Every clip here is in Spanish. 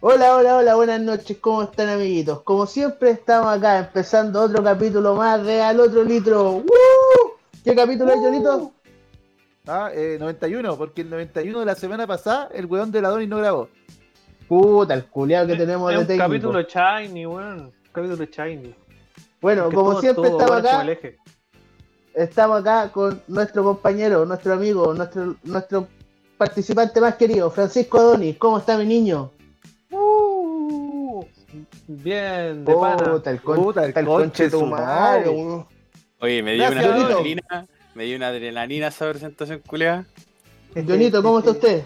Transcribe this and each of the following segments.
Hola, hola, hola, buenas noches, ¿cómo están amiguitos? Como siempre estamos acá empezando otro capítulo más de Al Otro Litro. ¡Woo! ¿Qué capítulo es, Jonito? Ah, eh, 91, porque el 91 de la semana pasada el weón de la Doni no grabó. Puta, el culiado que tenemos Es de un técnico. capítulo shiny, weón. Capítulo shiny. Bueno, como todo siempre estamos acá, estamos acá con nuestro compañero, nuestro amigo, nuestro, nuestro participante más querido, Francisco Adonis. ¿Cómo está mi niño? Bien, de pana. Puta, el, con, Puta, el el conche tu madre. Oye, me dio Gracias, una Donito. adrenalina. Me dio una adrenalina esa presentación culiada. Jonito, ¿cómo está usted?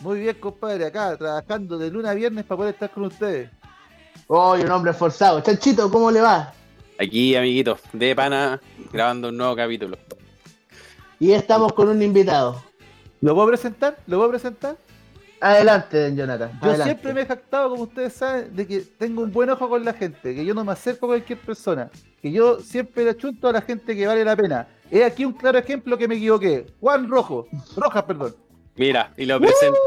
Muy bien, compadre, acá trabajando de lunes a viernes para poder estar con ustedes. Oh, un hombre esforzado. Chanchito, ¿cómo le va? Aquí, amiguitos, de pana, grabando un nuevo capítulo. Y estamos con un invitado. ¿Lo puedo presentar? ¿Lo puedo presentar? Adelante, don Jonathan. Yo adelante. siempre me he jactado, como ustedes saben, de que tengo un buen ojo con la gente, que yo no me acerco a cualquier persona, que yo siempre le chunto a la gente que vale la pena. He aquí un claro ejemplo que me equivoqué. Juan Rojo, Rojas, perdón. Mira, y lo presento.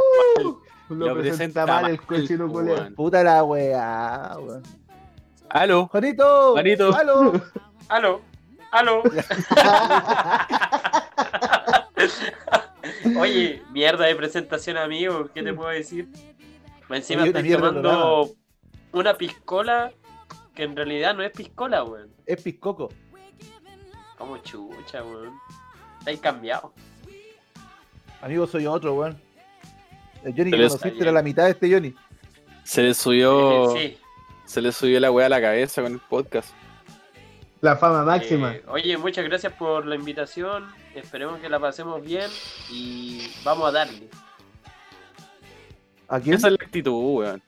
Lo, Lo presenta presenta mal mal, el cochino. Puta la weá, weón. Aló, Juanito, Juanito. aló. Aló, aló. Oye, mierda de presentación, amigo. ¿Qué te puedo decir? Encima Oye, estás tomando una piscola que en realidad no es piscola, weón. Es Piscoco. Como chucha, weón. Estáis cambiado. Amigo, soy otro, weón. El Johnny que conociste era la mitad de este Johnny. se le subió. Sí. Se le subió la weá a la cabeza con el podcast. La fama máxima. Eh, oye, muchas gracias por la invitación. Esperemos que la pasemos bien y vamos a darle. ¿A quién? Esa es la actitud, weón.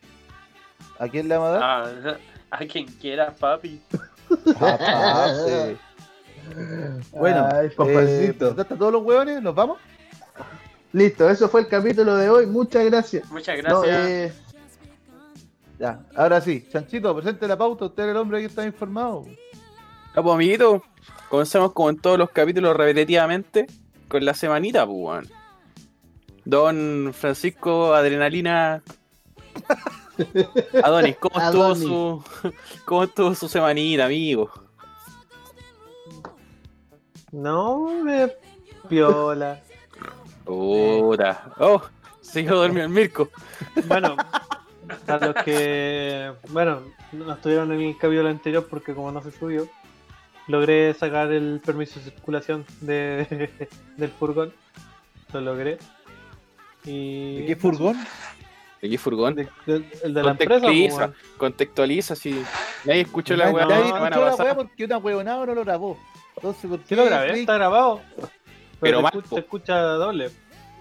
¿A quién le vamos a dar? A, a quien quiera, papi. Ah. Bueno, Ay, eh, papacito. ¿presentaste a todos los hueones? ¿Nos vamos? Listo, eso fue el capítulo de hoy. Muchas gracias. Muchas No, gracias. eh, Ya, ahora sí. Chanchito, presente la pauta. Usted es el hombre que está informado. Ya, pues, amiguito, comencemos como en todos los capítulos repetitivamente con la semanita, pues, weón. Don Francisco Adrenalina. Adonis, ¿cómo estuvo Adonis. su cómo estuvo su semanita, amigo? No, me piola. Puta. Oh, sigo dormido el Mirko. Bueno, a los que, bueno, no estuvieron en el capítulo anterior porque como no se subió, logré sacar el permiso de circulación de, del furgón. Lo logré. Y ¿De qué furgón? ¿De qué furgón? de- de- el de la empresa. pues, Contextualiza, si nadie escuchó la weá Nadie escuchó la weá porque una huevonada no lo grabó. Entonces, ¿por qué? Sí lo grabé, está grabado. Pero se, mal, escucha, se escucha doble.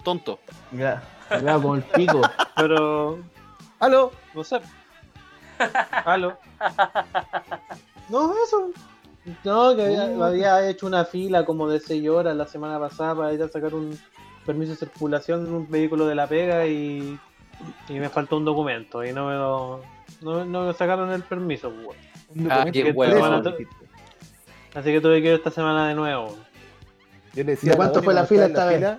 Tonto. ya, ya como el pico. Pero ¡Aló! No sé. Aló. No, eso. No, que había, Uh. había hecho una fila como de 6 horas la semana pasada para ir a sacar un permiso de circulación en un vehículo de la pega y, y me faltó un documento y no me lo, no, no me sacaron el permiso. pues, weón. Un Ah, documento qué dijiste. Así que tuve que ir esta semana de nuevo. Yo le decía ¿De a cuánto Donny fue la fila esta vez?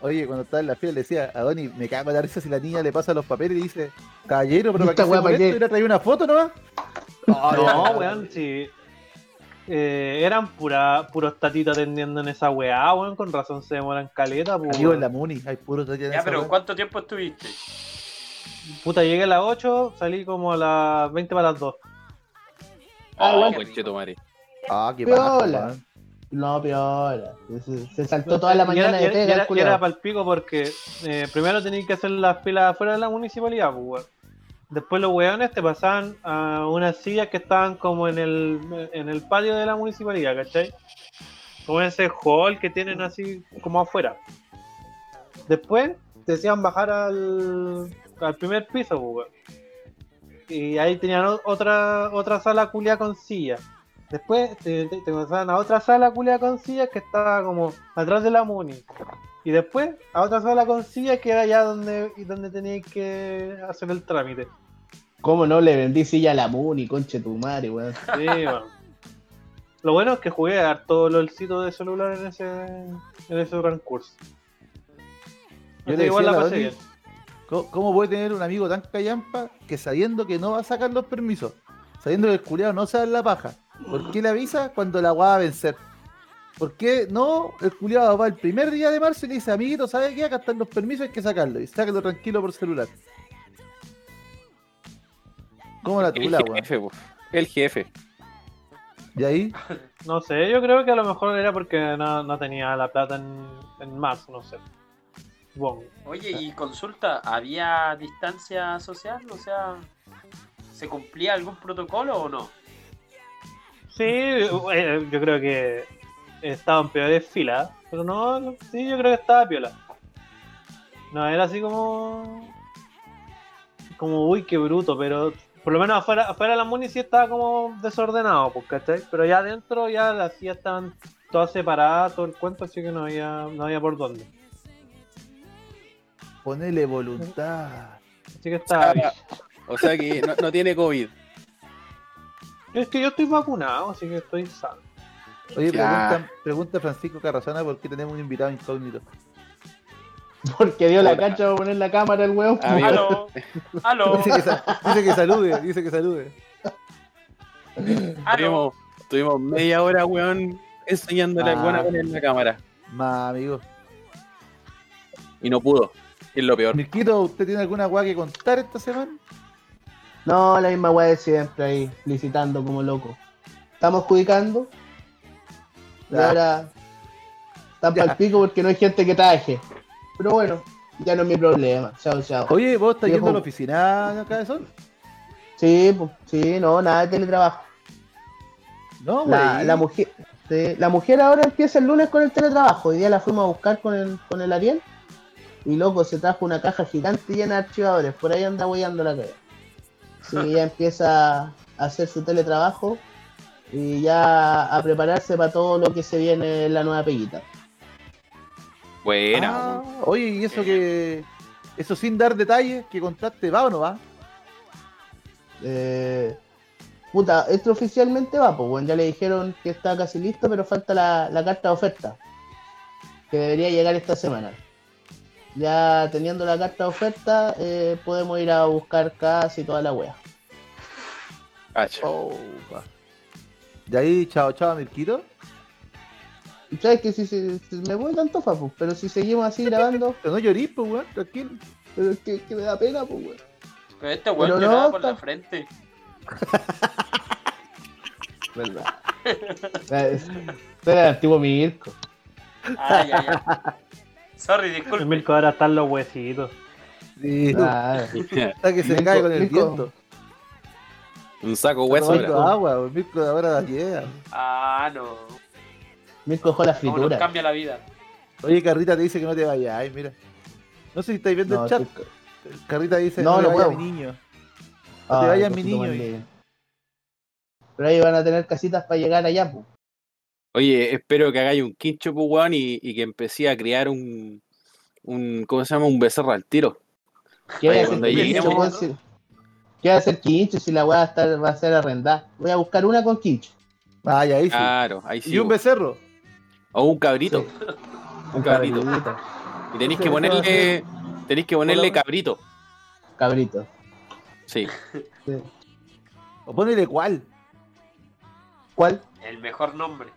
Oye, cuando estaba en la fila le decía a Donny, me cago en la risa si la niña le pasa los papeles y dice, caballero, pero para qué se traer una foto nomás? No, weón, sí. Eh, eran pura, puros tatitos atendiendo en esa weá, weón. Con razón se demoran caleta, pues, Amigo, weón. en la Muni, hay puros de Ya, pero ¿cuánto tiempo estuviste? Puta, llegué a las 8, salí como a las 20 para las 2. Ah, Oh, bueno. conchetumare. Ah, qué Piola. weón. No, piola. Se, se saltó toda la mañana y de era, y pega, era, el culiao. y era palpico porque eh, primero tenías que hacer las filas afuera de la municipalidad, pues, weón. Después los weones te pasaban a unas sillas que estaban como en el, en el patio de la municipalidad, ¿cachai? Como ese hall que tienen así como afuera. Después te decían bajar al, al primer piso, pues, weón. Y ahí tenían otra, otra sala culia con sillas. Después te, pasaban a otra sala culia con sillas que estaba como atrás de la Muni. Y después a otra sala con sillas que era ya donde, donde tenías que hacer el trámite. ¿Cómo no le vendí silla a la Muni, conche tu madre, weón? Sí, bueno. Lo bueno es que jugué a harto LOLcito de celular en ese, en ese transcurso. Yo Así le que igual la pasé bien. ¿Cómo, cómo puede tener un amigo tan callampa que sabiendo que no va a sacar los permisos, sabiendo que el culiado no se da la paja, ¿por qué le avisa cuando la va a vencer? ¿Por qué no? El culiado va el primer día de marzo y le dice, amiguito, ¿sabe qué? Acá están los permisos, hay que sacarlo. Y sácalo tranquilo por celular. ¿Cómo la El tula, weón? jefe, po. El jefe. Y ahí, No sé, yo creo que a lo mejor era porque no, no tenía la plata en, en marzo, no sé. Supongo. Oye, y consulta, ¿había distancia social? O sea, ¿se cumplía algún protocolo o no? Sí, eh, yo creo que estaban peores filas, pero no, no, sí, yo creo que estaba piola. No, era así como. Como, uy, qué bruto, pero por lo menos afuera, afuera de la muni sí estaba como desordenado, pues, ¿cachai? Pero ya adentro ya las sillas estaban todas separadas, todo el cuento, así que no había, no había por dónde. ponele voluntad. Así que estaba bien. O sea que no, no tiene COVID. Es que yo estoy vacunado, así que estoy sano. Oye, pregunta, pregunta Francisco Carrasana por qué tenemos un invitado incógnito. Porque dio la cancha para poner la cámara el weón. Amigo. ¡Aló! ¡Aló! Dice que, sa- dice que salude, dice que salude. Tuvimos, tuvimos media hora, weón, enseñándole al Ah. weón a poner la cámara. Más, amigo. Y no pudo. Es lo peor. Mirquito, ¿usted tiene alguna weá que contar esta semana? No, la misma weá de siempre ahí, licitando como loco. Estamos. Y Ya. ahora están para el pico porque no hay gente que traje. Pero bueno, ya no es mi problema. Chao, chao. Oye, ¿vos estás yendo a la oficina acá de Sol? Sí, pues, sí, no, nada de teletrabajo. No, La, la mujer, sí, la mujer ahora empieza el lunes con el teletrabajo. Hoy día la fuimos a buscar con el, con el Ariel. Y loco, se trajo una caja gigante llena de archivadores. Por ahí anda huellando la calle. Sí, ella empieza a hacer su teletrabajo y ya a prepararse para todo lo que se viene en la nueva peguita. Buena, Ah, oye, y eso que. Eso sin dar detalles, que contaste, ¿va o no va? Eh, puta, esto oficialmente va, pues bueno, ya le dijeron que está casi listo, pero falta la, la carta de oferta, que debería llegar esta semana. Ya teniendo la carta de oferta, eh, podemos ir a buscar casi toda la wea. Oh. De ahí, chao, chao, Mirquito. Sabes que si, si- si me voy tanto fa, pues, pero si seguimos así grabando, Pero no llorís, pues, weón, tranquilo. pero es que, que me da pena, pues weón. Pero este weón Pero lloraba no, por la está- frente. Verdad. Era el antiguo Mirko. Ay, ay, ay. Sorry, El disculpe. Mirko ahora están los huesitos. Sí, Ah, hasta que se Mirko, cae con el Mirko. viento. Un saco hueso. Tomando ahora. agua, Mirko de ahora llega. Ah, no. Mirko dejó la ¿Cómo nos fritura. cambia la vida? Oye, Carrita te dice que no te vayas, ay, mira. No sé si estáis viendo No, el chat. Carrita dice, No, no, no te vayas, mi niño. Ay, te vayas, mi niño. Pero ahí van a tener casitas para llegar allá, pues. Oye, espero que hagáis un quincho, pues, weón, y, y que empecé a criar un, un. ¿Cómo se llama? Un becerro al tiro. ¿Qué voy a Oye, hacer quincho, ¿no? ¿Qué va a hacer quincho si la weá va a, estar, va a ser arrendada? Voy a buscar una con quincho. Ay, ahí sí. Claro, ahí sí. y un becerro. O un cabrito. Sí. Un cabrito. Y tenéis que ponerle. Tenéis que ponerle cabrito. Cabrito. Sí. Sí. O ponele cuál. ¿Cuál? El mejor nombre.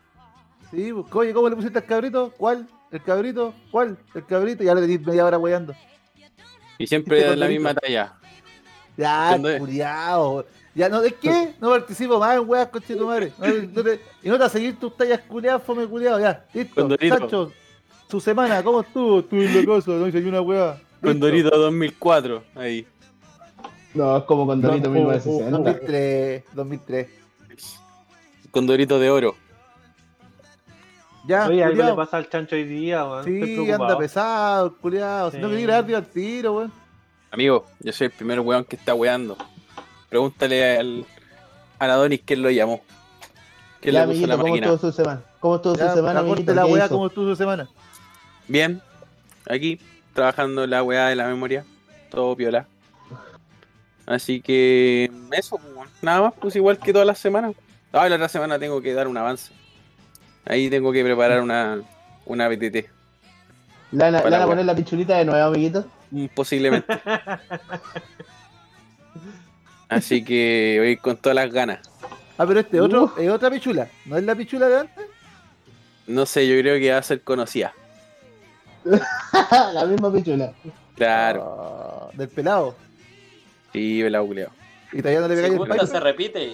Sí, pues, oye, ¿cómo le pusiste al cabrito? ¿Cuál? ¿El cabrito? ¿Cuál? El cabrito. Y ahora tenéis media hora weyando. Y siempre la misma talla. Ya, culiao. Ya, no, ¿es qué? No participo más en weas, coche tu madre. No, no te- y no te vas a seguir tus tallas culiadas, fome culiao, ya. Listo. Condorito. Sancho, su semana, ¿cómo estuvo? Estuve casa, no hice ni una wea. Condorito 2004. Ahí. No, es como con Dorito No, 1960. 2003, 2003. Condorito de oro. Ya, Oye, algo le culiao. pasa al chancho hoy día, weón. Sí, anda pesado, culiao. Si no Sí. quería grabar, al tiro, weón. Amigo, yo soy el primer weón que está weando. Pregúntale al, a la Donis quién lo llamó. ¿Quién Ya, le puso amiguito, la ¿cómo máquina? estuvo su semana? ¿Cómo estuvo Ya, su semana, amiguito? la ¿Qué weá? ¿cómo estuvo su semana? Bien, aquí, trabajando la weá de la memoria. Todo piola. Así que eso, pues, nada más, pues igual que todas las semanas. Ah, la otra semana tengo que dar un avance. Ahí tengo que preparar una, una BTT. ¿Le van a, Para le van a la poner la pichulita de nuevo, amiguito? mm, posiblemente. Así que voy con todas las ganas. Ah, pero este otro Uf. es otra pichula. ¿No es la pichula de antes? No sé, yo creo que va a ser conocida. la misma pichula. Claro, Ah, del pelado. sí, me la culeo. Y todavía no le pegáis el paño. se repite.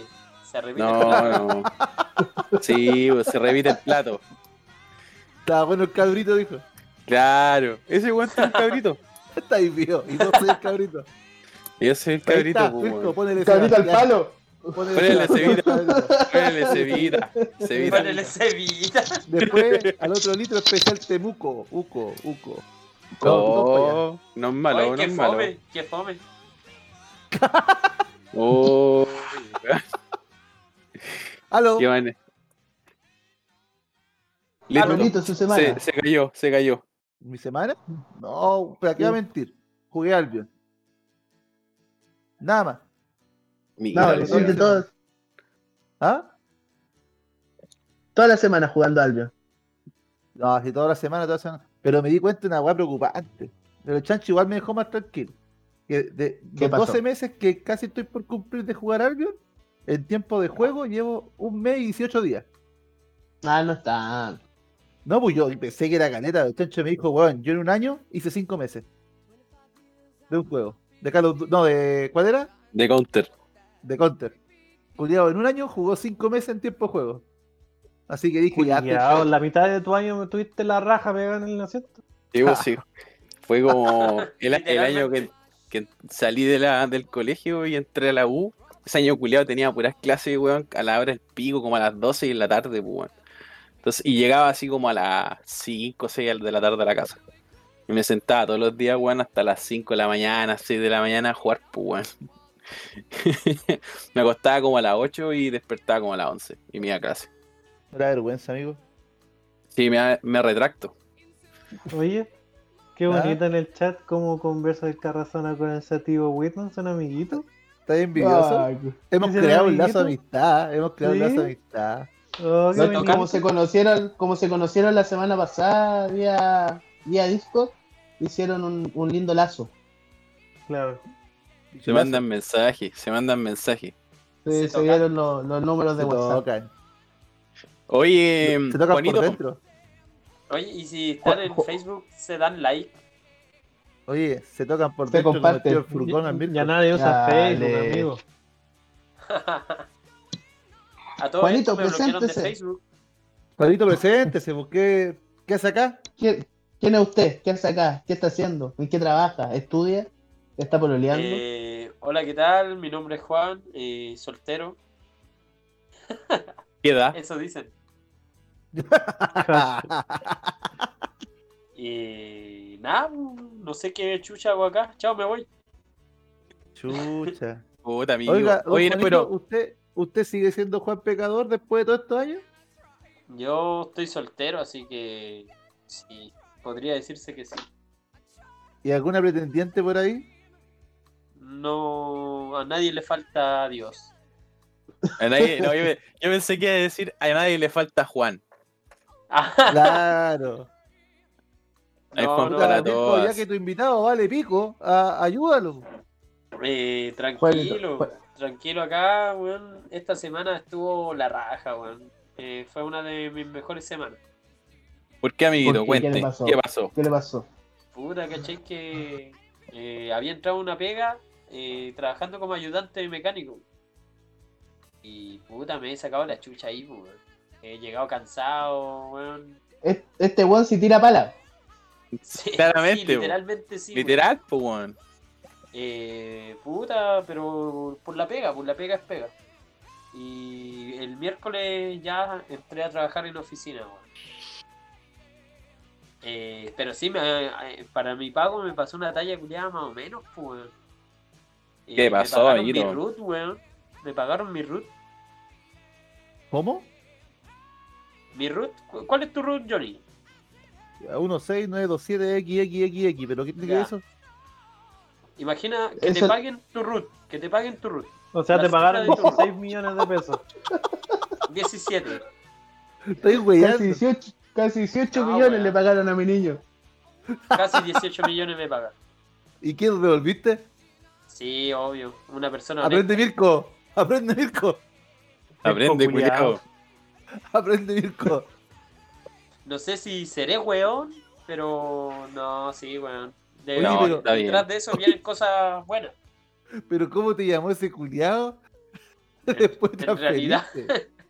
Se repite. No, no. Sí, pues se repite el plato. Estaba bueno el cabrito, dijo. Claro, ese weón es el cabrito. Está ahí. Y no soy el cabrito. Yo soy el cabrito, está, weón. ponele Cabrito al palo. Ponele Sebastián. Ponele cebita, cebita. Ponele cevita. Después, al otro litro especial temuco. Uco, uco. Para. Oh, no es malo, Oye, no qué es malo. fome, qué fome. Oh, Aló. qué Listo. Su semana. Se, se cayó, se cayó. ¿Mi semana? No, pero aquí va a mentir. Jugué Albion. Nada más. No, Mira, le mira. siente todo- ¿Ah? toda la semana jugando Albion. No, así toda la semana, toda la semana. Pero me di cuenta de una weá preocupante. Pero el chancho igual me dejó más tranquilo. Que de ¿Qué los pasó? 12 meses que casi estoy por cumplir de jugar Albion, en tiempo de juego llevo un mes y 18 días. Ah, no está. No, pues yo pensé que era caleta. El chancho me dijo, weón, yo en un año hice 5 meses. De un juego. De Call of No, de. ¿Cuál era? De counter. De Counter. Juliado en un año jugó 5 meses en tiempo de juego. Así que dije, ya. la mitad de tu año me tuviste la raja pegada en el asiento. Sí, pues, sí. Fue como el, el año que, que salí de la, del colegio y entré a la U. Ese año culiado tenía puras clases, weón, a la hora del pico, como a las 12 y en la tarde, pues, weón. Entonces, y llegaba así como a las 5 o 6 de la tarde a la casa. Y me sentaba todos los días, weón, hasta las 5 de la mañana, 6 de la mañana a jugar, pues, weón. me acostaba como a las 8 y despertaba como a las 11 y me iba a clase. No da vergüenza, amigo. Sí, me, me retracto. Oye, qué ¿Ah? bonito en el chat cómo conversa el Carrazona con el Sativo Whitman, son amiguitos. ¿Estás envidioso? Ay, Hemos ¿Ese creado un lazo de amistad. Hemos creado ¿Sí? un lazo de amistad. Oh, No, como se conocieron, como se conocieron la semana pasada vía, vía Discord, hicieron un, un lindo lazo. Claro. Se mandan mensajes, se mandan mensajes. Se, Se los, los números de Se WhatsApp. tocan. Oye, Se tocan por dentro. Oye, y si están en Facebook, se dan like. Oye, se tocan por Se dentro. comparten. el Ya, nadie usa Dale. Facebook, amigo. A todos Juanito, estos me bloquearon de preséntese. Facebook. Juanito, preséntese. ¿por ¿Qué, ¿Qué hace acá? ¿Quién, quién es usted? ¿Qué hace acá? ¿Qué está haciendo? ¿En qué trabaja? ¿Estudia? ¿Está pololeando? Eh, hola, ¿qué tal? Mi nombre es Juan, eh, soltero. ¿qué edad? Eso dicen. Y nada, no sé qué chucha hago acá. Chao, me voy. Chucha. Puta, amigo. Oiga, Oye, Juanito, pero ¿usted, ¿usted sigue siendo Juan Pecador después de todos estos años? Yo estoy soltero, así que sí, podría decirse que sí. ¿Y alguna pretendiente por ahí? No, a nadie le falta Dios. a nadie- no, yo, yo pensé que iba a decir a nadie le falta Juan. Claro. Hay No, Juan no, para ya que tu invitado vale pico, a- ayúdalo. Eh, tranquilo, tranquilo acá, weón. Esta semana estuvo la raja, weón. Eh, fue una de mis mejores semanas. ¿Por qué, amiguito? ¿Por qué? ¿Qué Cuente. le pasó? ¿Qué pasó? ¿Qué le pasó? Puta, caché que eh, había entrado una pega eh, trabajando como ayudante mecánico. Y puta, me he sacado la chucha ahí, pues, weón. He llegado cansado, weón. Es- Este weón si tira pala. Sí, Claramente, sí, literalmente sí. Literal, pues, weón. Eh, puta, pero por la pega, por la pega es pega. Y el miércoles ya entré a trabajar en oficina, weón. Eh, pero sí, me, eh, para mi pago me pasó una talla culiada más o menos, pues, weón. Eh, ¿Qué pasó, me pagaron mi root, weón. Me pagaron mi root. ¿Cómo? Mi root, ¿cu- ¿cuál es tu root, Johnny? 16927XXX, pero ¿qué tiene eso? Imagina que te Eso- paguen tu root, que te paguen tu root. O sea, La te pagaron cifra de tu- 16 millones de pesos. 17. Estoy weyando. 18, casi 18 No, millones weón. le pagaron a mi niño. Casi 18 millones me pagan. ¿Y quién lo devolviste? Sí, obvio. Una persona honesta. Aprende Mirko. Aprende Mirko. Aprende, culiao. Aprende Mirko. No sé si seré weón, pero no, sí, weón. De- Oye, pero- está bien. detrás de eso vienen cosas buenas. Pero ¿cómo te llamó ese culiao? Después te en realidad-.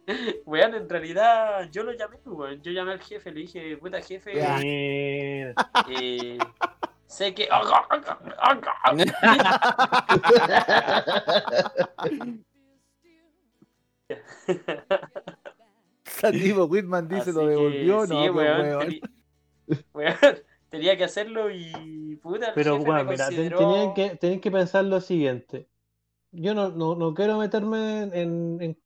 Weón, en realidad yo lo llamé, weón. Yo llamé al jefe, le dije, puta jefe. Mira. eh, sé que. Santiago Whitman dice, Así ¿lo que, devolvió? sí, no, pues, weón, weón. teni- weón, tenía que hacerlo y puta, el Pero jefe bueno, me mira, ten- consideró- tenían que, tenían que pensar lo siguiente. Yo no, no, no quiero meterme en, en- en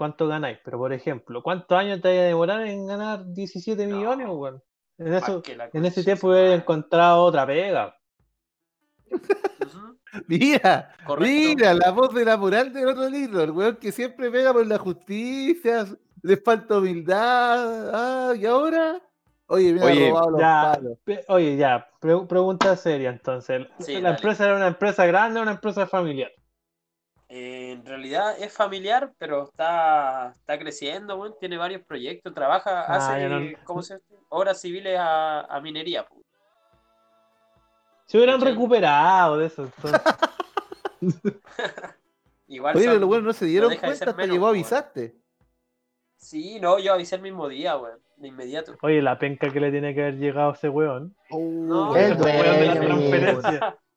cuánto ganáis, pero por ejemplo, ¿cuántos años te vaya a demorar en ganar 17 No. millones, weón? En eso, en ese tiempo hubiera encontrado otra pega. Mira, Correcto. mira, la voz de la moral del otro libro, el weón que siempre pega por la justicia, le falta humildad, ah, y ahora, oye, me ha Oye, robado los ya. palos. Oye, ya, pre- pregunta seria entonces. Sí, ¿La dale. empresa era una empresa grande o una empresa familiar? Eh, en realidad es familiar, pero está, está creciendo, weón, tiene varios proyectos, trabaja, Ah, hace no- ¿cómo se llama? obras civiles a, a minería. pues. Se hubieran ¿Cachai? recuperado de eso. entonces. Igual Oye, son- weones no se dieron de cuenta menos, que vos weón. avisaste. Sí, no, yo avisé el mismo día, weón, de inmediato. Oye, la penca que le tiene que haber llegado a ese weón. No, weón. el Ese weón de la dueño, transferencia.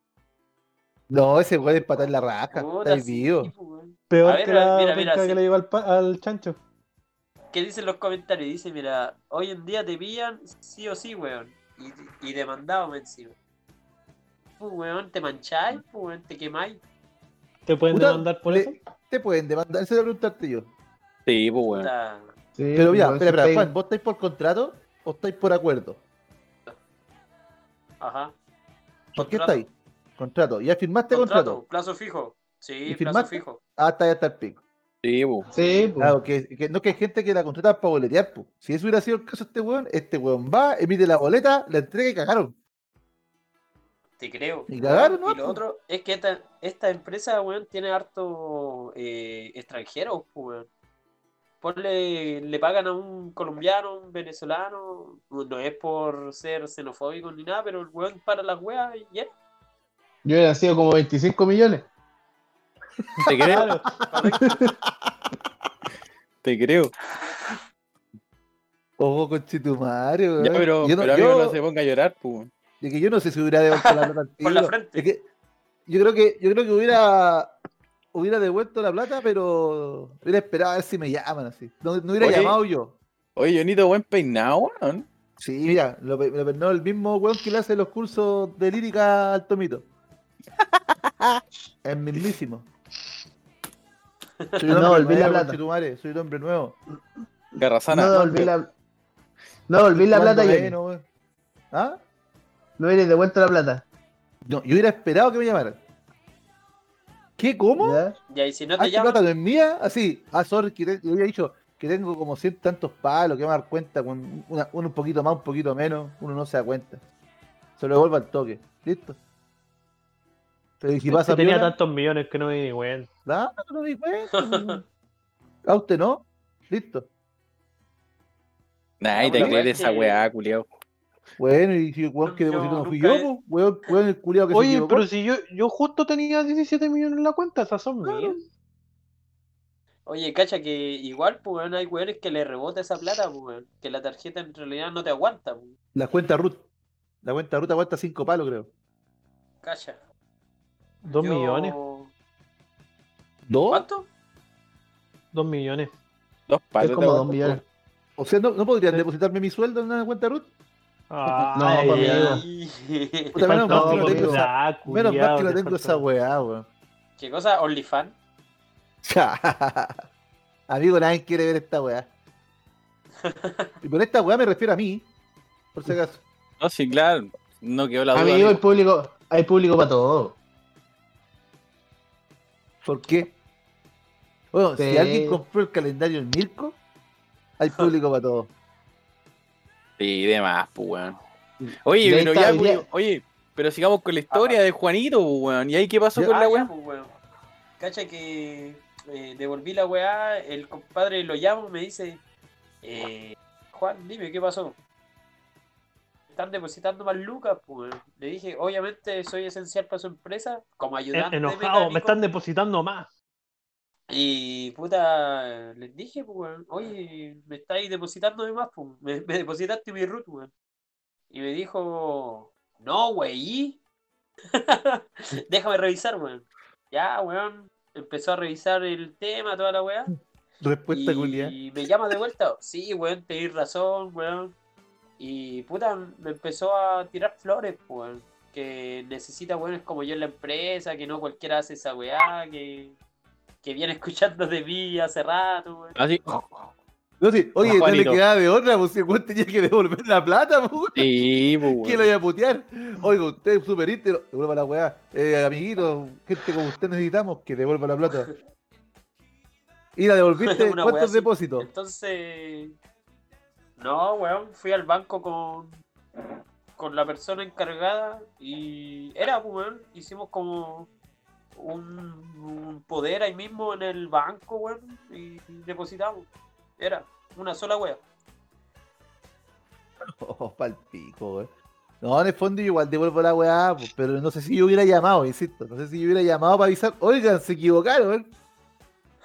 No, ese weón es patar la raja, Puta, está sí, vivo. pues, weón. Peor A ver, que la mira, mira, que sí. le llegó al, al chancho. ¿Qué dicen los comentarios? Dice, mira, hoy en día te pillan sí o sí, weón. Y, y demandado encima. Pues, weón, te mancháis, pues, weón, te quemáis. ¿Te pueden Puta, demandar por le- eso? Te pueden demandar, eso le preguntarte yo. Sí, pues bueno. Puta, Sí, Pero mira, weón, espera, espera, Juan, ¿vos estáis por contrato o estáis por acuerdo? Ajá. ¿Por qué estáis? Contrato. ¿Ya firmaste Contrato, contrato? plazo fijo. Sí, ¿Y plazo firmaste? fijo. Ah, está ya está el pico. Sí, pues. Sí, pues. Claro, que, que no que hay gente que la contrata para boletear, pues. Si eso hubiera sido el caso de este weón, este weón va, emite la boleta, la entrega y cagaron. Te creo. Y cagaron. ¿no? Y lo otro es que esta, esta empresa, weón, tiene harto eh, extranjeros, pues, weón. Ponle, le pagan a un colombiano, un venezolano, no es por ser xenofóbico ni nada, pero el weón para las weas y ya. Yo hubiera sido como 25 millones. Te creo, te creo. Ojo con Chitumario, weón. Ya, pero, yo no, pero amigo, yo- no se ponga a llorar, pues. de que yo no sé si hubiera devuelto la plata al Por la frente. Es que yo creo que, yo creo que hubiera, hubiera devuelto la plata, pero hubiera esperado a ver si me llaman así. No, no hubiera Oye. llamado yo. Oye, Jonito, buen peinado, weón. Sí, mira, lo, lo peinó el mismo weón que le hace los cursos de lírica al Tomito. El mismísimo. Soy No, olvidé la plata. conchetumare, soy un hombre nuevo. Garrazana. No devolví la, no devolví la plata, menos, weón. ¿Ah? No hubierais devuelto la plata. No, yo hubiera esperado que me llamaran. ¿Qué? ¿Cómo? ¿Ya? Ya, y si no Ah, te llaman, plata no es mía, así. Ah, sorry, que te- yo había dicho que tengo como cien tantos palos, que me dar cuenta con una- uno un poquito más, un poquito menos, uno no se da cuenta. Se lo devuelvo al toque. ¿Listo? Pero ¿y si pasa Que tenía tantos millones que no me di ni cuenta. Ah, no me di cuenta. ¿A usted no? Listo. Nah, y No, te crees esa que- weá, culiao. Bueno, y si el weón que depositó no fui yo, pues, weón, weón, el culiao que se Oye, pero si yo, yo justo tenía 17 millones en la cuenta, esas son Claro. mías. oye, cacha que igual, pues, weón, hay weones que le rebota esa plata, pues, weón, que la tarjeta en realidad no te aguanta, pues, La cuenta Ruth. La cuenta Ruth aguanta cinco palos, creo. cacha. Dos Yo- millones. ¿Dos? ¿Cuánto? Dos millones. Dos Es palos. como te- 2 millones. O sea, ¿no, no podrían Sí. depositarme mi sueldo en una cuenta Ruth? Ay, pues, ya. amigo. Y- Puta, menos mal que no tengo esa, menos mal que no te tengo esa weá, weón. ¿Qué cosa? ¿OnlyFans? Amigo, nadie quiere ver esta weá. Y por esta weá me refiero a mí, por si acaso. No, sí, claro. No quedó la duda. Amigo, amigo. el público, hay público para todo. ¿Por qué? Bueno, si alguien compró el calendario en Mirko, hay público para todo. Sí, de más, pues, weón. Oye, pero está, ya, pues, día- oye, Pero sigamos con la historia de Juanito, pues, weón. ¿Y ahí qué pasó Ya. con Ah, la ya, weá? pues, weón. Cacha que eh, devolví la weá, el compadre lo llamo, me dice, eh, Juan, dime, ¿qué pasó? Están depositando más lucas, pues. Le dije, obviamente soy esencial para su empresa, como ayudante Enojado, mecánico. me están depositando más. Y puta, les dije, pues, oye, me estáis depositando de más, pues, me, me depositaste mi root, weón. Y me dijo, no, wey, déjame revisar, weón. Ya, weón, empezó a revisar el tema, toda la weá. Respuesta culia. Y me llama de vuelta, sí, weón, tenés razón, weón. Y puta, me empezó a tirar flores, pues, weón. Que necesita weones como yo en la empresa, que no cualquiera hace esa weá, que, que viene escuchando de mí hace rato, weón. Así. No, sí, oye, no le quedaba de otra, pues si el weón tenía que devolver la plata, pues. Sí, pues, ¿Quién lo iba a putear? Oiga, usted es súper íntegro. Devuelva la weá. Eh, amiguito, gente como usted necesitamos que devuelva la plata. ¿Y la devolviste? ¿Cuántos depósitos? Entonces, no, weón, fui al banco con, con la persona encargada y era, pues, weón, hicimos como un, un poder ahí mismo en el banco, weón, y depositamos. Era una sola wea. Oh, pal pico, weón. No, en el fondo yo igual devuelvo la weá, pues, pero no sé si yo hubiera llamado, insisto. No sé si yo hubiera llamado para avisar. Oigan, se equivocaron.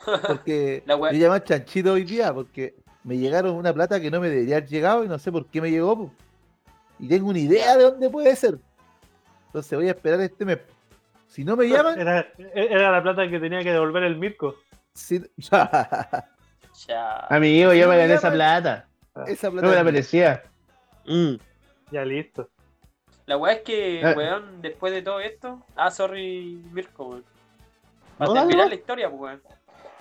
Porque La weá- yo llamé a Chanchito hoy día porque me llegaron una plata que no me debería haber llegado y no sé por qué me llegó. Y tengo una idea de dónde puede ser. Entonces voy a esperar este mes. Si no me llaman, Era, era la plata que tenía que devolver el Mirko. si- Ya. Amigo, yo No me me gané esa plata. esa No plata me la es mía. merecía. Mm. Ya listo. La weá es que, Eh. weón, después de todo esto. Ah, sorry, Mirko, weón. Para No, terminar la historia, pues, weón.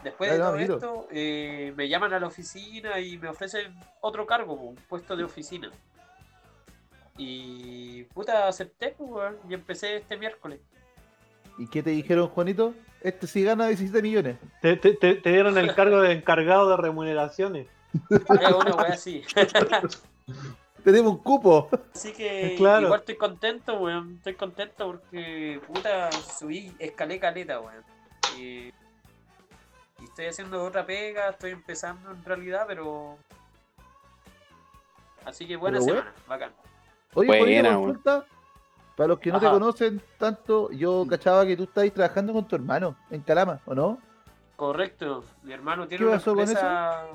Después de todo miro. esto, eh, me llaman a la oficina y me ofrecen otro cargo, un puesto de oficina. Y puta, acepté, pues, weón, y empecé este miércoles. ¿Y qué te dijeron, Juanito? Este sí gana 17 millones. Te, te- te- te dieron el cargo de encargado de remuneraciones. Es una weá así. Tenemos un cupo. Así que Claro. igual estoy contento, weón. Estoy contento porque, puta, subí, escalé caleta, weón. Y, y estoy haciendo otra pega, estoy empezando en realidad, pero... Así que buena Pero, semana, bacán. Oye, Buena, consulta. Para los que no te conocen tanto, yo cachaba que tú estabas trabajando con tu hermano en Calama, ¿o no? Correcto, mi hermano tiene ¿Qué una pasó con empresa...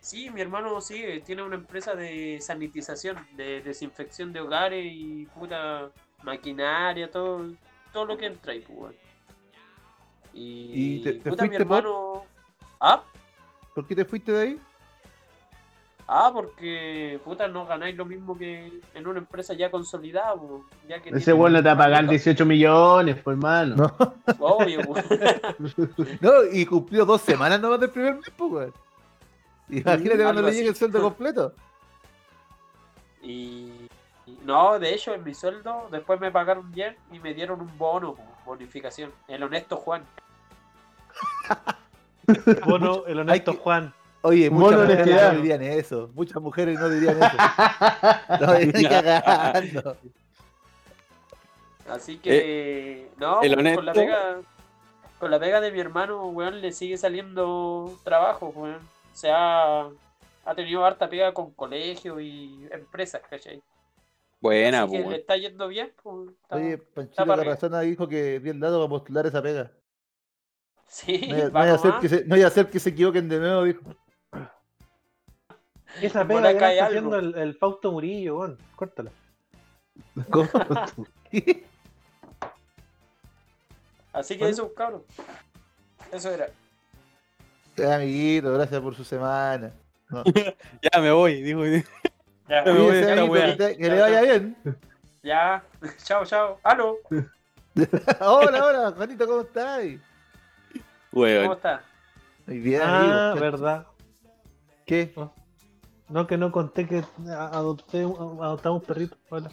Sí, mi hermano sí, tiene una empresa de sanitización, de desinfección de hogares y puta maquinaria, todo, todo lo que entra ahí, pues. Y, ¿Y te- te puta, mi fuiste por? hermano... ¿Ah? ¿Por qué te fuiste de ahí? Ah, porque puta no ganáis lo mismo que en una empresa ya consolidada, ya que Ese tiene weón no te va a pagar más 18 millones, pues hermano. No. Obvio. No, y cumplió dos semanas nomás del primer mes, pues, weón. Imagínate cuando le llegue el sueldo completo. y y no, de hecho en mi sueldo después me pagaron bien y me dieron un bono, bonificación. El honesto Juan. Bono, el honesto que- Juan. Oye, Mono muchas mujeres no dirían eso. Muchas mujeres no dirían eso. No, dirían cagando. Así que no, el po, con la pega con la pega de mi hermano, weón, le sigue saliendo trabajo, weón. O sea, ha tenido harta pega con colegios y empresas, ¿cachai? Buena, Así que pues. le está yendo bien, pues. está- Oye, Panchito Carrazana dijo que bien dado para postular esa pega. Sí, No, iba- no va iba a hacer que se, no hacer que se equivoquen de nuevo, dijo. Esa pega bola que cae está haciendo el, el Fausto Murillo, weón. Córtala. ¿Cómo? Así que Bueno. eso, cabrón. Eso era. Eh, Amiguito, gracias por su semana. No. Ya me voy, dijo. Ya, Me voy amiguito, que, te- que le vaya bien. ya. chao, chao. Aló, hola, hola, Juanito, ¿cómo estás? ¿Cómo estás? Muy bien, Ah, amigo. verdad. ¿Qué? No, que no conté que adopté, un- adoptamos un perrito. Hola.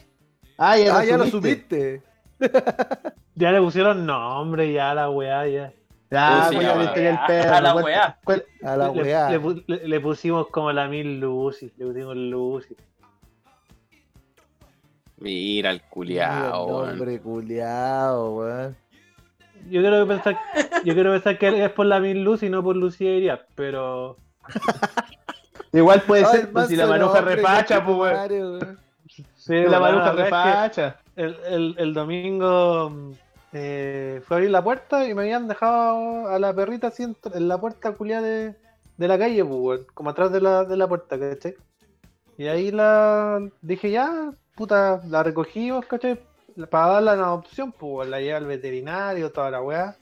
Ah, ya, Ah, ya lo subiste. subiste. Ya le pusieron nombre, ya la weá, ya. Ya, Sí, pues a ya viste el perro. a la weá. A la le, weá. le pu- le- le pusimos como la mil Lucy. Le pusimos Lucy. Mira el culiao, weón. Hombre, culiao, weón. Yo quiero pensar, yo quiero pensar que es por la Miss Luz y no por Lucía Iriart, pero Igual puede Ay, ser, pues, si la maruja hombre, refacha, pues, sí, La maruja verdad es que refacha. el, el, el domingo eh, fue a abrir la puerta y me habían dejado a la perrita así en, en la puerta culiada de, de la calle, pues, como atrás de la, de la puerta, ¿cachai? Y ahí la dije ya, puta, la recogí, vos, ¿cachai? Para darla en adopción, pues, la llevé al veterinario, toda la weá.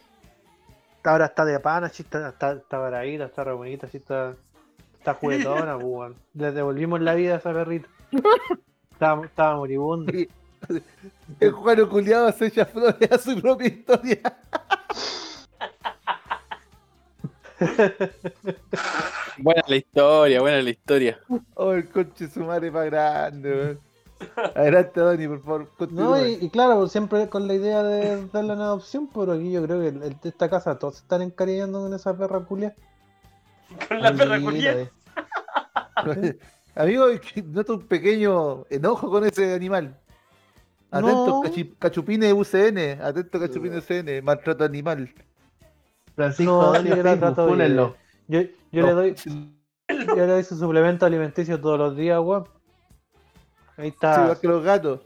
Ahora está de pana, sí, está, está, está paradita, está re bonita, sí, está, está juguetona, pues, weón. Le devolvimos la vida a esa perrita. Estaba, estaba moribunda. El Juano culiado se echa flores a su propia historia. Buena la historia, buena la historia. Oh, el coche su madre más grande, weón. Adelante, Donny, por favor, No, y, y claro, siempre con la idea de darle una adopción, pero aquí yo creo que el- el- esta casa todos se están encariñando con esa perra culia. Con la perra eh. Amigo, noto un pequeño enojo con ese animal. Atento, No. cachi- cachupines UCN. Atento, cachupines UCN. Maltrato animal. Francisco No, sí, yo. Yo, yo No. le doy yo le doy su suplemento alimenticio todos los días, weón. Ahí Sí, está, igual que los gatos.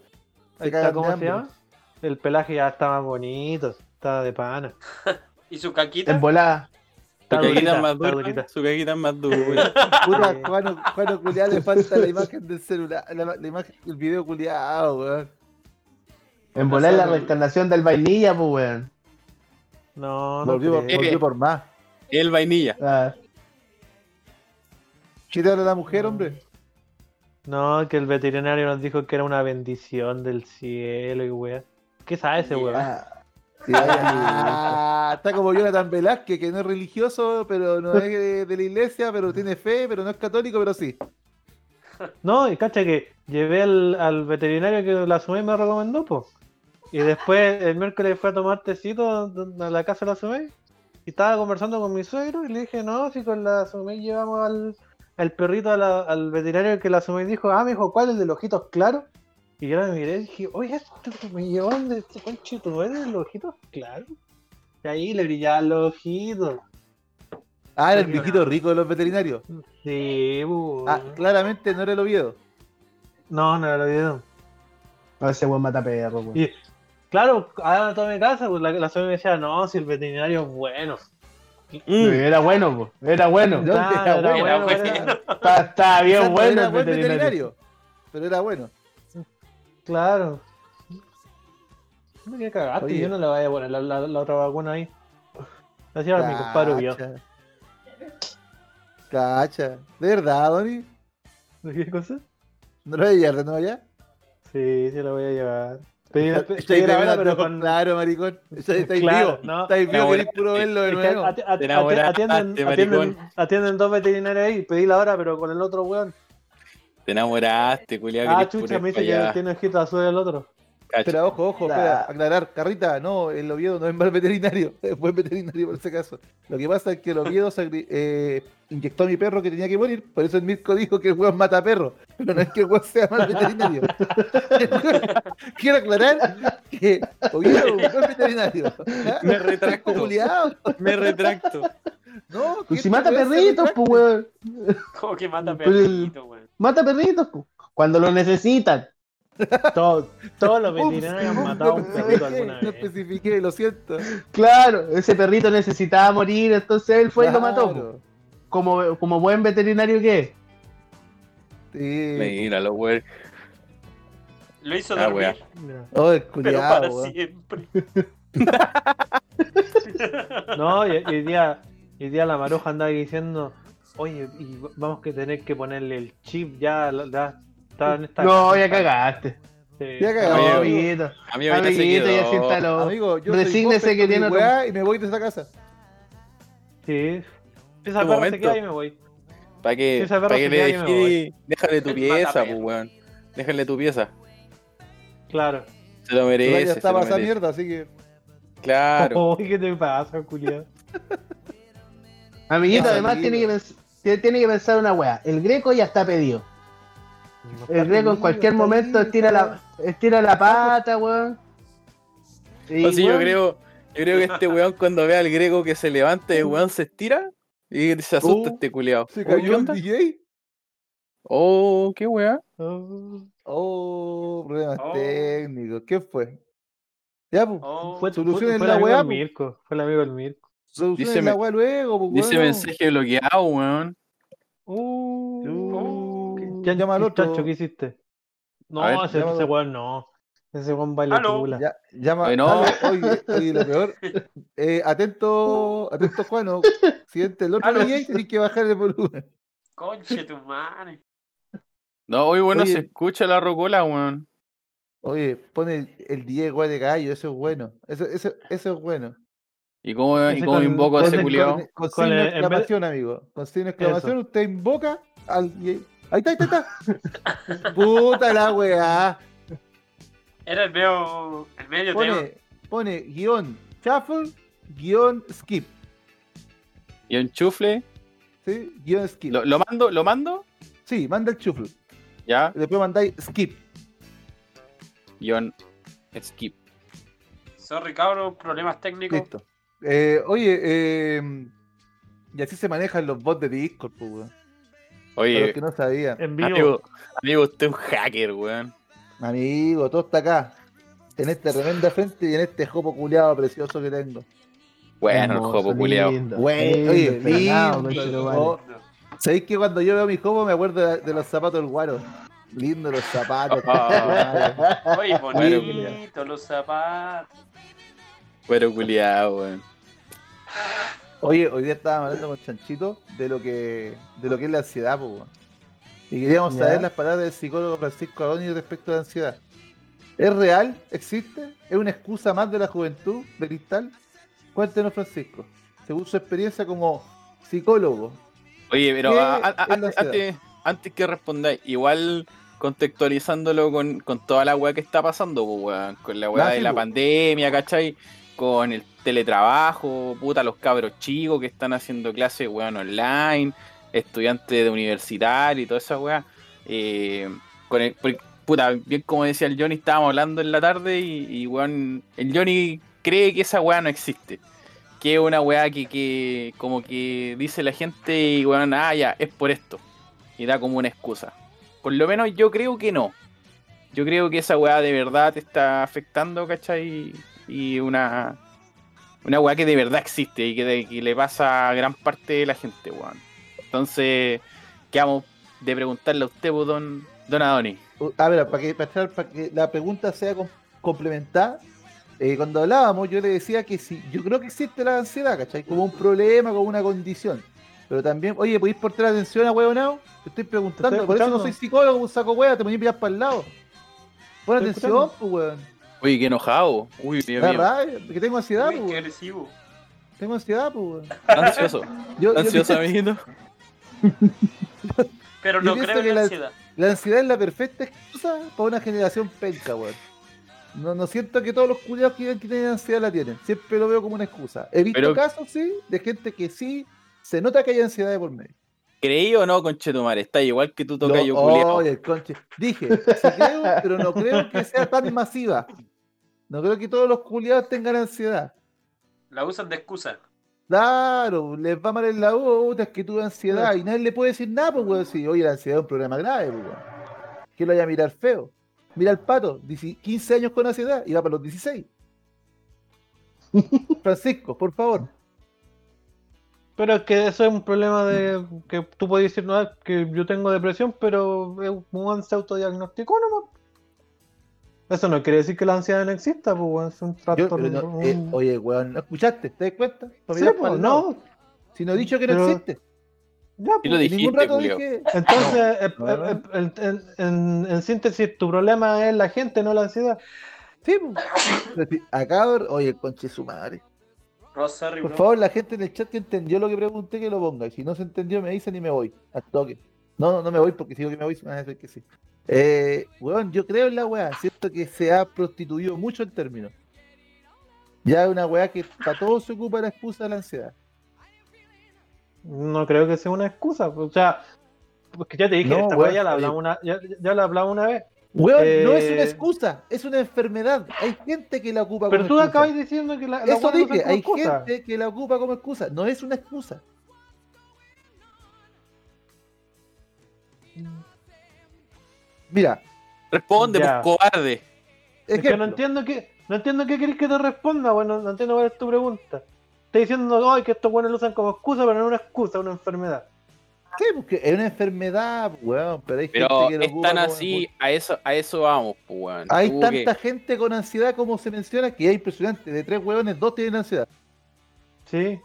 ahí está, ¿cómo se llama? El pelaje ya está más bonito, está de pana. ¿Y su caquita? En volada. Su caquita más dura. Su caquita más dura. Puta, Juano culiado le falta la imagen del celular, la, la imagen, el video culiado, weón. En volada es la reencarnación del vainilla, pues, weón. No, no Volvió, por- volvió por más. El vainilla. Ah, a la mujer, hombre. No, que el veterinario nos dijo que era una bendición del cielo y weón. ¿Qué sabe ese weón? ah, Sí, ah, está como Jonathan Velázquez, que no es religioso, pero no es de, de la iglesia, pero tiene fe, pero no es católico, pero sí. No, y cacha que llevé al, al veterinario que la Sumey me recomendó, pues. Y después el miércoles fue a tomar tecito a la casa de la Sumey. Y estaba conversando con mi suegro y le dije, no, si con la Sumey llevamos al, al perrito a la- al veterinario que la Sumey dijo, ah, me dijo, ¿cuál? El de los ojitos claros. Y yo me miré y dije, oye, esto me llevó de este conchito, ¿no es de los ojitos claros? Y ahí le brillaban los ojitos. Ah, era el viejito rico de los veterinarios. Sí, bu. Ah, claramente no era el Oviedo. No, no era lo video. no, ese weón mata perro. Y claro, ahora toda mi casa, pues la, la me decía, no, si el veterinario es bueno. Mm. Era bueno. Era bueno. No, era era bueno. bueno, Estaba, estaba bien no bueno el buen veterinario. veterinario, pero era bueno. Claro. No que cagaste, Oye. yo no le voy a poner la, la- la otra vacuna ahí. La hacía mi compadre vio. Cacha. ¿De verdad, Donny? ¿Qué cosa? ¿No lo voy a llevar de nuevo ya? Sí, sí la voy a llevar. Pedí, Estoy pedí la hora, bebiendo, pero con... Claro, maricón. Estáis Claro, vivo. no. Estáis vivo, queréis puro verlo de nuevo. atienden, atienden, dos veterinarios ahí, pedí la hora, pero con el otro weón. Te enamoraste, culiao. Ah, chucha, me dice que tiene ojitos azules el otro. Espera, ojo, ojo, espera, aclarar, Carrita, no, el Oviedo no es mal veterinario, es buen veterinario por ese caso. Lo que pasa es que el Oviedo eh, inyectó a mi perro que tenía que morir, por eso el Mirko dijo que el weón mata perros, pero no es que el weón sea mal veterinario. Quiero aclarar que Oviedo es un buen veterinario. Me retracto. Me retracto. No, Pues si mata perritos, pues, weón. Como que mata Pero- perrito, weón. Mata perritos, pues. Cuando lo necesitan. Todos, todos los veterinarios han matado a no un perrito alguna No vez. especifiqué, lo siento. Claro, ese perrito necesitaba morir, entonces él fue y lo mató. Como, como buen veterinario que es. Sí. Míralo, güey. Lo hizo Ah, wea. Mira. Oh, el pero para siempre. No, y, y hoy día, y hoy día la maruja andaba diciendo, oye, y vamos que tener que ponerle el chip ya, la- ya está esta No, ya cagaste. Sí. Ya amigo. amiguito. Amiguito, ya siéntalo. Amigo, yo Resígnese soy que que tiene otro- weá y me voy de esa casa. Sí. Esa Tu perra momento. se queda y me voy. Para que, Esa perra pa' que le dejes, déjale tu pieza, pues, weón. Déjale tu pieza. Claro. Se lo merece. ya esa merece. mierda, así que. Claro. Uy, ¿qué te pasa, culiado? Amiguito, además tiene que, tiene que pensar una weá. El greco ya está pedido. El Greco en cualquier momento estira la, estira la pata, weón. Sea, yo creo, yo creo que este weón cuando ve al greco que se levanta, el weón se estira y se asusta Uh, este culiao. ¿Se Oh, ¿qué cayó el onda? DJ? Oh, qué weá. Oh, problemas Oh. técnicos. ¿Qué fue? Ya, pues. Oh, Fue, Solucionen fue, fue la weá. Mirko. Fue el amigo del Mirko. Solucionen Dice la weá luego, pues, Dice weón. mensaje bloqueado, weón. Uh, ¿Qué, llama al otro. Chacho, ¿qué hiciste? No, ese, ese weón no. Ese weón baila. Ya, llama. Ay, no. oye, oye, lo peor. Eh, atento, atento, Juano. Siguiente, el otro. DJ tenés que bajar el volumen. Conche tu madre. No, hoy bueno Oye. se escucha la rocola, weón. Oye, pone el, el guay de gallo, eso es bueno. Eso, eso, eso es bueno. ¿Y cómo, y cómo con- invoco a ese culiao? Con, con Con signo de en vez- exclamación, amigo. Con signo de exclamación, Eso. usted invoca al. Ahí está, ahí está, ahí está. Puta la weá. Era el medio, el medio tema. Pone, pone guion shuffle, guion skip. Un chufle. ¿Sí? Guión skip. ¿Lo, lo mando? ¿Lo mando? Sí, manda el shuffle. Ya. Y después mandáis skip. Guión skip. Sorry, cabros, problemas técnicos. Listo. Eh, oye, eh, y así se manejan los bots de Discord, pues, weón. Para los Oye, que no sabían. En vivo. amigo, amigo, usted es un hacker, weón. Amigo, todo está acá. En esta tremenda frente y en este jopo culiado precioso que tengo. Bueno, el jopo Güey, lindo, oye, lindo, oh, ¿Sabéis que cuando yo veo mi jopo me acuerdo de, de los zapatos del guaro? Lindo los zapatos. Conchetumare. Oye, Bueno, bonito los zapatos. Pero culiao, weón. Oye, hoy día estábamos hablando con Chanchito de lo que de lo que es la ansiedad, pues. Y queríamos Ya. saber las palabras del psicólogo Francisco Adoni respecto a la ansiedad. ¿Es real? ¿Existe? ¿Es una excusa más de la juventud de cristal? Cuéntenos, Francisco, según su experiencia como psicólogo. Oye, pero ¿Qué a- a- es la antes, que respondáis, igual contextualizándolo con, con toda la weá que está pasando, pues, weón, con la weá de la pandemia, ¿cachai? Con el teletrabajo, puta, los cabros chicos que están haciendo clases, weón, online, estudiantes de universitario y toda esa weá. Eh, puta, bien como decía el Johnny, estábamos hablando en la tarde y, y weón, el Johnny cree que esa weá no existe. Que es una weá que, que como que dice la gente y weón, ah, ya, es por esto. Y da como una excusa. Por lo menos yo creo que no. Yo creo que esa weá de verdad te está afectando, ¿cachai? Y una, una weá que de verdad existe y que, de- que le pasa a gran parte de la gente, weón. Entonces, quedamos de preguntarle a usted, pues, don, don Adoni. Uh, A ver, para que, para, que la pregunta sea com- complementada, eh, cuando hablábamos yo le decía que sí, yo creo que existe la ansiedad, ¿cachai? Como un problema, como una condición. Pero también, oye, ¿podéis prestar atención a huevonao? Te estoy preguntando, Estoy por eso no soy psicólogo, un saco hueá, te ponía a pillar para el lado. Pon atención, pues, weón. Uy, qué enojado. Uy, Dios mío. que tengo ansiedad, Uy, pues, qué weón. agresivo. Tengo ansiedad, pues. Ansioso. Yo- yo Ansioso, pienso- amiguito. Pero Yo no creo que en la ansiedad. La ansiedad es la perfecta excusa para una generación penca, weón. No, no siento que todos los culiados que tienen ansiedad la tienen. Siempre lo veo como una excusa. He visto Pero- casos, sí, de gente que sí se nota que hay ansiedad de por medio. ¿Creí o no, conchetumare? Está igual que tú tocas yo. Dije, sí creo, pero no creo que sea tan masiva. No creo que todos los culiados tengan ansiedad. La usan de excusa. Claro, les va mal en la puta, es que tuve ansiedad y nadie le puede decir nada, pues, weón. Si, oye, la ansiedad es un problema grave, pues, weón. Que lo vaya a mirar feo. Mira al pato, 10 15 años con ansiedad y va para los 16. Francisco, por favor. Pero es que eso es un problema de que tú puedes decir, no, es que yo tengo depresión, pero es un se autodiagnosticó nomás. Eso no quiere decir que la ansiedad no exista, pues weón, es un trastorno. no, eh, oye, weón, ¿no escuchaste? ¿Te das cuenta? Sí, pues, no, Si no he dicho que no existe. ya, pues. lo En ningún rato dije. Entonces, eh, eh, eh, en, en- en síntesis, tu problema es la gente, no la ansiedad. Sí, pues. Acá, oye, conche su madre. Sorry, Por favor, la gente en el chat que entendió lo que pregunté, que lo ponga. Y si no se entendió, me dicen y me voy. Al toque. No, no, no me voy porque si digo que me voy, me van a decir que sí. Eh, weón, yo creo en la weá. Siento que se ha prostituido mucho el término. Ya es una weá que para todo se ocupa la excusa de la ansiedad. No creo que sea una excusa. O sea, Porque ya te dije, No, esta weá ya la hablamos una, ya, ya la hablamos una vez. Weón, no es Eh, una excusa, es una enfermedad. Hay gente que la ocupa Pero como tú excusa. acabas diciendo que la, la Eso dije, hay excusa. gente que la ocupa como excusa. No es una excusa. Mira, Responde, Ya. pues cobarde. Es que no entiendo que no entiendo qué querés que te responda, bueno, no entiendo cuál es tu pregunta. Estás diciendo ay, que estos buenos lo usan como excusa, pero no es una excusa, es una enfermedad. Sí, porque es una enfermedad, weón, pero hay Pero gente que lo están como así, a eso, a eso vamos, pues, weón. Hay Tú tanta que- gente con ansiedad como se menciona que es impresionante. De tres hueones, dos tienen ansiedad. Sí.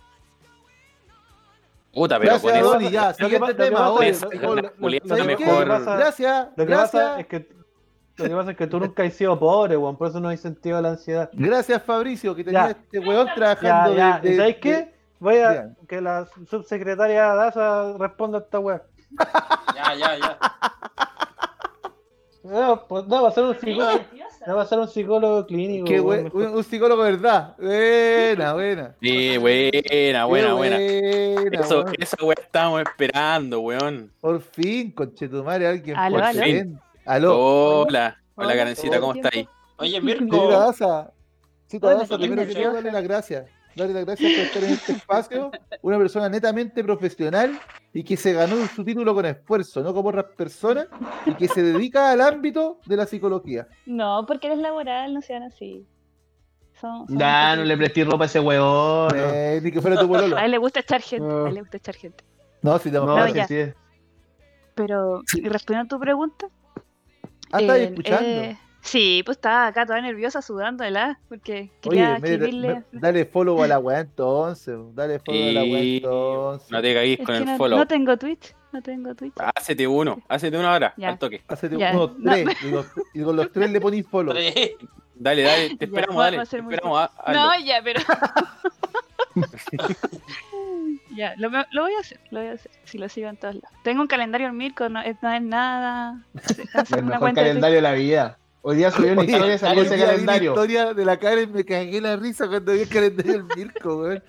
Puta, pero Gracias, con. Donny, ya, Lo que siguiente tema. ¿sabes Gracias, Lo que gracias, pasa es que lo que pasa es que tú nunca has sido pobre, weón, por eso no hay sentido de la ansiedad. gracias Fabricio, que tenía Ya. este hueón Ya, trabajando ya, de, ¿y de- ¿sabéis de- qué? Voy a que la subsecretaria Daza responda a esta weá. Ya, ya, ya. No, pues no, va a ser un psicólogo, no, va a ser un psicólogo clínico. Qué un, un psicólogo de verdad. Buena, buena. Sí, buena, buena, buena. buena, Eso, weón. esa weá estábamos esperando, weón. Por fin, conchetumare, alguien Aló, por aló. fin. Aló. Hola, hola, Hola, Karencita, ¿cómo ¿todo está ahí? Oye, Mirko. Daza, señorita Hola, Daza, primero que todo, Roja. darle las gracias. Darle las gracias por estar en este espacio. Una persona netamente profesional y que se ganó su título con esfuerzo, no como otras personas, y que se dedica al ámbito de la psicología. No, porque eres laboral, no sean así. Son, no le presté ropa a ese huevón. no. Eh, ni que fuera tu pololo. A él le gusta echar gente, a No. él le gusta echar gente. No, si te No, No, sí, sí. Pero, y respondiendo a tu pregunta. Ah, estás eh, escuchando. eh, sí, pues estaba acá toda nerviosa sudando de la porque Oye, quería mire, escribirle. me- dale follow a la weá entonces. Dale follow a la weá entonces. no te caguís con el no, follow. no tengo Twitch, no tengo Twitch. Hácete uno, hácete uno ahora, Ya. al toque. Hacete Ya, unos no. tres. Y, los- y con los tres le ponís follow. Dale, dale, te esperamos, dale. Te esperamos. No, ya, pero. ya, lo, lo voy a hacer, lo voy a hacer. Si lo sigo en todos lados. Tengo un calendario en Mirko, no es, no es nada. El mejor calendario de la vida. Hoy día subió una historia, salió ese vi la calendario. historia de la Karen me cagué la risa cuando vi el calendario del Mirko, weón.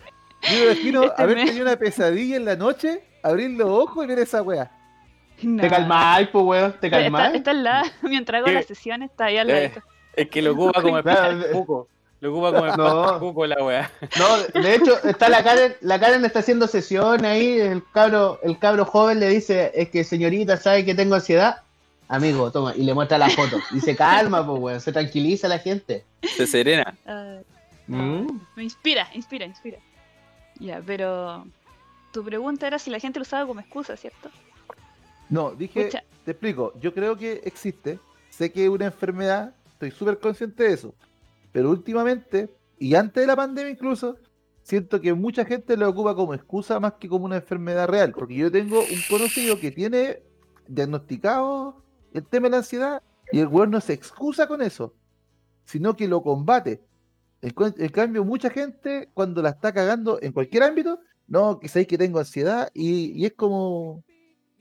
Yo me imagino Este haber mes. tenido una pesadilla en la noche, abrir los ojos y ver esa weá. No. Te calmáis, pues, weón. Te Está, calmáis. está al lado, mientras hago ¿Qué? las sesiones, está ahí al Eh, lado. Es que lo ocupa como Claro, el de- cuco. Lo ocupa como el No. cuco la weá. No, de hecho, está la Karen, la Karen está haciendo sesión ahí, el cabro, el cabro joven le dice, es que señorita, ¿sabe que tengo ansiedad? Amigo, toma, y le muestra la foto. Y se calma, pues, weón, se tranquiliza la gente. Se serena. Ah, Mm. me inspira, inspira, inspira. Ya, pero tu pregunta era si la gente lo usaba como excusa, ¿cierto? No, dije, te explico, yo creo que existe, sé que es una enfermedad, estoy súper consciente de eso, pero últimamente, y antes de la pandemia incluso, siento que mucha gente lo ocupa como excusa más que como una enfermedad real, porque yo tengo un conocido que tiene diagnosticado el tema de la ansiedad y el weón no se excusa con eso, sino que lo combate. En, cambio, mucha gente cuando la está cagando en cualquier ámbito, no, que sabéis que tengo ansiedad y, y es como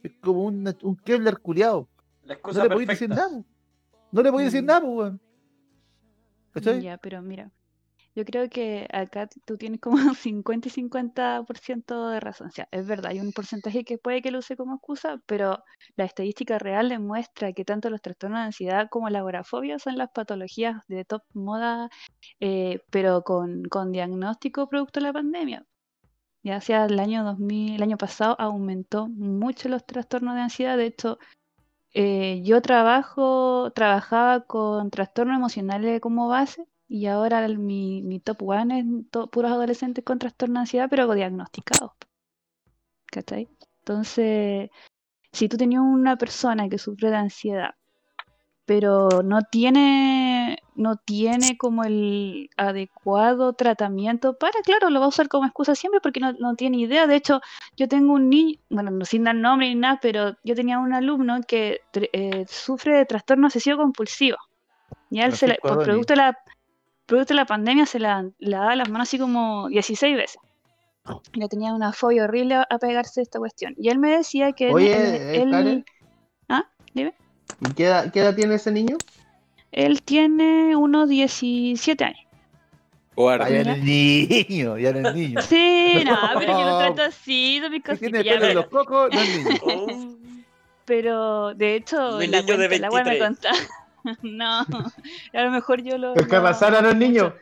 es como un, un Kevlar culiado. La No le podéis decir nada. No le podéis decir Mm. nada, pues, weón. ¿Cachai? Ya, pero mira, yo creo que acá tú tienes como un 50 y 50% de razón. O sea, es verdad, hay un porcentaje que puede que lo use como excusa, pero la estadística real demuestra que tanto los trastornos de ansiedad como la agorafobia son las patologías de top moda, eh, pero con, con diagnóstico producto de la pandemia. Ya hacia el año 2000, el año pasado aumentó mucho los trastornos de ansiedad. De hecho, eh, yo trabajo, trabajaba con trastornos emocionales como base y ahora el- mi, mi top one es to- puros adolescentes con trastorno de ansiedad, pero diagnosticados. ¿Cachai? Entonces, si tú tenías una persona que sufre de ansiedad, pero no tiene, no tiene como el adecuado tratamiento para, claro, lo va a usar como excusa siempre porque no, no tiene idea. De hecho, yo tengo un niño, bueno, no sin dar nombre ni nada, pero yo tenía un alumno que eh, sufre de trastorno obsesivo compulsivo. Y él se le- Francisco por producto de la, producto de la pandemia se la, daba las manos así como 16 veces. Y le tenía una fobia horrible a, pegarse a esta cuestión. Y él me decía que él- Oye, él, eh, él- Karen. ¿Ah? Dime. ¿Y qué edad, qué edad tiene ese niño? él tiene unos 17 años. Cobarde. Ah, ya no es niño, ya no es niño. Sí, no, pero yo lo No. trato así, de mi Si cosita. tiene pelo en pero- los cocos, no es niño. Oh, Pero de hecho, Mi la niño de cuenta, la wea me 23. contaba. no, a lo mejor yo lo. Es que lo- pasaron a los niños.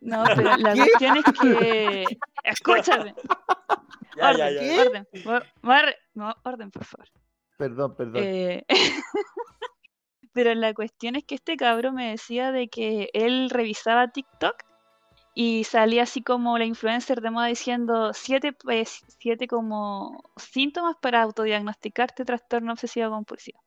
No, pero la cuestión es que. Escúchame. Ya, orden, ya, ya. orden. Or- mar- no, orden, por favor. Perdón, perdón. Eh, Pero la cuestión es que este cabro me decía de que él revisaba TikTok y salía así como la influencer de moda diciendo siete, pues, siete como síntomas para autodiagnosticarte trastorno obsesivo compulsivo.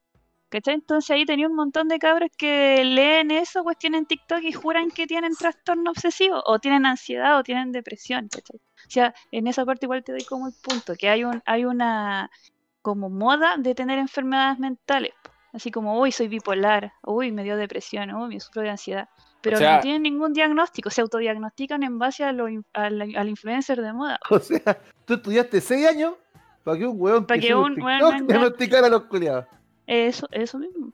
¿Cachai? Entonces ahí tenía un montón de cabros que leen eso, cuestionan en TikTok y juran que tienen trastorno obsesivo, o tienen ansiedad, o tienen depresión, ¿cachai? O sea, en esa parte igual te doy como el punto, que hay un, hay una como moda de tener enfermedades mentales. Así como, uy, soy bipolar, uy, me dio depresión, uy, me sufro de ansiedad. Pero sea- no tienen ningún diagnóstico, se autodiagnostican en base a lo in- al, al influencer de moda. O sea, tú estudiaste 6 años para que un weón Pa' que que sube un TikTok weón venga- diagnosticara a los culiados. Eso, eso mismo.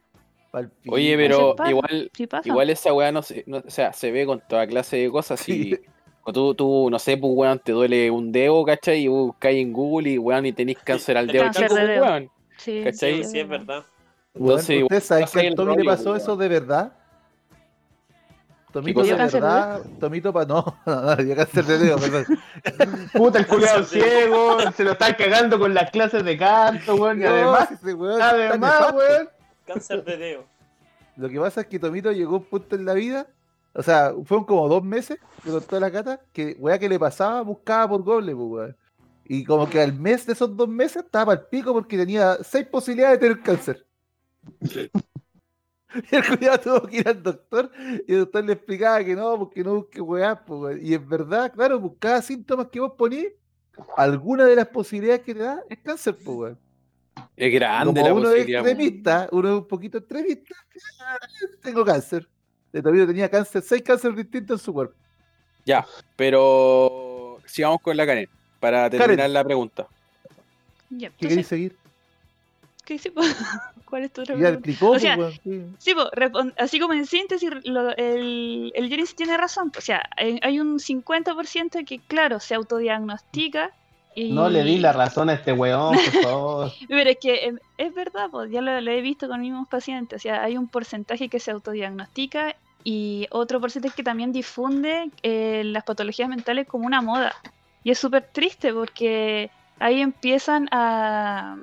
Oye, pero pasa. igual, Sí igual esa weá no se, no- o sea, se ve con toda clase de cosas. Sí. Y tú, tú, no sé, pues weón, te duele un dedo, ¿cachai? Y buscáis en Google y weón, y tenéis cáncer al dedo. Cáncer chico, de dedo. weón. Sí, ¿cachai? Sí, sí, es verdad. Entonces, ¿Ustedes saben pasa que a Tommy le pasó weón. eso de verdad? Tomito de ¿Dio cáncer de verdad, Tomito pa... No, no, no, dio cáncer de dedo, perdón. Puta, el culiado ciego, se lo están cagando con las clases de canto, weón. Y No, además, ese weón además, weón. Cáncer de dedo. Lo que pasa es que Tomito llegó a un punto en la vida, o sea, fueron como dos meses, me contó la cata, que weá que le pasaba, buscaba por Google, pues, weón. Y como que al mes de esos dos meses estaba al pico porque tenía seis posibilidades de tener cáncer. Y el cuidado tuvo que ir al doctor y el doctor le explicaba que no, porque no busque weá, pues. Y es verdad, claro, pues cada síntoma que vos ponís, alguna de las posibilidades que te da es cáncer, pues, weón. Es grande Como la uno es pues. extremista, uno es un poquito extremista, tengo cáncer. De Tomito tenía cáncer, seis cánceres distintos en su cuerpo. Pero sigamos con la Karen, para terminar Karen. la pregunta. Ya, ¿Qué queréis seguir? ¿Qué hice? ¿Cuál es tu otra Ya pregunta? explicó, O sea, pues, weón, sí. Sí, respon- así como en síntesis, lo- el, el tiene razón. O sea, hay, un 50% que, claro, se autodiagnostica. Y... No le di la razón a este weón, por favor. Pero es que em, es verdad, pues ya lo, lo he visto con mismos pacientes. O sea, hay un porcentaje que se autodiagnostica y otro porcentaje que también difunde eh, las patologías mentales como una moda. Y es súper triste porque ahí empiezan a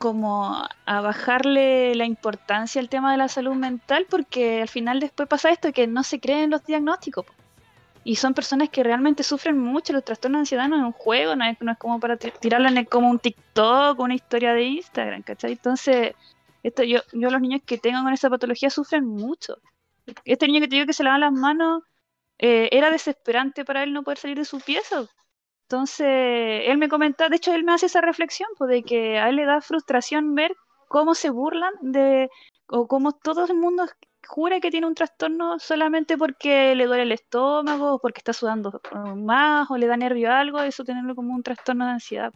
como a bajarle la importancia al tema de la salud mental porque al final después pasa esto que no se creen los diagnósticos. Y son personas que realmente sufren mucho. Los trastornos de ansiedad no es un juego, no es, como para ti- tirarlo en como un TikTok, una historia de Instagram, ¿cachai? Entonces, esto yo, yo los niños que tengan con esa patología sufren mucho. Este niño que te digo que se lava las manos, eh, era desesperante para él no poder salir de su pieza. Entonces, él me comenta, de hecho, él me hace esa reflexión, pues, de que a él le da frustración ver cómo se burlan de, o cómo todo el mundo jura que tiene un trastorno solamente porque le duele el estómago, o porque está sudando eh, más, o le da nervio a algo, eso tenerlo como un trastorno de ansiedad.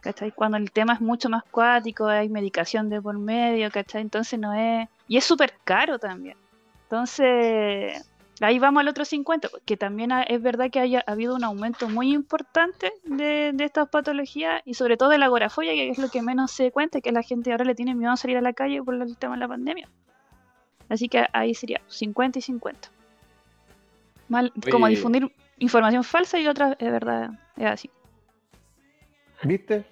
¿Cachai? Cuando el tema es mucho más cuático, hay medicación de por medio, ¿cachai? Entonces no es... Y es súper caro también. Entonces, ahí vamos al otro 50, que también ha- es verdad que haya habido un aumento muy importante de, de estas patologías y sobre todo de la agorafobia, que es lo que menos se cuenta, que la gente ahora le tiene miedo a salir a la calle por el tema de la pandemia. Así que ahí sería 50 y 50. Mal, como difundir información falsa y otra es verdad, es así. ¿Viste?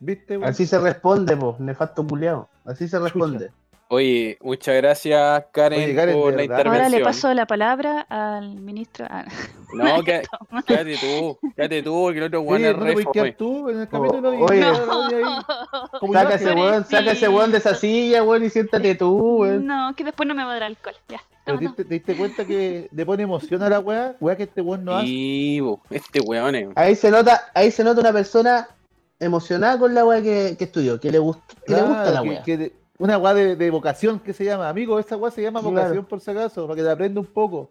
¿Viste? Así se responde, po, nefasto culiao. Así se responde. Oye, muchas gracias Karen, Oye, Karen, por la intervención. Ahora le paso la palabra al ministro. ah, No, que- quédate tú, quédate tú, porque el otro weón es no te re fome. tú en el capítulo y oye. Saca ese weón, saca ese weón de esa silla, weón, y siéntate tú, weón. No, que después no me va a dar alcohol. Ya. Pero No, no. ¿Te, te diste cuenta que le pone emoción a la weá? Weá que este weón no hace. Sí, bo, este weón es. Ahí se nota, ahí se nota una persona emocionada con la weá que, que estudió, que le gusta, que le gusta la weá. que una weá de, de vocación que se llama. Amigo, esa weá se llama Claro. vocación por si acaso, para que te aprenda un poco.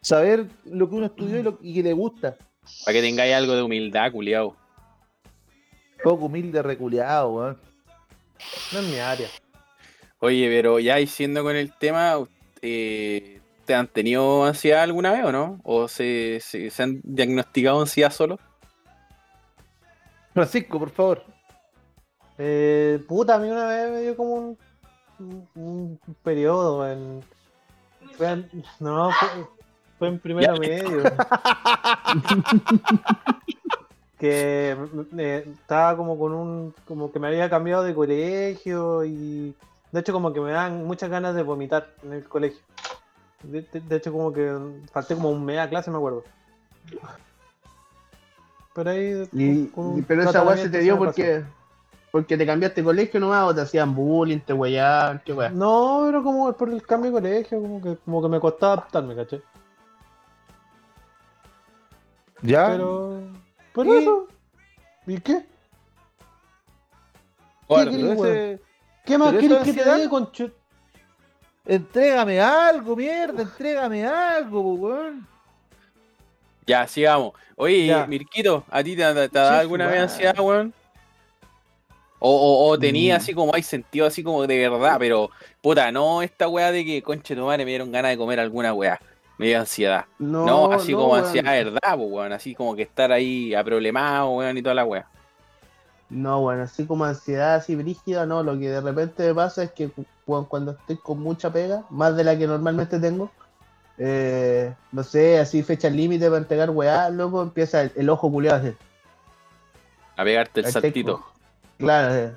Saber lo que uno estudió y, lo, y que le gusta. Para que tengáis algo de humildad, culiao. Poco humilde, reculeado, weón. No es mi área. Oye, pero ya diciendo con el tema, eh, ¿te han tenido ansiedad alguna vez o no? ¿O se, se, se han diagnosticado ansiedad solo? Francisco, por favor. Eh, puta, a mí una vez me dio como un, un, un periodo en. fue en- no, fue, fue en primero medio. que eh, estaba como con un. como que me había cambiado de colegio y. De hecho, como que me dan muchas ganas de vomitar en el colegio. De, de- de hecho, como que falté como un mes a clase, me acuerdo. Pero ahí. Y, con un y- pero esa weá se te dio me pasó. Porque te cambiaste de colegio nomás o te hacían bullying, te weyaban, qué weá. No, era como por el cambio de colegio, como que, como que me costaba adaptarme, ¿caché? ¿Ya? Pero. Por ¿Y? eso. ¿Y qué? Bueno, ¿Qué Pero querés, ese- ¿Qué más quieres que te dé, conchu? Entrégame algo, mierda, entrégame algo, weón. Ya, sigamos. Oye, Ya. Mirquito, ¿a ti te, te, te ha dado Sí, alguna vez ansiedad, weón? O, o, o tenía Mm. así como hay sentido así como de verdad, pero puta, no esta weá de que conche tu madre me dieron ganas de comer alguna weá. Me dio ansiedad. No, No, así no, como weón. ansiedad de verdad, pues weón. Así como que estar ahí aproblemado, weón, y toda la weá. No, bueno, así como ansiedad, así brígida, no. Lo que de repente me pasa es que cu- cuando estoy con mucha pega, más de la que normalmente tengo, eh, no sé, así fecha límite para entregar weá, luego empieza el, el ojo culeado así. A pegarte el saltito. Claro, eh.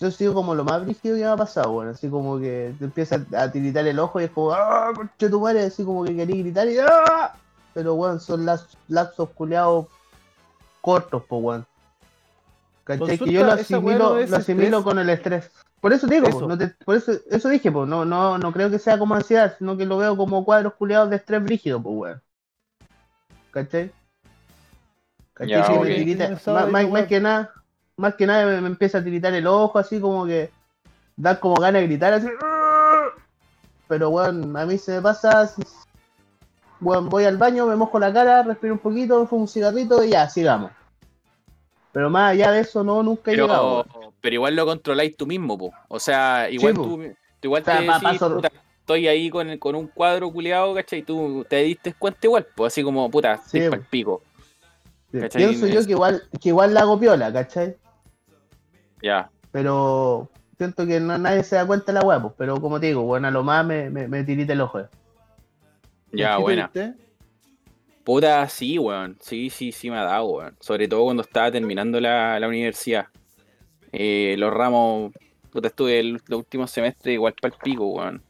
Yo sigo como lo más brígido que me ha pasado, bueno, así como que te empieza a tiritar el ojo y es como, ¡ah, conche tu madre! Así como que quería gritar y ¡ah! Pero, weón, son las lapsos culeados cortos, po, weón. ¿Cachai? Que yo lo asimilo, lo asimilo estrés. con el estrés. Por eso digo, Eso. po, no te- por eso, eso dije, pues, no, no, no creo que sea como ansiedad, sino que lo veo como cuadros culeados de estrés brígido, pues, weón. ¿Cachai? ¿Cachai? Ya, Que me tirita- más, más- que nada, más que nada me, me empieza a tiritar el ojo, así como que da como ganas de gritar, así. Pero, weón, a mí se me pasa, weón, voy al baño, me mojo la cara, respiro un poquito, fumo un cigarrito y ya, sigamos. Pero más allá de eso, no, nunca he llegado. Pero, weón. pero igual lo controláis tú mismo, po. O sea, igual po. tú, tú igual O sea, te decís, paso- puta, estoy ahí con, el- con un cuadro culeado, ¿cachai? Tú te diste cuenta igual, pues así como, puta, Sí, estoy pa'l pico. Sí. Pienso yo que igual, que igual la hago piola, ¿cachai? Ya. Pero siento que no, nadie se da cuenta de la weá, pues, pero como te digo, bueno, a lo más me, me, me tirita el ojo. Ya, ¿Qué buena. Puta, sí, weón. Sí, sí, sí me ha dado, weón. Sobre todo cuando estaba terminando la, la universidad. Eh, los ramos, puta, estuve el, los últimos semestres igual para el pico, weón.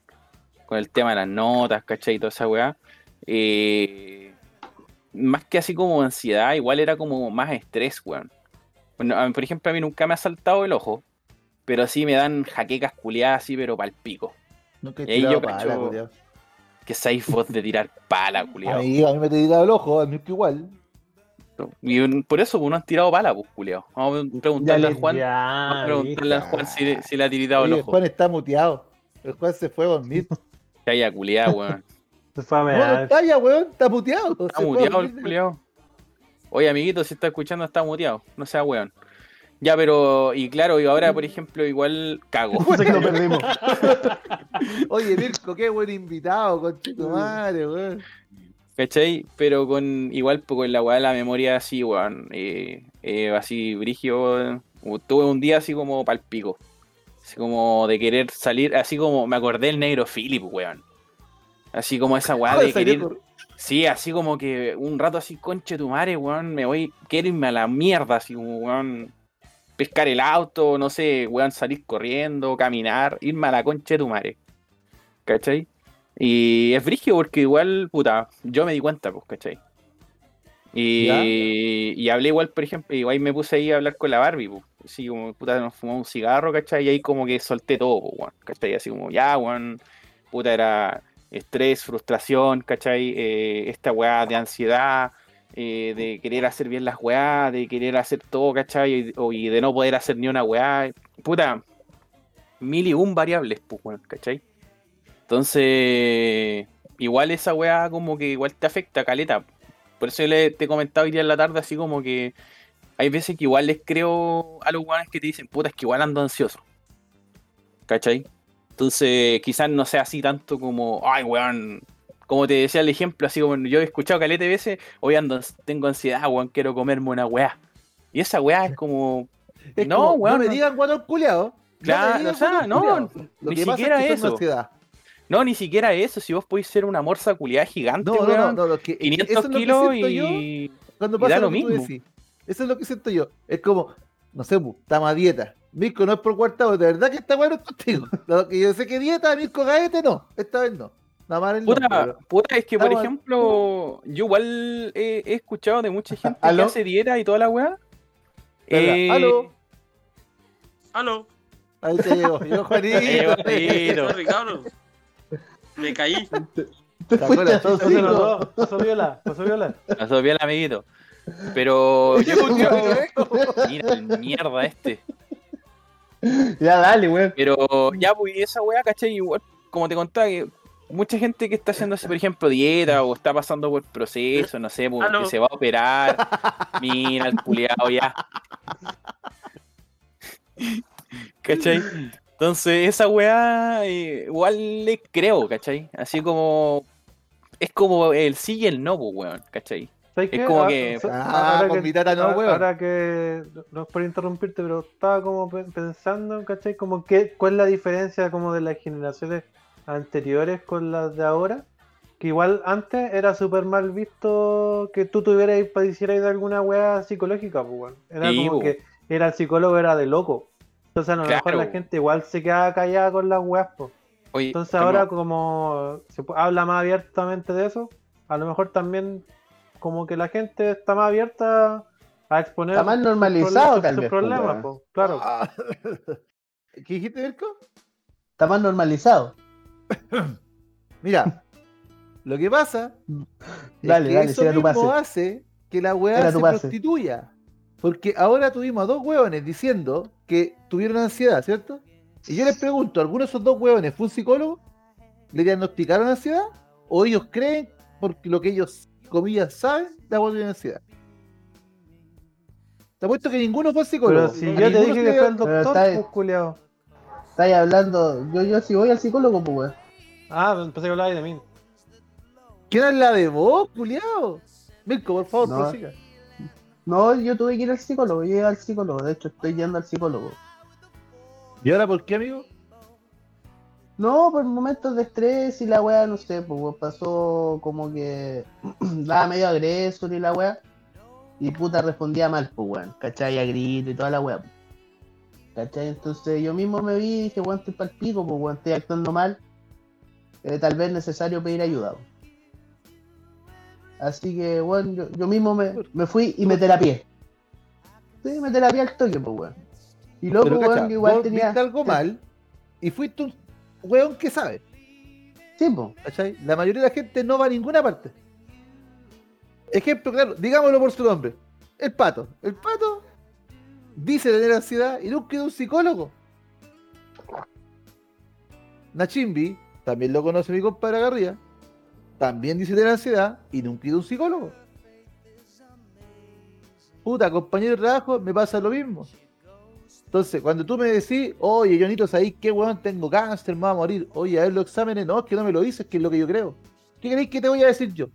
Con el tema de las notas, ¿cachai? Y toda esa weá. Eh, más que así como ansiedad, igual era como más estrés, weón. Bueno, a mí, por ejemplo, a mí nunca me ha saltado el ojo. Pero sí me dan jaquecas culiadas así, pero para el pico. Nunca he Y ahí tirado yo pala, cacho- culiao. Que seis vos de tirar pala, A culiado. mí, a mí me te tirado el ojo, a mí que igual. Y un- por eso pues, no han tirado bala, pues, culiao. Vamos a preguntarle a Juan. Vamos a preguntarle a Juan si, le- si le ha tiritado el ojo. Juan está muteado. El Juan se fue a dormir. Que haya culiado, weón. Se fue a No, no mear. está ya, weón, está muteado. Está muteado el culiao. Oye, amiguito, si está escuchando, está muteado. No sea weón. Ya, pero, y claro, y ahora, por ejemplo, igual cago. Sé que lo perdimos. Oye, Mirko, qué buen invitado, con tu madre, weón. ¿Cachai? Pero con igual pues, con la weá de la memoria así, weón. eh, eh, así, brigio. weón. Tuve un día así como pal pico. Así como de querer salir, así como me acordé del negro Philip, weón. Así como esa weá de Salió querer. Sí, así como que un rato así, conche tu madre, weón, me voy, quiero irme a la mierda, así como, weón, pescar el auto, no sé, weón, salir corriendo, caminar, irme a la concha de tu madre. ¿Cachai? Y es brígido porque igual, puta, yo me di cuenta, pues, ¿cachai? Y, ¿Ya? y hablé igual, por ejemplo, igual me puse ahí a hablar con la Barbie, pues. Así como, puta, nos fumamos un cigarro, ¿cachai? Y ahí como que solté todo, pues, weón, ¿cachai? Así como, ya, weón, puta, era estrés, frustración, ¿cachai? Eh, esta weá de ansiedad, eh, de querer hacer bien las weá, de querer hacer todo, ¿cachai? Y, de no poder hacer ni una weá. Puta, mil y un variables, pues, ¿cachai? Entonces, igual esa weá como que igual te afecta, caleta. Por eso le, te he comentado hoy día en la tarde, así como que hay veces que igual les creo a los weones que te dicen, puta, es que igual ando ansioso. ¿Cachai? Entonces, quizás no sea así tanto como, ay, weón, como te decía el ejemplo, así como yo he escuchado caleta de veces, hoy ando, tengo ansiedad, weón, quiero comerme una weá. Y esa weá es como, Es No, como, weón, no me no. digan guatón culiao. Claro, digan o sea, no. Lo ni que siquiera es que eso. ansiedad. No, ni siquiera eso. Si vos podéis ser una morsa culiada gigante, No, no, no, weón, no, lo que- es que 500 eso es lo que kilos siento yo y. cuando y pasa da lo, lo mismo. Eso es lo que siento yo. Es como, no sé, estamos a dieta. Mirko no es por cuartavo, de verdad que está bueno es contigo. Lo que yo sé que dieta, Mirko Gaete no. Esta vez no. Nada más el Puta, pero- puta, es que por ejemplo, yo igual he, he escuchado de mucha gente que ¿Aló? hace dieta y toda la weá. Eh, Aló, Aló. ahí te llegó. Llegó Juanito. eh. Me caí. Te Sacó fuiste la a chucha, Pasó dos, pasó viola, pasó viola. Pasó bien, amiguito. Pero yo. Mira el mierda este. Ya dale, weón. Pero ya, pues, y esa weá, ¿cachai? Igual, como te contaba, que mucha gente que está haciendo por ejemplo, dieta o está pasando por proceso, no sé, pues, Aló. que se va a operar. Mira el culiado ya. ¿Cachai? Entonces, esa weá, eh, igual le creo, ¿cachai? Así como. Es como el sí y el no, pues, weón, ¿cachai? ¿Sabes Es qué? como Ah, que- Ah, ahora con que- mi tata no, ahora- weón. Ahora que, no es por interrumpirte, pero estaba como pe- pensando, ¿cachai? Como que, ¿cuál es la diferencia como de las generaciones anteriores con las de ahora? Que igual antes era súper mal visto que tú tuvieras, padecieras de alguna weá psicológica, pues, weón. Era Sí, como que era el psicólogo, era de loco. Entonces a lo mejor la gente igual se quedaba callada con las weas, pues. Oye, Entonces ahora como se habla más abiertamente de eso, a lo mejor también como que la gente está más abierta a exponer Está más normalizado, tal sus vez, problemas, pues, claro. Ah. ¿Qué dijiste, Mirko? Está más normalizado. Mira, lo que pasa es Dale, que dale, eso tu mismo pase. hace que la weá Era se tu pase. prostituya. Porque ahora tuvimos a dos hueones diciendo que tuvieron ansiedad, ¿cierto? Y yo les pregunto, ¿alguno de esos dos hueones fue un psicólogo? ¿Le diagnosticaron ansiedad? ¿O ellos creen, porque lo que ellos, comillas, saben, la hueá tiene ansiedad? Te apuesto que ninguno fue psicólogo. Pero si yo te dije que fue el doctor, está- pues culiao. Estáis hablando. Yo, yo si voy al psicólogo, pues, weón. Ah, empecé a hablar de mí. ¿Quién es la de vos, culiao? Mirko, por favor, No. prosiga. No, yo tuve que ir al psicólogo. Yo llegué al psicólogo. De hecho, estoy yendo al psicólogo. ¿Y ahora por qué, amigo? No, por momentos de estrés y la weá, no sé, pues pasó como que daba medio agresor y la weá. Y puta respondía mal, pues weón, ¿cachai? A grito y toda la weá. ¿Cachai? Entonces yo mismo me vi y dije, weón, estoy pa'l pico, pues weón, estoy actuando mal. Eh, tal vez es necesario pedir ayuda. weón. Así que, weón, yo, yo mismo me, me fui y me terapié. Sí, me terapié al toque, pues weón. Y luego, weón, igual tenía. algo mal y fuiste un weón que sabe. Pues. ¿cachai? La mayoría de la gente no va a ninguna parte. Ejemplo, claro, digámoslo por su nombre. El pato. El pato dice tener ansiedad y nunca a un psicólogo. Nachimbi, también lo conoce mi compadre Garría, también dice tener ansiedad y nunca a un psicólogo. Puta, compañero de trabajo, me pasa lo mismo. Entonces, cuando tú me decís, oye, Jonito, ¿sabéis qué weón? Tengo cáncer, me voy a morir. Oye, a ver los exámenes, no, es que no me lo dices, que es lo que yo creo. ¿Qué queréis que te voy a decir yo?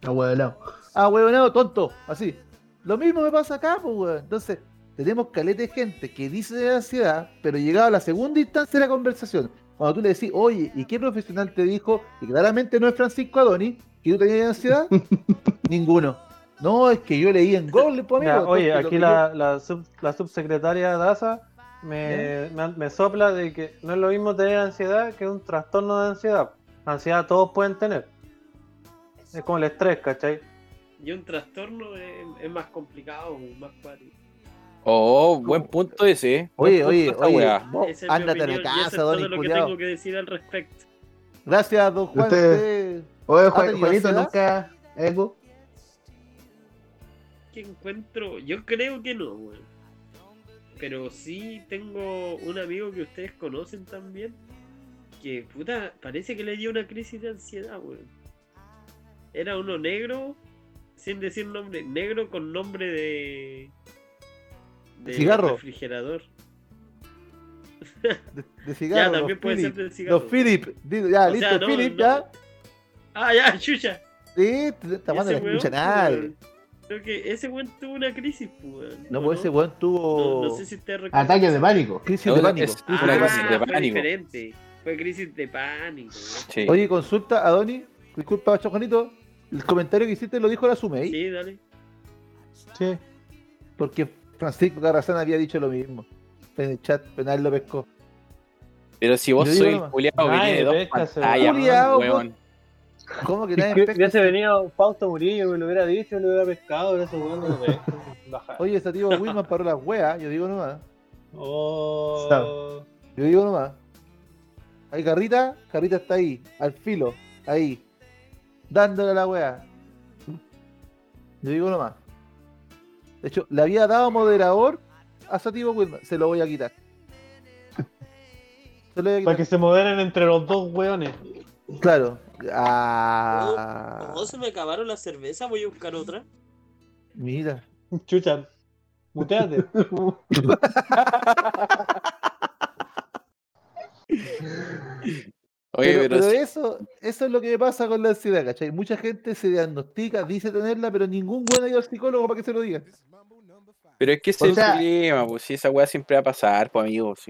No, weón, no. Ah, weonado, tonto, así. Lo mismo me pasa acá, pues, weón. Entonces, tenemos caleta de gente que dice de ansiedad, pero llegado a la segunda instancia de la conversación, cuando tú le decís, oye, ¿y qué profesional te dijo? Y claramente no es Francisco Adoni, que tú tenías ansiedad, ninguno. No, es que yo leí en Google, pues, amigo. Mira, oye, aquí la, la, sub- la subsecretaria Daza me, me, me sopla de que no es lo mismo tener ansiedad que un trastorno de ansiedad. Ansiedad todos pueden tener. Es como el estrés, ¿cachai? Y un trastorno es, es más complicado, más cuático. Oh, buen punto ese, ¿eh? Oye, oye, oye, es mi ándate a la opinión, y eso casa, es todo Don lo que tengo que decir al respecto. Gracias, don Juan. Usted- Oye, ¿Ha Juan- Juanito, nunca. Ego. Que encuentro, yo creo que no, weón. Pero sí tengo un amigo que ustedes conocen también, que puta, parece que le dio una crisis de ansiedad, weón. Era uno negro, sin decir nombre, negro con nombre de... de Cigarro. refrigerador. de, de cigarro, ya, también puede ser Philip, del cigarro. Los Philip, di- ya, O listo, sea, no, Philip, no. ya. Ah, ya, chucha. Sí, te está Y mandando Creo que ese weón tuvo una crisis, pues, weón. No, ¿o pues ese weón tuvo no sé si te Ataque de pánico. crisis No, de pánico. es- crisis una de crisis pánico. de fue pánico. diferente. Fue crisis de pánico. Sí. Oye, consulta a Donny. Disculpa, Chojonito. El comentario que hiciste lo dijo la Sumei. Sí, dale. Sí. Porque Francisco Carrazán había dicho lo mismo. En el chat, penal lo pescó. Pero si vos sois el culiado tiene dos pantallas, weón. ¿Cómo que nadie que- pesca? hubiese venido Fausto Murillo, me lo hubiera dicho, lo hubiera pescado, pero ese weón no lo pesca. Baja. Oye, ese tío Wilman paró las weas, yo digo nomás. Oh. Yo digo nomás. Hay Carrita, Carrita está ahí, al filo, ahí, dándole a la wea. Yo digo nomás. De hecho, le había dado moderador a Sativo Wilman, se lo voy a quitar. Se Para que se moderen entre los dos weones. Claro. Ah, Oh, se me acabaron las cervezas, voy a buscar otra. mira. Chucha. Muteate. Oye, pero, pero, pero sí- eso, eso es lo que me pasa con la ansiedad, ¿cachai? Mucha gente se diagnostica, dice tenerla, pero ningún buen ha ido al psicólogo para que se lo diga. pero es que ese O es el problema, pues si esa weá siempre va a pasar, pues amigos.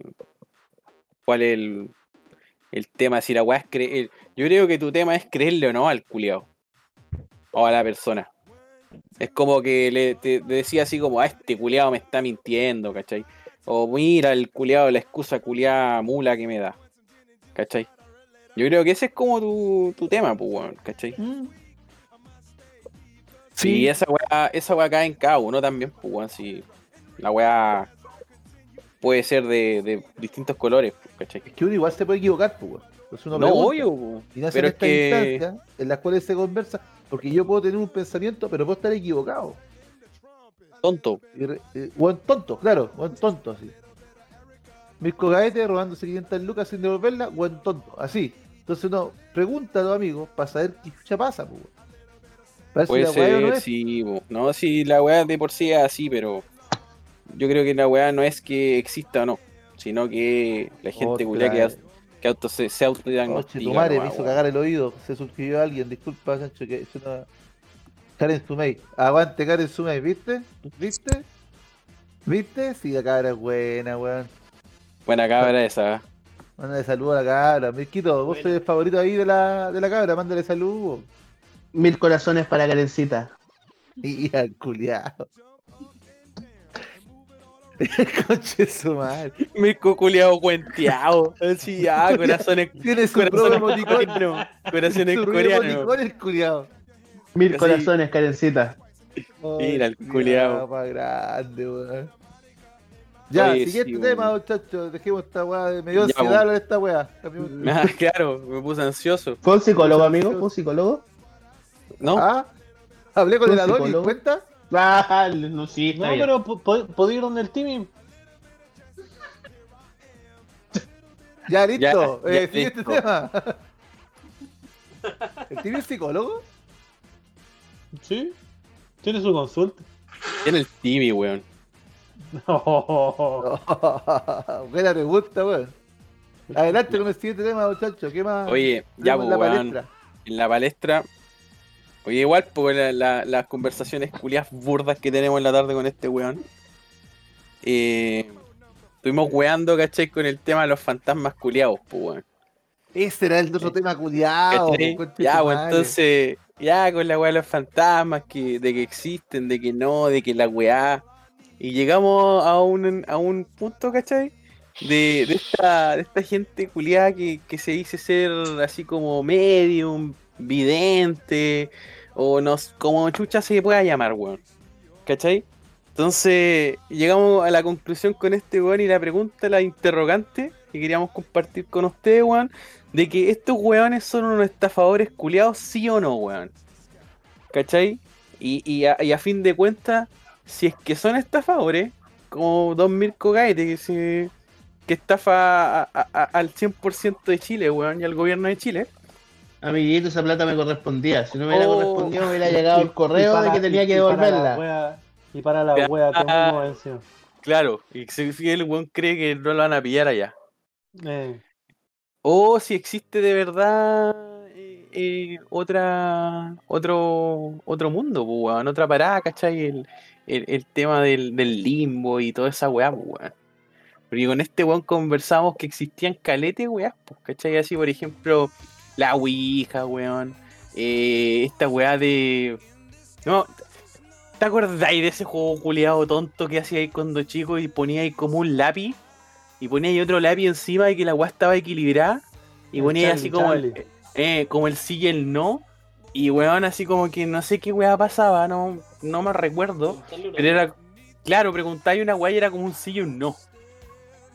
¿Cuál es el, el tema? Si la weá es creer. Yo creo que tu tema es creerle o no al culiao. O a la persona. Es como que le te, te decía así como, ah, este culiao me está mintiendo, ¿cachai? O mira el culiao, la excusa culiada mula que me da. ¿Cachai? Yo creo que ese es como tu, tu tema, pues, weón, ¿cachai? Sí, esa weá, esa weá cae en cada uno también, pues weón, si la weá puede ser de, de distintos colores, ¿cachai? Es que uno igual se puede equivocar, pues, weón. Entonces uno No, obvio. Y nace pero en es esta que instancia en las cuales se conversa, porque yo puedo tener un pensamiento, pero puedo estar equivocado. tonto. Y re- eh, Buen tonto, claro, buen tonto, así. Mirko Gaete robándose 500 lucas sin devolverla, buen tonto, así. Entonces uno pregunta a los amigos para saber qué chucha pasa, pues. si Puede no ser, es. sí, po. no, si la weá de por sí es así, pero yo creo que la weá no es que exista o no, sino que la gente Otra, culia que, que auto, se, se Oche, autodiagnostica. tu madre me hizo cagar el oído, se suscribió alguien, disculpa, Sancho, que eso no... Karen Sumey, aguante Karen Sumey, ¿viste? ¿Viste? ¿Viste? Sí, la cabra es buena, weón. Buena cabra esa. Mándale saludos a la cabra, Mirquito, vos Buena. sois el favorito ahí de la, de la cabra, mándale saludos. Mil corazones para Karencita. Y al culiado. Conche su madre. Mirko culiao cuenteado. Así ya, corazones. Tiene su propio corazones emoticón. Corazones coreanos. Mil Así. corazones, Karencita. Mira el culiao. Grande, weón. Ya, Oye, siguiente sí, tema, muchachos. Dejemos esta weá. de- Me dio ansiedad hablar de esta weá. Ah, claro, me puse ansioso. ¿Fue un psicólogo, amigo? ¿Fue un psicólogo? ¿No? ¿Ah? Hablé con ¿Un el Adoni, psicólogo? ¿cuenta? Ah, no, sí, está No, bien. pero ¿puedo ir donde el Timmy? Ya, listo. Ya, eh, ya, siguiente listo. tema. ¿El tío es psicólogo? Sí. Tiene su consulta. Tiene el Timmy, weón. Buena pregunta, weón. Adelante con el siguiente tema, muchachos. ¿Qué más? Oye, ya, pues, la weón. palestra? En la palestra. Oye, igual, pues la- la- las conversaciones culias burdas que tenemos en la tarde con este weón. Eh, estuvimos weando, ¿cachai? Con el tema de los fantasmas culiados, pues weón. Ese era el otro tema culiado. ¿Cachai? Ya, pues entonces, ya con la weá de los fantasmas, que, de que existen, de que no, de que la weá. Y llegamos a un, a un punto, ¿cachai? De, de esta, de esta gente culiada que, que se dice ser así como medium, vidente, o nos, como chucha se pueda llamar, weón. ¿Cachai? Entonces, llegamos a la conclusión con este weón y la pregunta, la interrogante que queríamos compartir con ustedes, weón, de que estos weones son unos estafadores culiados, sí o no, weón. ¿Cachai? Y, y, a, fin de cuentas, si es que son estafadores, como Don Mirko Gaete, que, se, que estafa a- a- al 100% de Chile, weón, y al gobierno de Chile. Amiguito, esa plata me correspondía. Si no me hubiera Oh. correspondido, me hubiera llegado el correo de que tenía que devolverla. y para la wea, una convención. Claro, y si si el weón cree que no lo van a pillar allá. Eh, O si existe de verdad eh, eh, otra, otro, otro mundo, pues, weón, otra parada, ¿cachai? El, el, el tema del, del limbo y toda esa weá, pues, weón. Porque con este weón conversamos que existían caletes, weá, pues, ¿cachai? Así, por ejemplo, la Ouija, weón. eh, esta weá de. No, ¿te acordáis de ese juego culiado tonto que hacíais cuando chico y poníais como un lápiz? Y poníais otro lápiz encima y que la weá estaba equilibrada. Y El poníais Charlie, así como el, eh, como el sí y el no. Y weón, así como que no sé qué weá pasaba, no, no me recuerdo. Pero era, claro, preguntáis una weá y era como un sí y un no.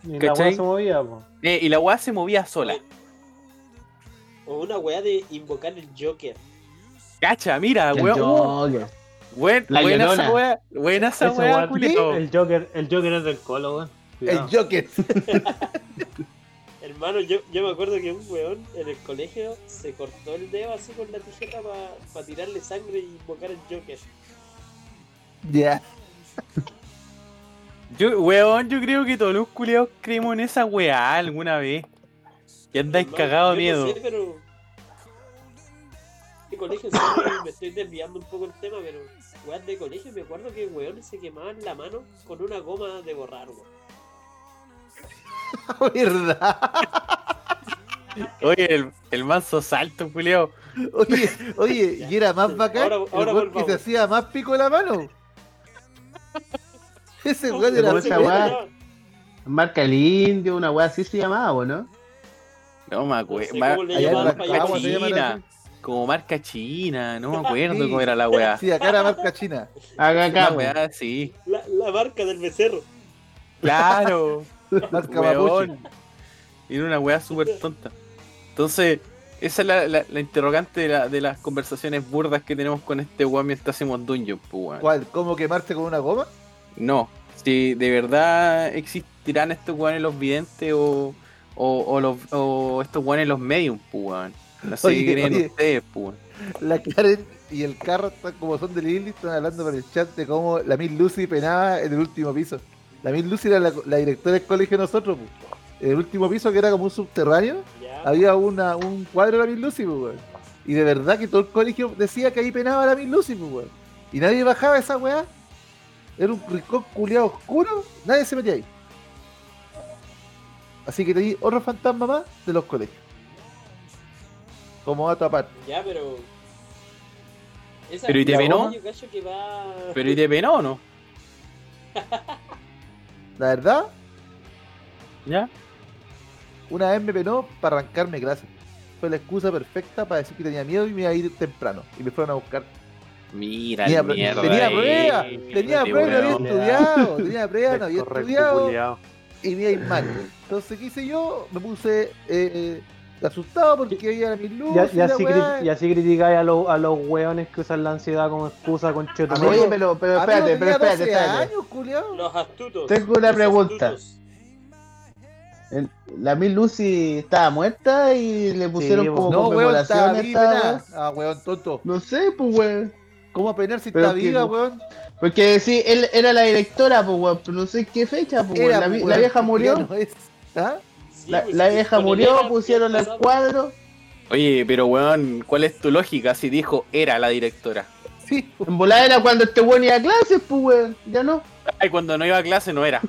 Y la ¿Cachai? weá se movía, po. Eh, y la weá se movía sola. O una weá de invocar el Joker. Cacha, mira, El weón. Joker. buen- buena Llorona. esa weá, buena esa weá, el Joker, el Joker es del colo, weón. El. Joker. Hermano, yo, yo me acuerdo que un weón en el colegio se cortó el dedo así con la tijera para tirarle sangre y invocar el Joker. Ya. Yo, weón, yo creo que todos los culiados creemos en esa weá alguna vez. Y andáis cagados de no miedo. sé, pero... Este colegio, me estoy desviando un poco el tema, pero... Weón de colegio, me acuerdo que weones se quemaban la mano con una goma de borrar, weón. ¿Verdad? Oye, el, el manso salto, culiao. Oye, oye, y era más bacán Ahora- el ahora weón que se hacía más pico de la mano. Ese weón era ¿Cómo esa weá? Marca el indio, una weá así se llamaba, ¿o no? No me No acuerdo. sé allá en allá. Rancagua se así. Como marca china, no me acuerdo Sí. cómo era la weá. Sí, acá era marca china. La acá, weá, sí. La, la marca del becerro. Claro. Marca weón. era una weá súper tonta. Entonces, esa es la, la- la interrogante de, la- de las conversaciones burdas que tenemos con este weón mientras hacemos Dungeon, pues. ¿Cuál? ¿Cómo quemarse con una goma? No, si de verdad existirán estos weones los videntes o, o, o los, o estos weones los medium, pues, creen oye. ustedes, pues. weón. La Karen y el carro, están como son de Lily, están hablando por el chat de cómo la Miss Lucy penaba en el último piso. La Miss Lucy era la, la directora del colegio de nosotros, pues. En el último piso, que era como un subterráneo, Ya. había una, un cuadro de la Miss Lucy, pues, weón. Y de verdad que todo el colegio decía que ahí penaba la Miss Lucy, pues, weón. Y nadie bajaba esa weá. Era un rincón culiado oscuro, nadie se metía ahí. Así que tenéis otro fantasma más de los colegios. Como dato aparte. Ya, pero. Esa Pero ¿y te esa penó? yo cacho que va. Pero ¿y te penó o no? La verdad, ¿Ya? una vez me penó para arrancarme clases. Fue la excusa perfecta para decir que tenía miedo y me iba a ir temprano. Y me fueron a buscar. Mira, Tenía, mierda. tenía ahí. prueba, tenía Este prueba, no había estudiado, tenía prueba, no había estudiado y me iba a ir mal. Entonces, ¿qué hice yo? Me puse eh, eh, asustado porque había mis Y, luces. y la así, y así criticáis a, los a los weones que usan la ansiedad como excusa con cheto. Oye, pero, pero espérate, pero espérate, 12 espérate. años. Los astutos. Tengo una pregunta. El- La Miss Lucy estaba muerta y le pusieron Sí, como No, estaba conmemoración. Ah, weón, tonto. No sé, pues weón. ¿Cómo penar si Pero está que- viva, weón? Porque sí, él era la directora, pues weón, pero no sé qué fecha, pues weón. La, la vieja murió. ¿Ah? Sí, La, pues, la vieja murió, pusieron ¿qué el cuadro. Oye, pero weón, ¿cuál es tu lógica? Si dijo era la directora. Sí, En volada era cuando este weón iba a clases, pues weón. Ya no. Ay, cuando no iba a clase no era.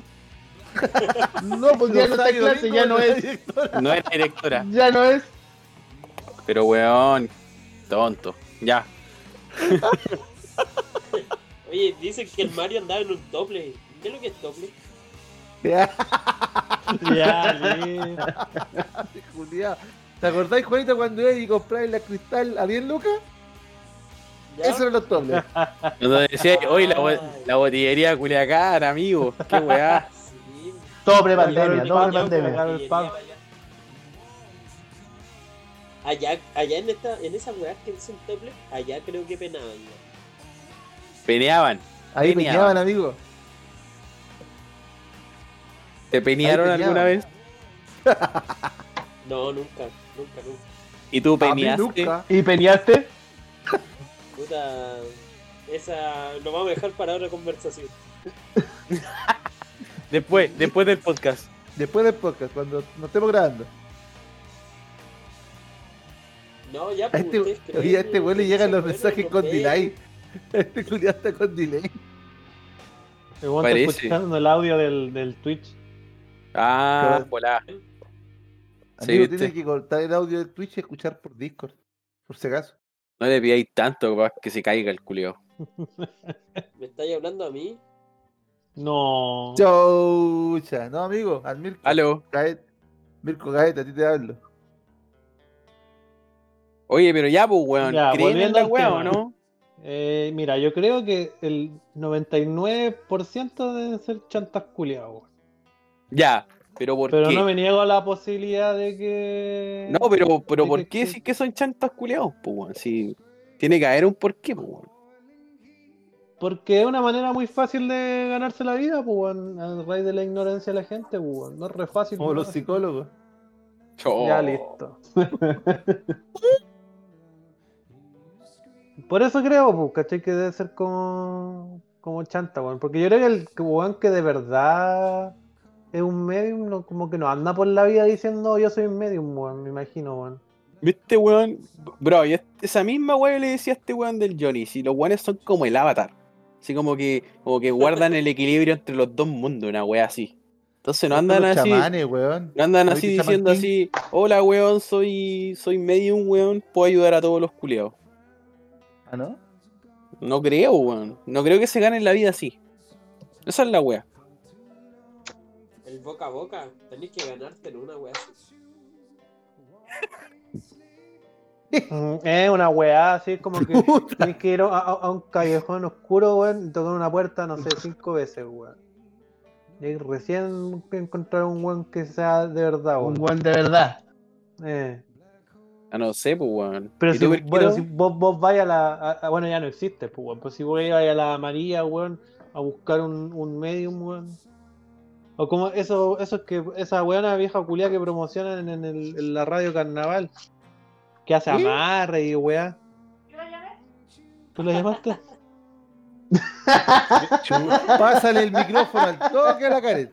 No, pues ya no está en clase, ya no es. No era directora. Ya no es. Pero weón, tonto. Ya. Oye, dicen que el Mario andaba en un doble. ¿Qué es lo que es doble? Ya, sí. Julián. ¿Te acordáis, Juanito, cuando iba y compráis la cristal a 10 lucas? ¿Ya? Eso eran los dobles. Cuando decía, hoy la, bo- la botillería Culiacán, amigo. Qué weá. Sí. Todo prepandemia, Ya, todo ya, prepandemia. ya. Allá, allá en esta, en esas weas que dicen doble, allá creo que penaban. ya. Peneaban. Ahí Peneaban. peñaban, amigo. ¿Te penearon Ahí alguna vez? No, nunca, nunca, nunca. ¿Y tú nunca. ¿Y peñaste? Puta, esa lo vamos a dejar para otra conversación. Después, después del podcast. Después del podcast, cuando nos estemos grabando. No, ya, pues, este, creen oye, a este güey le llegan los mensajes con delay. Este culiado está con delay. Parece. escuchando el audio del, del Twitch. Ah, volá. Sí, Amigo, ¿viste? tiene que cortar el audio de Twitch y escuchar por Discord. Por si acaso. No le pidáis tanto para que se caiga el culio. ¿Me estáis hablando a mí? No. Chaucha. No, amigo, al Mirko. Aló. Mirko Gaet, a ti te hablo. Oye, pero ya, pues, weón. Ya, ¿Creen en volviendo la o no? Eh, mira, yo creo que el 99% deben ser chantas culiados, weón. Ya, pero ¿por Pero qué? no me niego a la posibilidad de que. No, pero, pero ¿por que qué decir que son chantas culiados, pues? Si tiene que haber un porqué, pues. Porque es una manera muy fácil de ganarse la vida, pues, a raíz de la ignorancia de la gente, pues. No es re fácil. Como los psicólogos. Ya listo. Por eso creo, pues, ¿cachai? Que debe ser como, como chanta, weón. Porque yo creo que el weón que de verdad es un medium, no, como que no anda por la vida diciendo yo soy un medium, weón, me imagino, weón. ¿Viste, weón? Bro, yo esa misma weón le decía a este weón del Johnny, si los weones son como el avatar. Así como que, como que guardan el equilibrio entre los dos mundos, una wea así. Entonces no andan así, chamanes, weón. no andan ¿No así diciendo así, hola weón, soy, soy medium weón, puedo ayudar a todos los culeados. ¿Ah, no? No creo, weón. No creo que se ganen la vida así. Esa es la wea. El boca a boca. Tenés que ganarte en una wea así. Mm, Es una weá así como que Puta. tienes que ir a, a- a un callejón oscuro, weón, y tocar una puerta, no sé, cinco veces, weón. Y recién encontrar un weón que sea de verdad, Un weón. weón de verdad. Eh. Ah, no sé, pues weón. Pero ¿Y si, bueno, vos, vos vais a la. a- a- bueno, ya no existe, pues, weón. Pero si vos vais a la María, weón, a buscar un, un medium, weón. O como eso, eso es que esa weona vieja culia que promocionan en, el- en la radio carnaval. Que hace ¿Sí? amarre y weá. ¿Tú la llamaste? Pásale el micrófono al toque a la Karen.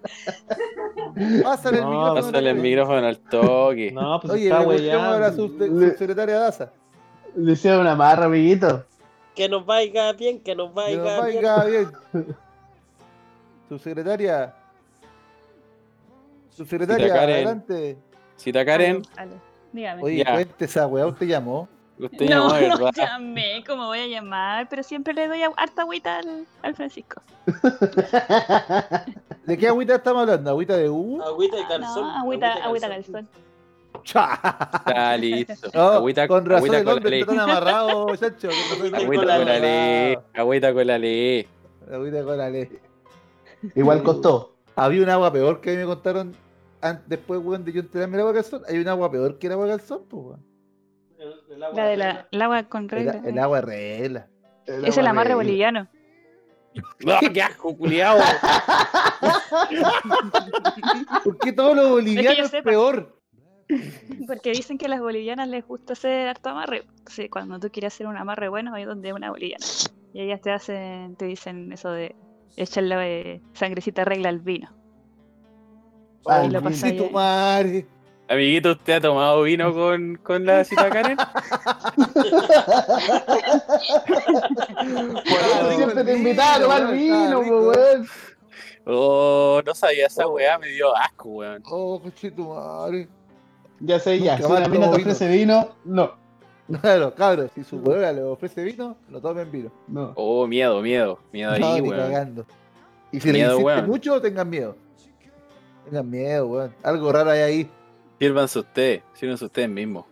Pásale el No, micrófono. la Pásale el micrófono al toque. No, pues Oye, está le a la subsecretaria Daza. Le hicieron una marra, amiguito. Que nos vaya bien, que nos Que vaya nos bien. vaya bien. Subsecretaria. Karen. adelante. Cita Karen. Dígame. Oye, Ya. cuente esa weá, usted llamó. usted no, llamó, no llamé, ¿cómo voy a llamar? Pero siempre le doy harta agüita al, al Francisco. ¿De qué agüita estamos hablando? ¿Agüita de U? Agüita de Ah, calzón. no, agüita, agüita calzón. Está listo. No, agüita, con razón agüita el con la hombre ley. está tan amarrado, chacho. con razón el Agüita con la ley. Agüita con la ley. Agüita con la ley. Igual costó. Había un agua peor que a mí me contaron después, weón, de yo enterarme el agua calzón. Hay un agua peor que el agua calzón, pues, weón. El- el agua La de la, el agua con regla. el agua regla. Es el amarre boliviano. ¡Ah, ¡Qué asco, culiao! ¿Por qué todo lo boliviano es peor? Porque dicen que a las bolivianas les gusta hacer harto amarre. Entonces, cuando tú quieres hacer un amarre bueno, ahí donde es una boliviana. Y ellas te hacen, te dicen eso de echarle eh, sangrecita regla al vino. Y lo sí, pasa Sí, tu madre. Amiguito, ¿usted ha tomado vino con, con la cita Karen? Eso siempre te invitaba a tomar vino, weón. Oh, no sabía esa weá, me dio asco, weón. Oh, coche tu madre. Ya sé, ya. Si una mina te ofrece vino, no. Claro, cabros, si su weona le ofrece vino, lo tomen vino. No. Oh, miedo, miedo. Miedo No, ahí, ni weón. cagando. Y si Miedo, le insiste weón. mucho, tengan miedo. Tengan miedo, weón. Algo raro hay ahí. Sírvanse ustedes, sírvanse ustedes mismos.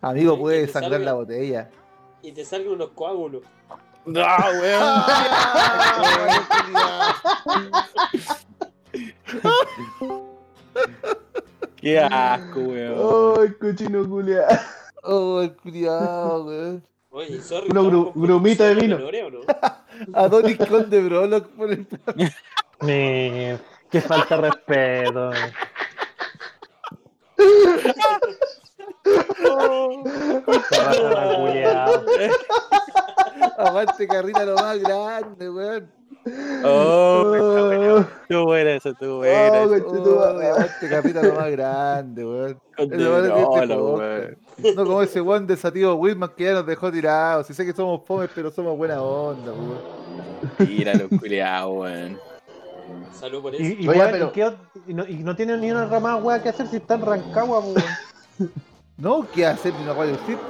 Amigo, puede sangrar salga. la botella. Y te salgan unos coágulos. No, weón. Qué asco, weón. Ay, cochino culia. Oh, el culiao, weón. Oye, sorry. Uno ¿estamos gru- con grumito de vino. menores o no? Adonis Conde Brolock por el Me... Qué falta de respeto. Aguante carrita lo más grande, weón. Oh, estuvo buena eso, buena. Oh, tu Oh, aguante carrita lo más grande, weón. No como ese weón desativo Whitman que ya nos dejó tirados. Si sé que somos fomes, pero somos buena onda, weón. Mira los culiados, weón. Salud por eso. Y, y, Oye, weón, pero- ¿y qué y no, y no tienen ni una ramada weá que hacer si están Rancagua, po, weón. No, ¿qué hacer ni una guay del circo?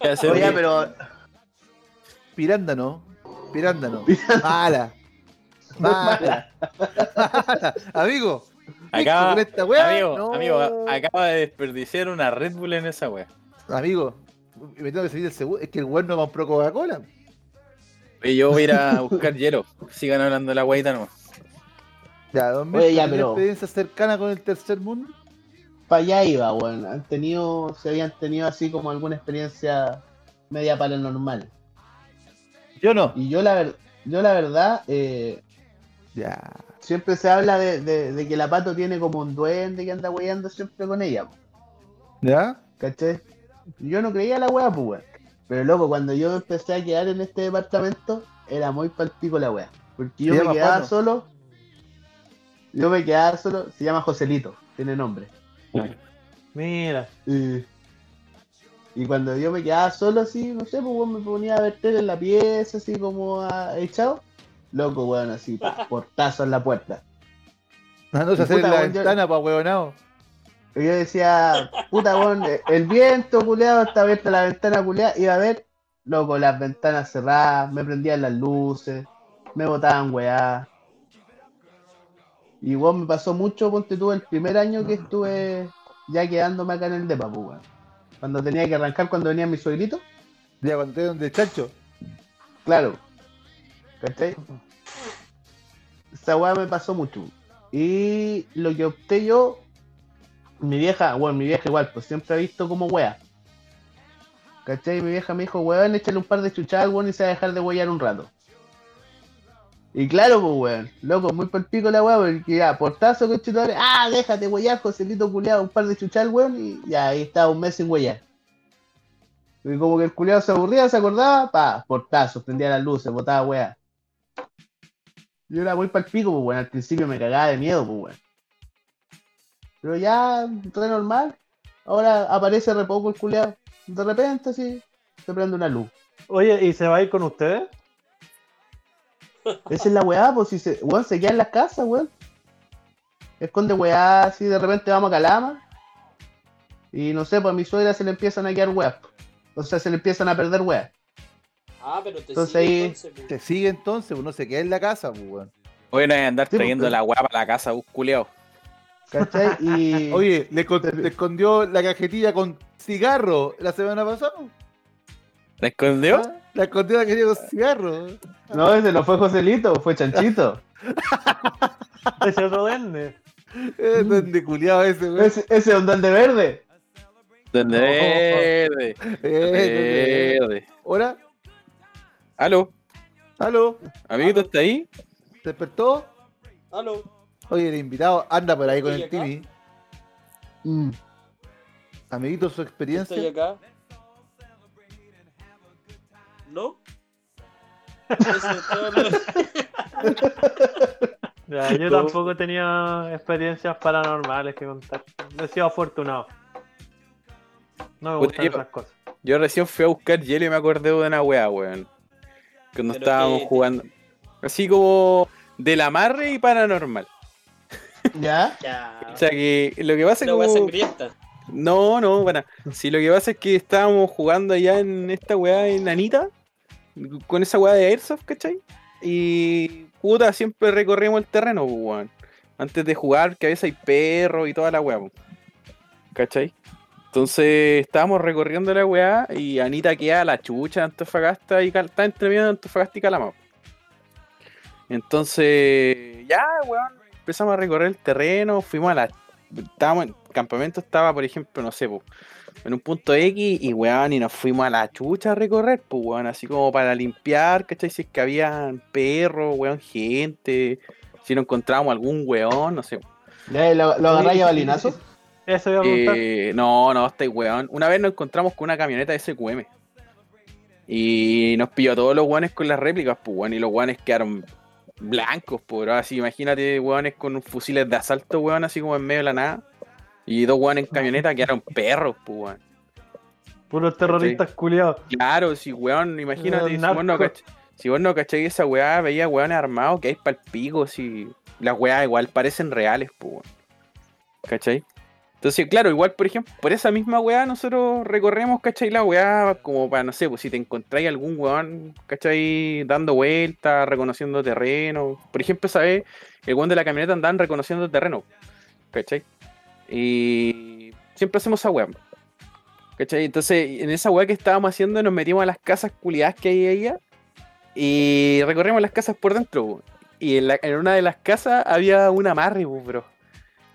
¿Qué hacer? Oye, pero Pirándano. Pirándano. Mala. Mala. Mala. Amigo. Acaba, con esta weá, amigo, no. amigo, acaba de desperdiciar una Red Bull en esa wea. Amigo. Me tengo que seguir el seguro. Es que el weón no compró Coca-Cola. Y yo voy a ir a buscar hielo. Sigan hablando de la guaita nomás. Ya, don Oye, ya, ¿tiene pero- experiencia cercana con el tercer mundo? para allá iba, weón. Han tenido, se habían tenido así como alguna experiencia media paranormal. Yo no. Y yo la, ver- yo la verdad, eh, Ya. siempre se habla de, de- de que la pato tiene como un duende que anda weyando siempre con ella, ¿Ya? ¿cachai? Yo no creía la wea, pues, weón. Pero loco, cuando yo empecé a quedar en este departamento, era muy palpico la wea. Porque yo me quedaba solo. Yo me quedaba solo, se llama Joselito, tiene nombre. Mira. Y, y cuando yo me quedaba solo así, no sé, pues weón, me ponía a ver tele en la pieza, así como a- echado. Loco, weón, así, portazo en la puerta. No, se hacer la weón, yo- ventana pa' huevonao. Yo decía, puta, weón, el viento, culeado, está abierta la ventana, culeada, iba a ver, loco, las ventanas cerradas, me prendían las luces, me botaban weá. Y weón, me pasó mucho, ponte tú, el primer año que estuve ya quedándome acá en el depa, pues, weón. Cuando tenía que arrancar cuando venía mi suegrito. Ya, cuando te donde chancho. Claro. ¿Cachai? Esa weá me pasó mucho. Y lo que opté yo, mi vieja, bueno, mi vieja igual, pues siempre ha visto como weá. ¿Cachai? Mi vieja me dijo, weón, échale un par de chuchadas weón y se va a dejar de huear un rato. Y claro, pues weón, loco, muy por pico la weá, porque ya, portazo con chutadores, ah, déjate huear, Joselito culeado, un par de chuchadas al weón y ya, ahí estaba un mes sin huear. Y como que el culiado se aburría, se acordaba, pa, portazo, prendía las luces, botaba weá. Yo era muy palpico, pues bueno, al principio me cagaba de miedo, pues bueno. Pero ya, re normal. Ahora aparece re poco el culiado. De repente, así, se prende una luz. Oye, ¿y se va a ir con ustedes? Esa es la weá, pues si se, weón, se queda en las casas, weón. Esconde weá, así de repente vamos a Calama. Y no sé, pues a mi suegra se le empiezan a quedar weas. O sea, se le empiezan a perder weas. Ah, pero te Entonces sigue ahí- entonces, pues. Te sigue entonces, uno se queda en la casa, pues, weón. Hoy no hay que andar Sí, trayendo pues. la weá para la casa, bus culiao. ¿Cachai? Y. Oye, le, con- le escondió la cajetilla con cigarro la semana pasada. ¿La escondió? ¿Ah? La escondió la cajetilla con cigarro. No, ese no fue Joselito, fue Chanchito. Ese otro duende. Eh, donde culiado ese, weón. ese, ese es un duende verde. Verde. Eh, donde- Verde. ¿Hola? Aló, ¿Aló? amiguito, ¿está ahí? ¿Se despertó? Aló. Oye, el invitado anda por ahí con el. Timmy. Mm. Amiguito, su experiencia. Estoy acá. ¿No? Eso es todo lo- Ya, yo tampoco he tenido experiencias paranormales que contar. He sido afortunado. No me Puta, gustan yo- esas cosas. Yo recién fui a buscar hielo y me acordé de una weá, weón. Cuando Pero estábamos que- jugando. Así como del amarre y paranormal. ¿Ya? Ya. O sea que lo que pasa es como. sangrienta. No, no, bueno. Si lo que pasa es que estábamos jugando allá en esta weá enanita. Con esa weá de Airsoft, ¿cachai? Y puta, siempre recorrimos el terreno, pues, weón. Antes de jugar, que a veces hay perros y toda la weá, pues. ¿cachai? Entonces estábamos recorriendo la weá y Anita queda a la chucha de Antofagasta y Cal- está entre medio de Antofagasta y Calama. Entonces, ya, weón, empezamos a recorrer el terreno, fuimos a la. Estábamos en campamento, estaba, por ejemplo, no sé, po, en un punto X y weón, y nos fuimos a la chucha a recorrer, pues weón, así como para limpiar, ¿cachai? Si es que había perros, weón, gente, si no encontrábamos algún weón, no sé. ¿Ya lo, lo agarráis a balinazo? Eso iba a preguntar. Eh, no, no, estáis weón. Una vez nos encontramos con una camioneta de SQM. Y nos pilló a todos los weones con las réplicas, pues weón. Y los weones quedaron blancos, pues así. Imagínate, weones con fusiles de asalto, weón, así como en medio de la nada. Y dos weones en camioneta quedaron perros, pues, weón. Puros terroristas culiados. Claro, si weón, imagínate, si vos, no cach- si vos no cacháis esa weá, veía weones armados que hay pa'l pico, si las weas igual parecen reales, pues weón. ¿Cachai? Entonces, claro, igual, por ejemplo, por esa misma weá nosotros recorremos, ¿cachai? La weá como para, no sé, pues si te encontráis algún weón, ¿cachai? Dando vueltas, reconociendo terreno. Por ejemplo, ¿sabes? El weón de la camioneta andaban reconociendo terreno, ¿cachai? Y siempre hacemos esa weá. ¿Cachai? Entonces, en esa weá que estábamos haciendo, nos metimos a las casas culiadas que hay ahí y recorrimos las casas por dentro. Y en, la- en una de las casas había una amarre, bro.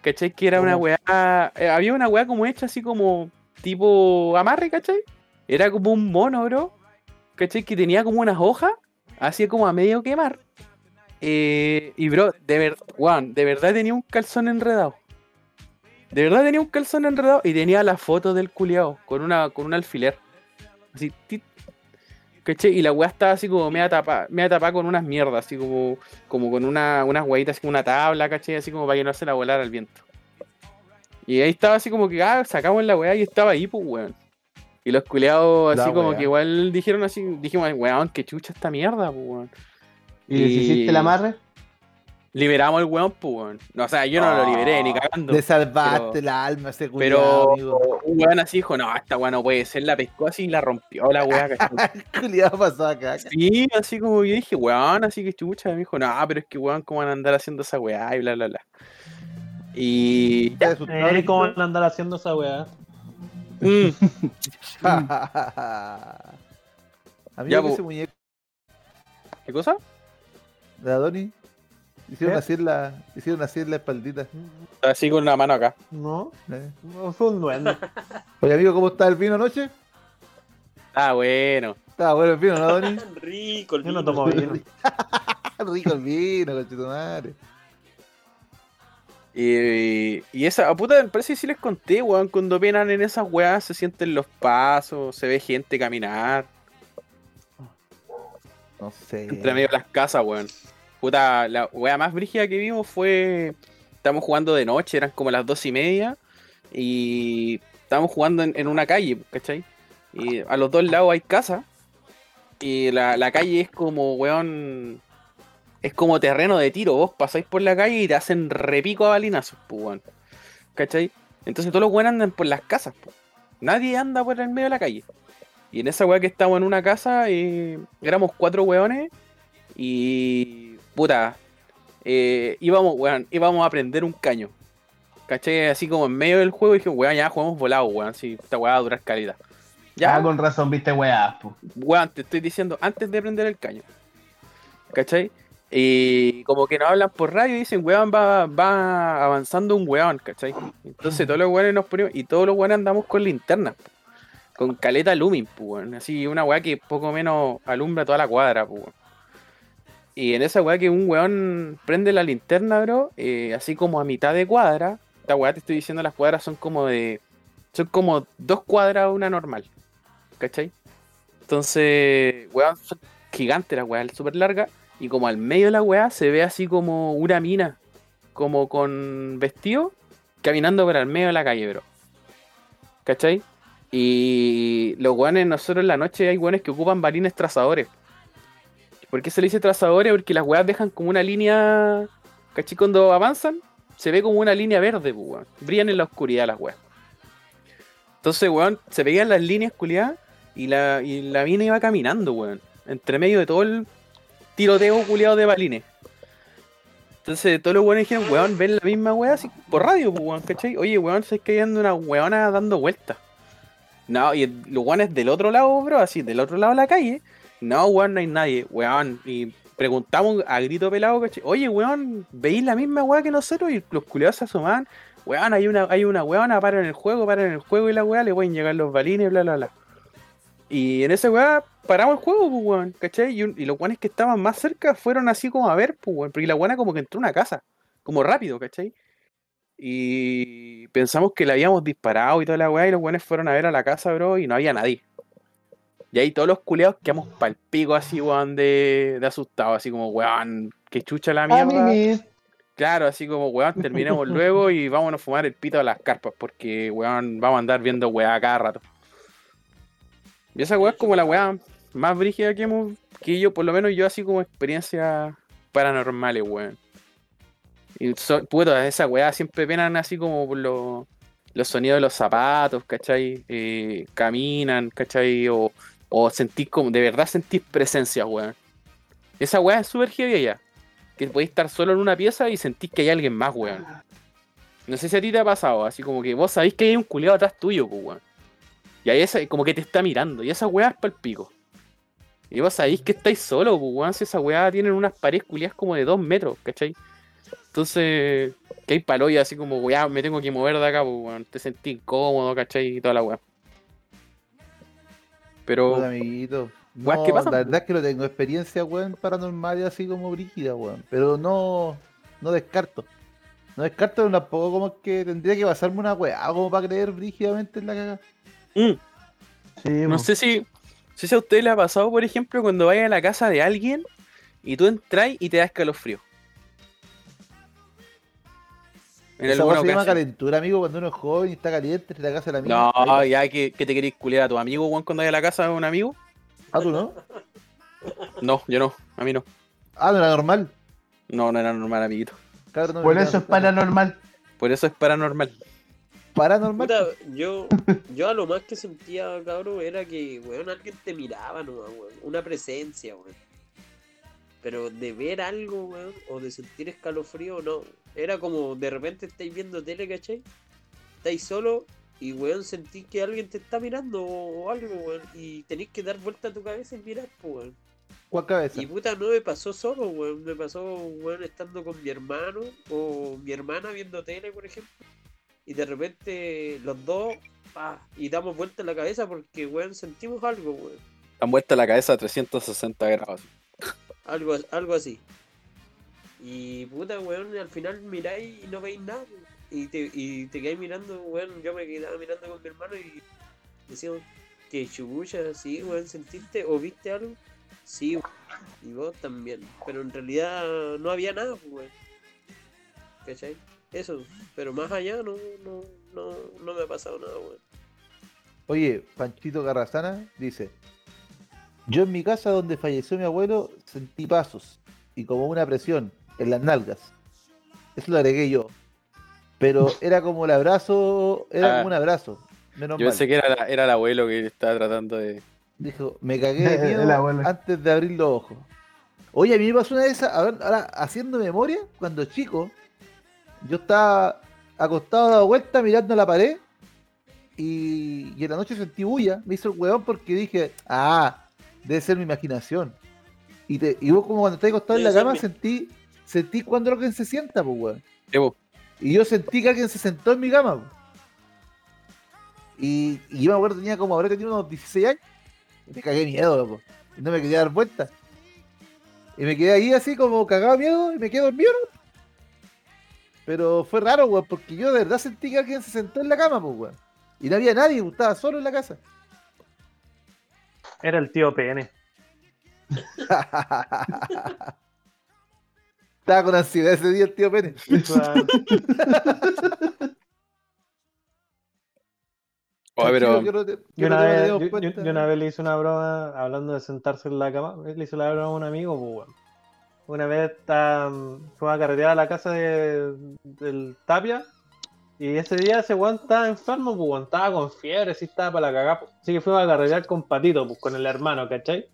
¿Cachai? Que era una weá. eh, había una weá como hecha así como tipo amarre, ¿cachai? Era como un mono, bro. ¿Cachai? Que tenía como unas hojas, así como a medio quemar. Eh, y bro, de verdad, de verdad tenía un calzón enredado. De verdad tenía un calzón enredado y tenía la foto del culiao con una con un alfiler. Así, tit. ¿Cachai? Y la weá estaba así como media tapada, media tapada con unas mierdas, así como, como con una, unas hueitas, así como una tabla, ¿cachai? Así como para que no se la volara al viento. Y ahí estaba así como que, ah, sacamos la weá y estaba ahí, pues, weón. Y los culeados La así como weá. que igual dijeron así, dijimos, weón, qué chucha esta mierda, pues, weón. ¿Y les hiciste el amarre? Liberamos el weón, pues, weón. No, o sea, yo no lo liberé ni cagando. Le salvaste pero- el alma ese Pero culiado, amigo. un weón así dijo, no, esta weá no puede ser, la pescó así y la rompió la weá. Culiado pasó acá. Sí, así como yo dije, weón, así que chucha, me dijo, no, pero es que weón, ¿cómo van a andar haciendo esa weá? Y bla, bla, bla. Y ya, Eh, ¿Cómo van a andar haciendo esa weá? mm, Amigo, Ya, po. ese muñeco ¿qué cosa? de Adoni hicieron ¿Qué? así en la, hicieron así en la espaldita. Así con una mano acá. No, Eh. no fue un duende. Oye, amigo, ¿cómo está el vino anoche? Ah, bueno. Estaba bueno el vino, ¿no, Adoni? Rico el Yo no vino. tomo vino. Rico el vino, conchetumare. Y, y esa, puta, me parece que sí les conté, weón, cuando penan en esas weas se sienten los pasos, se ve gente caminar No sé. entre medio de las casas, weón. Puta, la wea más brígida que vimos fue, estábamos jugando de noche, eran como las dos y media, y estábamos jugando en, en una calle, ¿cachai? Y a los dos lados hay casa, y la, la calle es como, weón, es como terreno de tiro, vos pasáis por la calle y te hacen repico a balinazos, pues, weón. ¿Cachai? Entonces todos los weones andan por las casas, pues. Nadie anda por el medio de la calle. Y en esa weá que estábamos en una casa, eh, éramos cuatro weones y. puta. eh, íbamos, weón, íbamos a prender un caño. ¿Cachai? Así como en medio del juego dije, weón, ya jugamos volado, weón. Si esta weá va a durar calidad. Ya, Ah, con razón, viste weá, weón, te estoy diciendo antes de prender el caño. ¿Cachai? Y como que nos hablan por radio y dicen, weón, va, va avanzando un weón, ¿cachai? Entonces todos los weones nos ponemos, y todos los weones andamos con linternas, con caleta lumin, pues. Así una weá que poco menos alumbra toda la cuadra, pues. Y en esa weá que un weón prende la linterna, bro, eh, así como a mitad de cuadra, esta weá te estoy diciendo, las cuadras son como de, son como dos cuadras una normal, ¿cachai? Entonces, weón, son gigantes las weas, súper largas. Y como al medio de la weá se ve así como una mina, como con vestido, caminando por el medio de la calle, bro. ¿Cachai? Y los weones, nosotros en la noche hay weones que ocupan balines trazadores. ¿Por qué se le dice trazadores? Porque las weas dejan como una línea. ¿Cachai? Cuando avanzan, se ve como una línea verde, pues, weón. Brillan en la oscuridad las weas. Entonces, weón, se veían las líneas culiadas y la, y la mina iba caminando, weón. Entre medio de todo el tiroteo culiado de balines. Entonces todos los weones dijeron, weón, ven la misma weá así por radio, pues, weón, ¿cachai? Oye, weón, se que anda una weona dando vueltas. No, y el- los weones del otro lado, bro, así, del otro lado de la calle. No, weón, no hay nadie, weón. Y preguntamos a grito pelado, ¿cachai? Oye, weón, ¿veis la misma weá que nosotros? Y los culiados se asomaban. Weón, hay una, hay una weona, para en el juego, para en el juego y la weá, le pueden llegar los balines, bla, bla, bla. Y en esa weá paramos el juego, pues, weón, ¿cachai? Y, los weones que estaban más cerca fueron así como a ver, pues, weón, porque la weona como que entró a una casa, como rápido, ¿cachai? Y pensamos que la habíamos disparado y toda la weá, y los weones fueron a ver a la casa, bro, y no había nadie. Y ahí todos los culeados quedamos pal pico así, weón, de, de asustados, así como, weón, que chucha la A mierda. Claro, así como, weón, terminemos luego y vámonos a fumar el pito a las carpas, porque, weón, vamos a andar viendo weá cada rato. Y esa weá es como la weá más brígida que hemos, que yo, por lo menos yo así como experiencia paranormales, weón. Y so, puta, esa weá siempre penan así como por los, los sonidos de los zapatos, ¿cachai? Eh, caminan, ¿cachai? O, o sentís como, de verdad sentís presencia, weón. Esa weá es súper heavy allá. Que podéis estar solo en una pieza y sentís que hay alguien más, weón. No sé si a ti te ha pasado, así como que vos sabéis que hay un culiado atrás tuyo, pues, weón. Y ahí esa, como que te está mirando. Y esa weá es pa'l pico. Y vos sabéis que estáis solo, pues, weón. Si esa weá tienen unas paredes culiadas como de dos metros, ¿cachai? Entonces, que hay paloya así como, weá, me tengo que mover de acá, pues, weón. Te sentí incómodo, ¿cachai? Y toda la weá. Pero, amiguito. Weas No, que pasan, la verdad es que no tengo experiencia, weón, paranormal así como brígida, weón. Pero no, no descarto. No descarto tampoco como que tendría que pasarme una weá como para creer brígidamente en la cagada. mm, Sí, no sé si, sé si a usted le ha pasado, por ejemplo, cuando vaya a la casa de alguien y tú entras y te da escalofrío. En Esa alguna se llama calentura, amigo, cuando uno es joven y está caliente en la casa de la. No, ya que, que te querés culiar a tu amigo, weón, cuando vaya a la casa de un amigo. Ah, tú no. No, yo no, a mí no. Ah, no era normal. No, no era normal, amiguito. No Por eso es normal. paranormal. Por eso es paranormal. Paranormal. Puta, yo, yo a lo más que sentía, cabrón, era que, weón, alguien te miraba weón. Una presencia, weón. Pero de ver algo, weón, o de sentir escalofrío, no. Era como de repente estáis viendo tele, ¿cachai? Estáis solo y, weón, sentís que alguien te está mirando o, o algo, weón. Y tenéis que dar vuelta a tu cabeza y mirar, pues, weón. ¿Cuál cabeza? Y puta, no me pasó solo, weón. Me pasó, weón, estando con mi hermano o mi hermana viendo tele, por ejemplo. Y de repente los dos, pa, y damos vuelta en la cabeza porque, weón, sentimos algo, weón. Han vuelto la cabeza a 360 grados. Algo, algo así. Y puta, weón, al final miráis y no veis nada. Y te, y te quedáis mirando, weón. Yo me quedaba mirando con mi hermano y decíamos, que chubucha, sí, weón, ¿sentiste o viste algo? Sí, weón. y vos también. Pero en realidad no había nada, weón. ¿Cachai? Eso, pero más allá no, no, no, no me ha pasado nada, weón. Oye, Panchito Carrazana dice: Yo en mi casa donde falleció mi abuelo sentí pasos y como una presión en las nalgas. Eso lo agregué yo. Pero era como el abrazo, era Ah. como un abrazo. Menos Yo mal. pensé que era, la- era el abuelo que estaba tratando de. Dijo, me cagué de miedo antes de abrir los ojos. Oye, a mí me pasó una de esas, ahora, ahora, haciendo memoria, cuando chico, yo estaba acostado dado vuelta mirando la pared y, y en la noche sentí bulla, me hizo el huevón porque dije, ah, debe ser mi imaginación. Y, te, y vos como cuando estás acostado en la cama mi- sentí, sentí cuando alguien se sienta, pues weón. Y yo sentí que alguien se sentó en mi cama. po. Y, y yo me acuerdo, tenía como, ahora tenía unos 16 años. Y me cagué miedo, loco. Y no me quería dar vuelta. Y me quedé ahí así como cagado miedo y me quedé dormido. ¿no? Pero fue raro, weón, porque yo de verdad sentí que alguien se sentó en la cama, pues, weón. Y no había nadie, estaba solo en la casa. Era el tío Pene. Estaba con ansiedad ese día el tío Pérez. Oye, pero. Yo no te- Yo yo una, no vez, yo- una le hice una broma hablando de sentarse en la cama. Le hice la broma a un amigo, pues, weón. Una vez está, fuimos a carretear a la casa de, del Tapia. Y ese día ese weón estaba enfermo, pues, weón. Estaba con fiebre, sí estaba para la cagada. pues. Así que fuimos a carretear con Patito, pues, con el hermano, ¿cachai?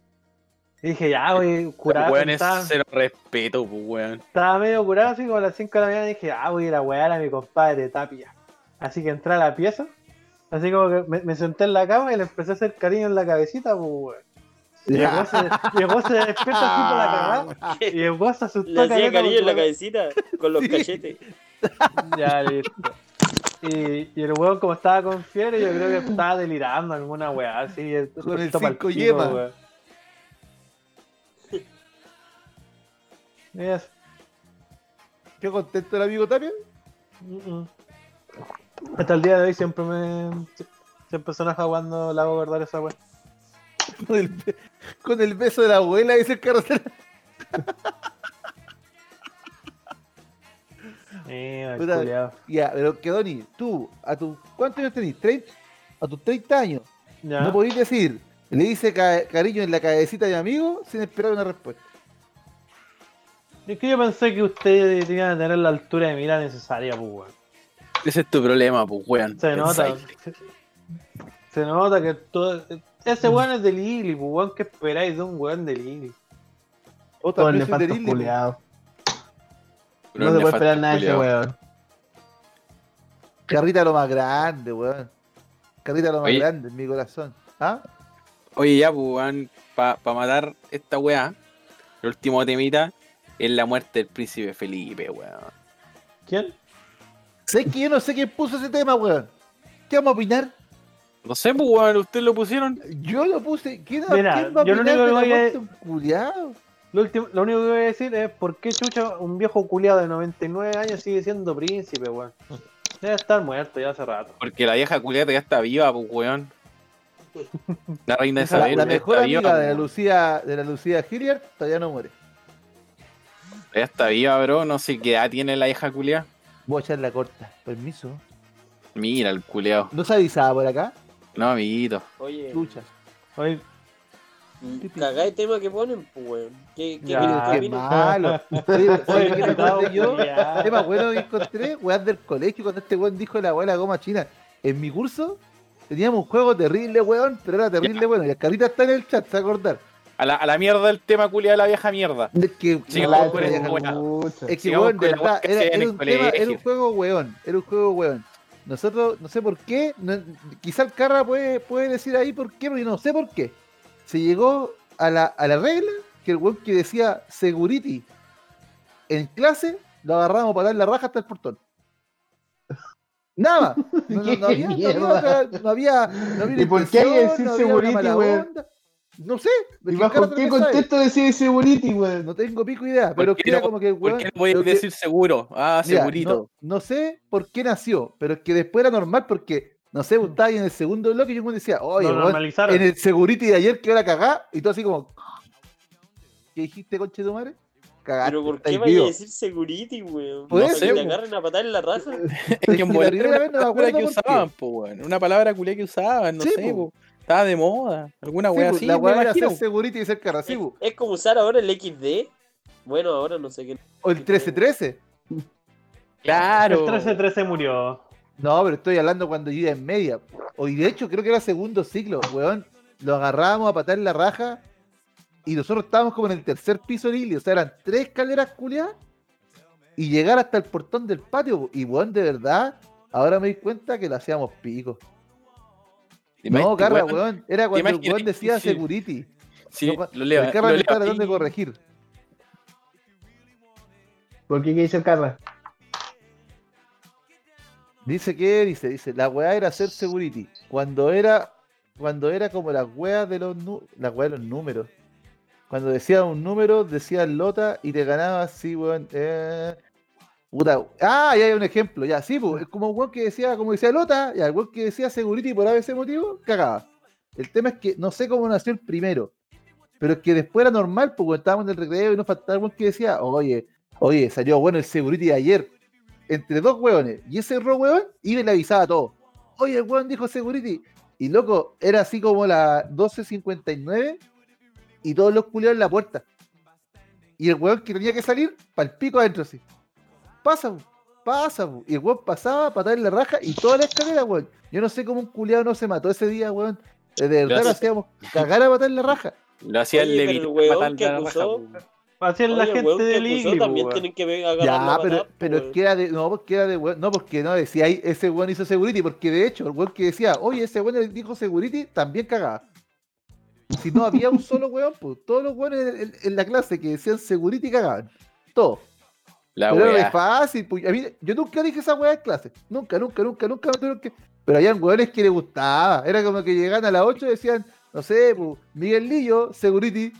Y dije, ya, voy curado. Weón, es estaba, cero respeto, pues, weón. estaba medio curado, así como a las 5 de la mañana. Dije, ah, voy a ir a wear a mi compadre Tapia. Así que entré a la pieza. Así como que me, me senté en la cama y le empecé a hacer cariño en la cabecita, pues, weón. Y el weón se, y el se despierta así por la cagada. Y el weón se asustó. Le hacía cariño en la cabecita con los Sí. cachetes. Ya, listo. Y, y el weón, como estaba con fiebre, yo creo que estaba delirando alguna weá, así. Con el esto pa'l cinco pico, Qué contento el amigo mm. Hasta el día de hoy siempre me. Siempre se enoja cuando le hago guardar esa weá. Con el, be- con el beso de la abuela, dice el carrocero. Eh. Ya, pero que Doni, tú, a tu, ¿cuántos años tenés? ¿30? A tus 30 años, no podéis decir, le dice ca- cariño en la cabecita de mi amigo sin esperar una respuesta. Es que yo pensé que ustedes iban a tener la altura de mira necesaria, pues, weón. Ese es tu problema, pues, weón. Se nota. Se, se nota que todo. Ese weón es de Lili, pues, weón. ¿Qué esperáis de un weón de Lili? O Todos también le soy de falta Lille, po. culiado. Pero No se puede esperar nada de ese weón. Carrita lo más grande, weón. Carrita lo más Oye. grande en mi corazón. ¿Ah? Oye, ya, pues, weón, para matar esta weá, el último temita es la muerte del príncipe Felipe, weón. ¿Quién? Sé que yo no sé quién puso ese tema, weón. ¿Qué vamos a opinar? No sé, pues, weón, ustedes lo pusieron. Yo lo puse. ¿Quién, Mira, ¿quién va a yo lo opinar único de que la voy a- muerte de un culiao? Lo, último, lo único que voy a decir es por qué Chucha, un viejo culiado de 99 años, sigue siendo príncipe, weón. Debe estar muerto ya hace rato. Porque la vieja culiata ya está viva, pues, weón. La reina La, Isabel la ya mejor está amiga viva, de la pues, Lucía, de la Lucía Hilliard todavía no muere. Ya está viva, bro. No sé qué edad tiene la vieja culiada. Voy a echar la corta. Permiso. Mira el culeado. ¿No se avisaba por acá? No, amiguito. Oye, Escucha. Oye, cagá el tema que ponen, pues, weón. ¿Qué, qué, Ya, qué- malo. ¿Sabes Oye, qué yo? Es más bueno que encontré, weón del colegio, cuando este weón dijo la abuela goma china. En mi curso teníamos un juego terrible, weón, pero era terrible, bueno. Y la carita está en el chat, se va a acordar. A la, a la mierda el tema culiado de la vieja mierda. Es que, la con vieja- es que weón, de verdad, era, era el un tema, era un colegio. juego weón, era un juego weón. Nosotros, no sé por qué, no- quizá el Carra puede, puede decir ahí por qué, pero yo no sé por qué. Se llegó a la, a la regla que el weón que decía security en clase lo agarrábamos para dar la raja hasta el portón. Nada. No, no- no había, no había no había- no había ¿Y por qué hay decir no había security, weón? onda. No sé. ¿Y que bajo qué contexto decide Segurity, weón? No tengo pico idea, pero qué que era no- como que el ¿Por weón. qué no pero que- decir seguro? Ah, Mira, segurito. No, no sé por qué nació, pero es que después era normal porque, no sé, vos estabas ahí en el segundo bloque y yo me decía, oye, weón, normalizaron. en el security de ayer quedó la cagá y todo así como, ¿qué dijiste, conche de tu madre? Cagaste, Pero ¿por qué vaya a decir security, weón? Para eso, que te agarren a patar en la raja. Es que en era no una palabra que usaban, po, weón. Una palabra culia que usaban, no Sí, sé, po. Estaba de moda. Alguna Sí, wea pues, así, la weá era hacer security y ser sí, Es, pues. es como usar ahora el XD. Bueno, ahora no sé qué. O el 1313. Claro. El 13-13 murió. No, pero estoy hablando cuando yo iba en media. Hoy de hecho creo que era segundo ciclo, weón. Lo agarrábamos a patar en la raja y nosotros estábamos como en el tercer piso de Lili. O sea, eran tres escaleras culiadas y llegar hasta el portón del patio. Y weón, de verdad, ahora me di cuenta que lo hacíamos pico. No, Carra, weón. Era cuando el weón decía sí. security. Sí, No, lo leo. el Carra lo leo tratando de corregir. ¿Por qué qué dice el Carra? Dice que, dice, dice, la weá era hacer security. Cuando era, cuando era como las weas de los las weas de los números. Cuando decía un número, decía Lota y te ganaba así, weón. Eh, Ah, ya hay un ejemplo, ya, sí, pues, es como un weón que decía, como decía Lota, y el weón que decía security por ese motivo, cagaba. El tema es que no sé cómo nació el primero. Pero es que después era normal, cuando estábamos en el recreo y nos faltaba el weón que decía, oye, oye, salió bueno el security de ayer entre dos hueones y ese error hueón iba y le avisaba a todos. Oye, el hueón dijo security. Y loco, era así como la 12.59 y todos los culiados en la puerta. Y el hueón que tenía que salir, pa'l pico adentro así. Pasa, pasa. Y el hueón pasaba, patada en la raja y toda la escalera, hueón. Yo no sé cómo un culiado no se mató ese día, hueón. De verdad lo hacíamos cagar a patar en la raja. Lo hacía el Oye, pero Levit. el weón matar que la raja, gente weón que de acusó Lili, también weón. tienen que ver- agarrar Ya, la pero, patada, pero es weón. que era de. No, porque era de weón. No, porque no decía ahí ese weón hizo security. Porque de hecho, el weón que decía, oye, ese weón dijo security, también cagaba. Si no había un solo weón, pues todos los weones en, en- en la clase que decían security cagaban. Todos. La Pero era wea. re fácil. pues, a mí- yo nunca dije esa weá en clase. Nunca, nunca, nunca, nunca que. Pero habían weones que les gustaba. Era como que llegaban a las 8 y decían, no sé, pues, Miguel Lillo, security.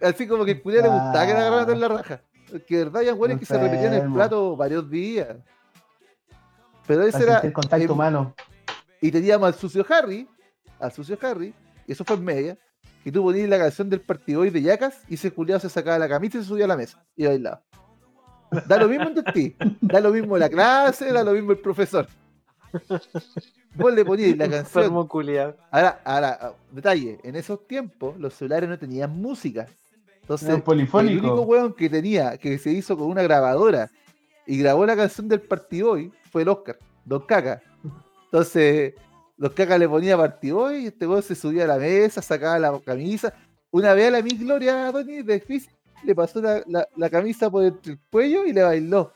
Así como que el culiao le gustaba que le agarraran en la raja. Que de verdad habían weones que se repetían el plato varios días. Pero ese Para era. sentir contacto eh, humano. y teníamos al sucio Harry, al sucio Harry, y eso fue en media, y tú ponías la canción del partido hoy de Yacas y ese culiao se sacaba la camisa y se subía a la mesa y bailaba. Da lo mismo donde estés. Da lo mismo la clase, da lo mismo el profesor. Vos le ponías la canción. Ahora, ahora, ah, detalle, en esos tiempos los celulares no tenían música. Entonces, el único weón que tenía, que se hizo con una grabadora y grabó la canción del Partiboy fue el Oscar, Don Caca. Entonces, Don Caca le ponía Partiboy y este weón se subía a la mesa, sacaba la camisa. Una vez a la Miss Gloria Tony de Fizz le pasó la, la- la camisa por el cuello y le bailó.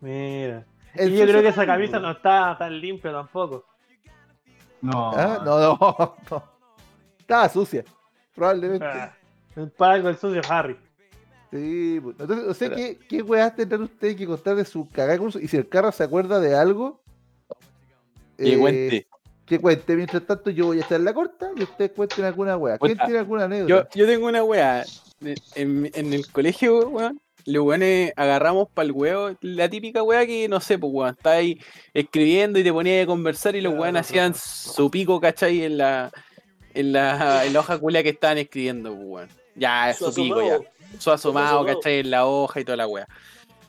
Mira. El y yo creo que esa camisa no está tan limpia tampoco. No. Ah, No, no, no. Estaba sucia, probablemente. Ah, Para algo el sucio Harry. Sí, pues, entonces, no sé Pero- qué, qué weas tendrán ustedes que contar de su cagada curso. Y si el carro se acuerda de algo, Que eh, cuente. que cuente. Mientras tanto, yo voy a estar en la corta y ustedes cuenten alguna wea. ¿Quién tiene alguna Yo, anécdota? yo tengo una weá. En, en el colegio, weón, los weones agarramos para el huevo la típica weá que, no sé, pues weón, está ahí escribiendo y te ponía a conversar y los weones hacían su pico, ¿cachai? En la, en la, en la hoja culia que estaban escribiendo, pues weón. Ya, Su su pico, ya. Su asomado, asomado. ¿cachai? En la hoja y toda la weá.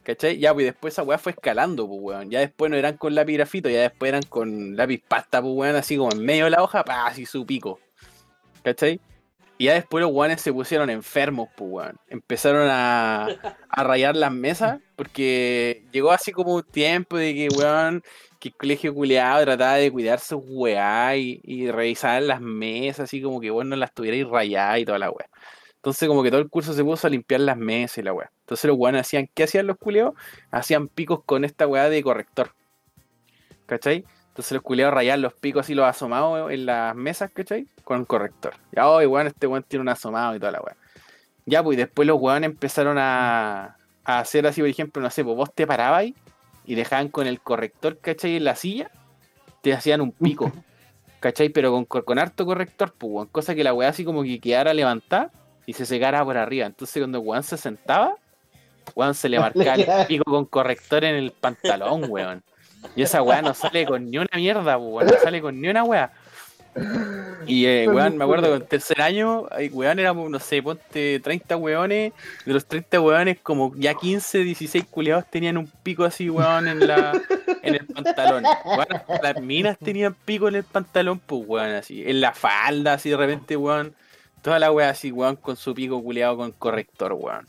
¿Cachai? Ya, pues después esa weá fue escalando, pues weón. Ya después no eran con lápiz grafito, ya después eran con lápiz pasta, pues weón, así como en medio de la hoja, pa, así su pico. ¿Cachai? Y ya después los weones se pusieron enfermos, pues weón. Empezaron a, a rayar las mesas, porque llegó así como un tiempo de que, weón, que el colegio culeado trataba de cuidar sus weá y, y revisar las mesas, así como que, bueno, no las tuvierais rayadas y toda la weá. Entonces, como que todo el curso se puso a limpiar las mesas y la weá. Entonces, los weones hacían, ¿qué hacían los culeados? Hacían picos con esta weá de corrector. ¿Cachai? Entonces, los culeados rayaban los picos así, los asomados en las mesas, ¿cachai? Con corrector. Ya, hoy, weón, este weón tiene un asomado y toda la weá. Ya, pues, y después los weones empezaron a, a hacer así, por ejemplo, no sé, pues vos te parabas y dejaban con el corrector, ¿cachai? En la silla, te hacían un pico. ¿Cachai? Pero con, con harto corrector, pues, weón. Cosa que la weá así como que quedara levantada y se secara por arriba. Entonces cuando weón se sentaba, weón se le marcaba el pico con corrector en el pantalón, weón. Y esa weá no sale con ni una mierda, weón. No sale con ni una weá. Y eh, weón, me acuerdo que en tercer año, weón, éramos, no sé, ponte 30 weones. De los 30 weones, como ya 15, 16 culiados tenían un pico así, weón, en la en el pantalón. Weón, las minas tenían pico en el pantalón, pues, weón, así. En la falda, así de repente, weón. Toda la weá así, weón, con su pico culeado con corrector, weón.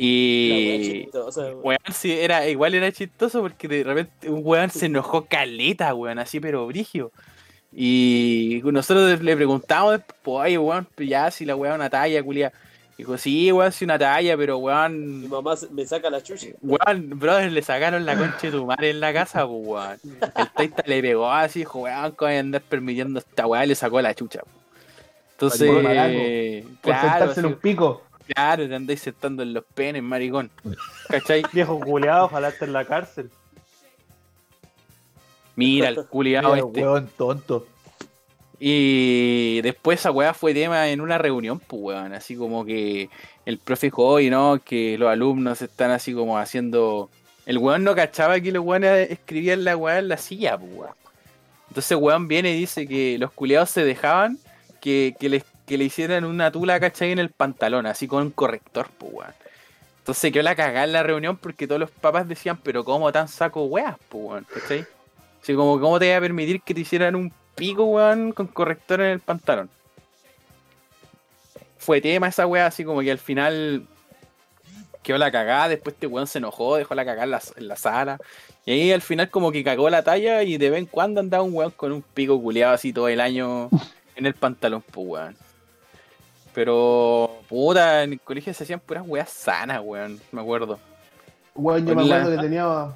Y. weón. Weón, sí, era, igual era chistoso porque de repente un weón se enojó caleta, weón, así, pero brigio. Y nosotros le preguntamos, pues, oye, weón, pues ya, si la weá es una talla, culia. Dijo, sí, weón, sí, una talla, pero Mi weón. mamá se- me saca la chucha. Weón, brother, le sacaron la concha de tu madre en la casa, pues, weón. El taita le pegó así, dijo, weón, ¿cómo voy a andar permitiendo esta weá? Y le sacó la chucha. Entonces, Por Por claro, sentarse en así- un pico. Claro, te andáis sentando en los penes, maricón. ¿Cachai? Viejo culeado, ojalá esté en la cárcel. Mira el culiado Mira, este. weón tonto. Y después esa weá fue tema en una reunión, pues weón. Así como que el profe dijo, oye, no, que los alumnos están así como haciendo. El weón no cachaba que los weones escribían la weá en la silla, pues weón. Entonces weón viene y dice que los culiados se dejaban que, que, les, que le hicieran una tula, ¿cachai? En el pantalón, así con un corrector, pues weón. Entonces quedó la cagada en la reunión porque todos los papás decían, pero ¿cómo tan saco weas, pues weón? ¿Cachai? Así como, ¿cómo te iba a permitir que te hicieran un pico, weón, con corrector en el pantalón? Fue tema esa weá, así como que al final quedó la cagada, después este weón se enojó, dejó la cagada en la, en la sala. Y ahí al final como que cagó la talla y de vez en cuando andaba un weón con un pico culeado así todo el año en el pantalón, pues weón. Pero, puta, en el colegio se hacían puras weas sanas, weón, me acuerdo. Weón, yo me acuerdo que tenía.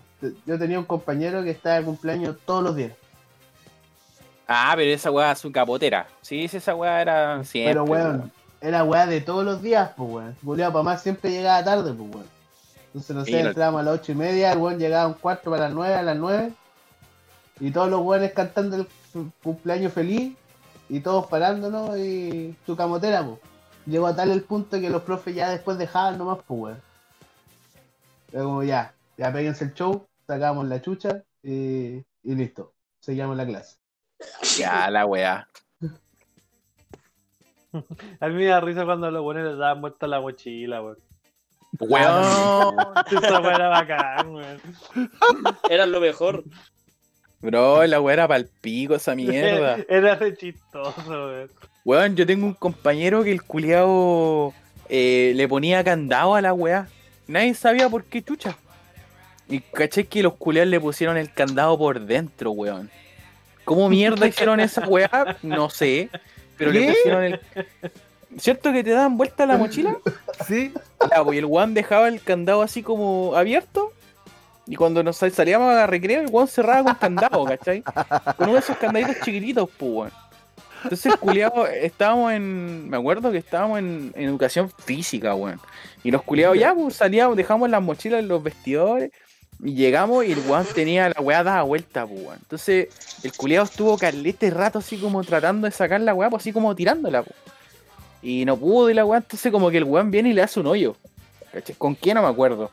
Yo tenía un compañero que estaba de cumpleaños todos los días. Ah, pero esa weá su capotera. Sí, sí, esa weá era siempre. Pero weón, era weá de todos los días, pues weón. Julián para más siempre llegaba tarde, pues weón. Entonces no Sí, sé, no- entrábamos a las ocho y media, el weón llegaba a un cuarto para las nueve, a las nueve. Y todos los weones cantando el cu- cumpleaños feliz. Y todos parándonos y su camotera, pues. Llegó a tal el punto que los profes ya después dejaban nomás, pues weón. Era como ya, ya péguense el show, sacamos la chucha y, y listo. Seguíamos la clase. Ya, la weá. A mí me da risa cuando los buenos les daban vuelta la mochila, weón. Weón. Esa weá era bacán, weón. Era lo mejor. Bro, la weá era pa'l pico esa mierda. Era re chistoso, weón. Weón, yo tengo un compañero que el culiao eh, le ponía candado a la weá. Nadie sabía por qué chucha. Y caché que los culiados le pusieron el candado por dentro, weón. ¿Cómo mierda hicieron esa weá? No sé. Pero le pusieron el. ¿Cierto que te dan vuelta la mochila? Sí, Ya, pues y el weón dejaba el candado así como abierto. Y cuando nos sal- salíamos a recreo, el weón cerraba con candado, ¿cachai? Con uno de esos candaditos chiquititos, pues, weón. Entonces, culiados, estábamos en. Me acuerdo que estábamos en, educación física, weón. Y los culiados ya, pues salíamos, dejamos las mochilas en los vestidores. Y llegamos y el weón tenía la weá dada vuelta, pues, weón. Entonces, el culiado estuvo calete rato así como tratando de sacar la weá, pues así como tirándola, pues. Y no pudo y la weá, entonces como que el weón viene y le hace un hoyo. ¿Con quién no me acuerdo?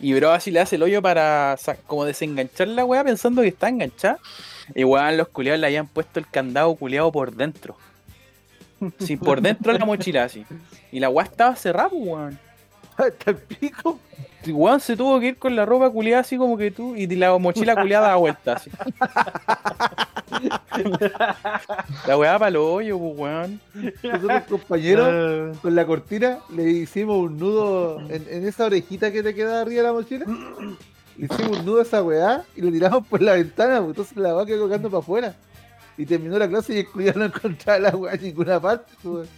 Y bro así le hace el hoyo para como desenganchar la weá pensando que está enganchada. Y weón, los culiados le habían puesto el candado culiado por dentro. Sí, por dentro de la mochila así. Y la weá estaba cerrada, pues, weón. hasta el pico. Y weón se tuvo que ir con la ropa culiada así como que tú y la mochila culiada da vuelta así. la weá para el hoyo, pues weón. Nosotros, compañeros, Eh, con la cortina le hicimos un nudo en, en esa orejita que te queda arriba de la mochila. Le hicimos un nudo a esa weá y lo tiramos por la ventana, pues, entonces la weá quedó colgando para afuera. Y terminó la clase y el culiao no encontraba la weá en ninguna parte. pues.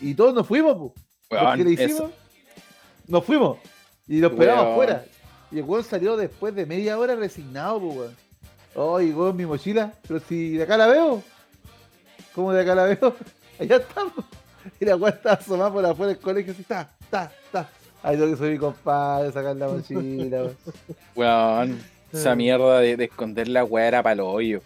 Y todos nos fuimos, pues. Weón, Porque le eso- hicimos, nos fuimos. Y lo esperamos Weón. afuera. Y el weón salió después de media hora resignado, pues weón. Oh, llegó en mi mochila. Pero si de acá la veo. ¿Cómo de acá la veo? Allá estamos. Y la weón estaba asomada por afuera del colegio así, está, está, está. Ay, tengo que subir mi compadre, sacar la mochila, weón. Esa mierda de, de esconder la weá era para el hoyo.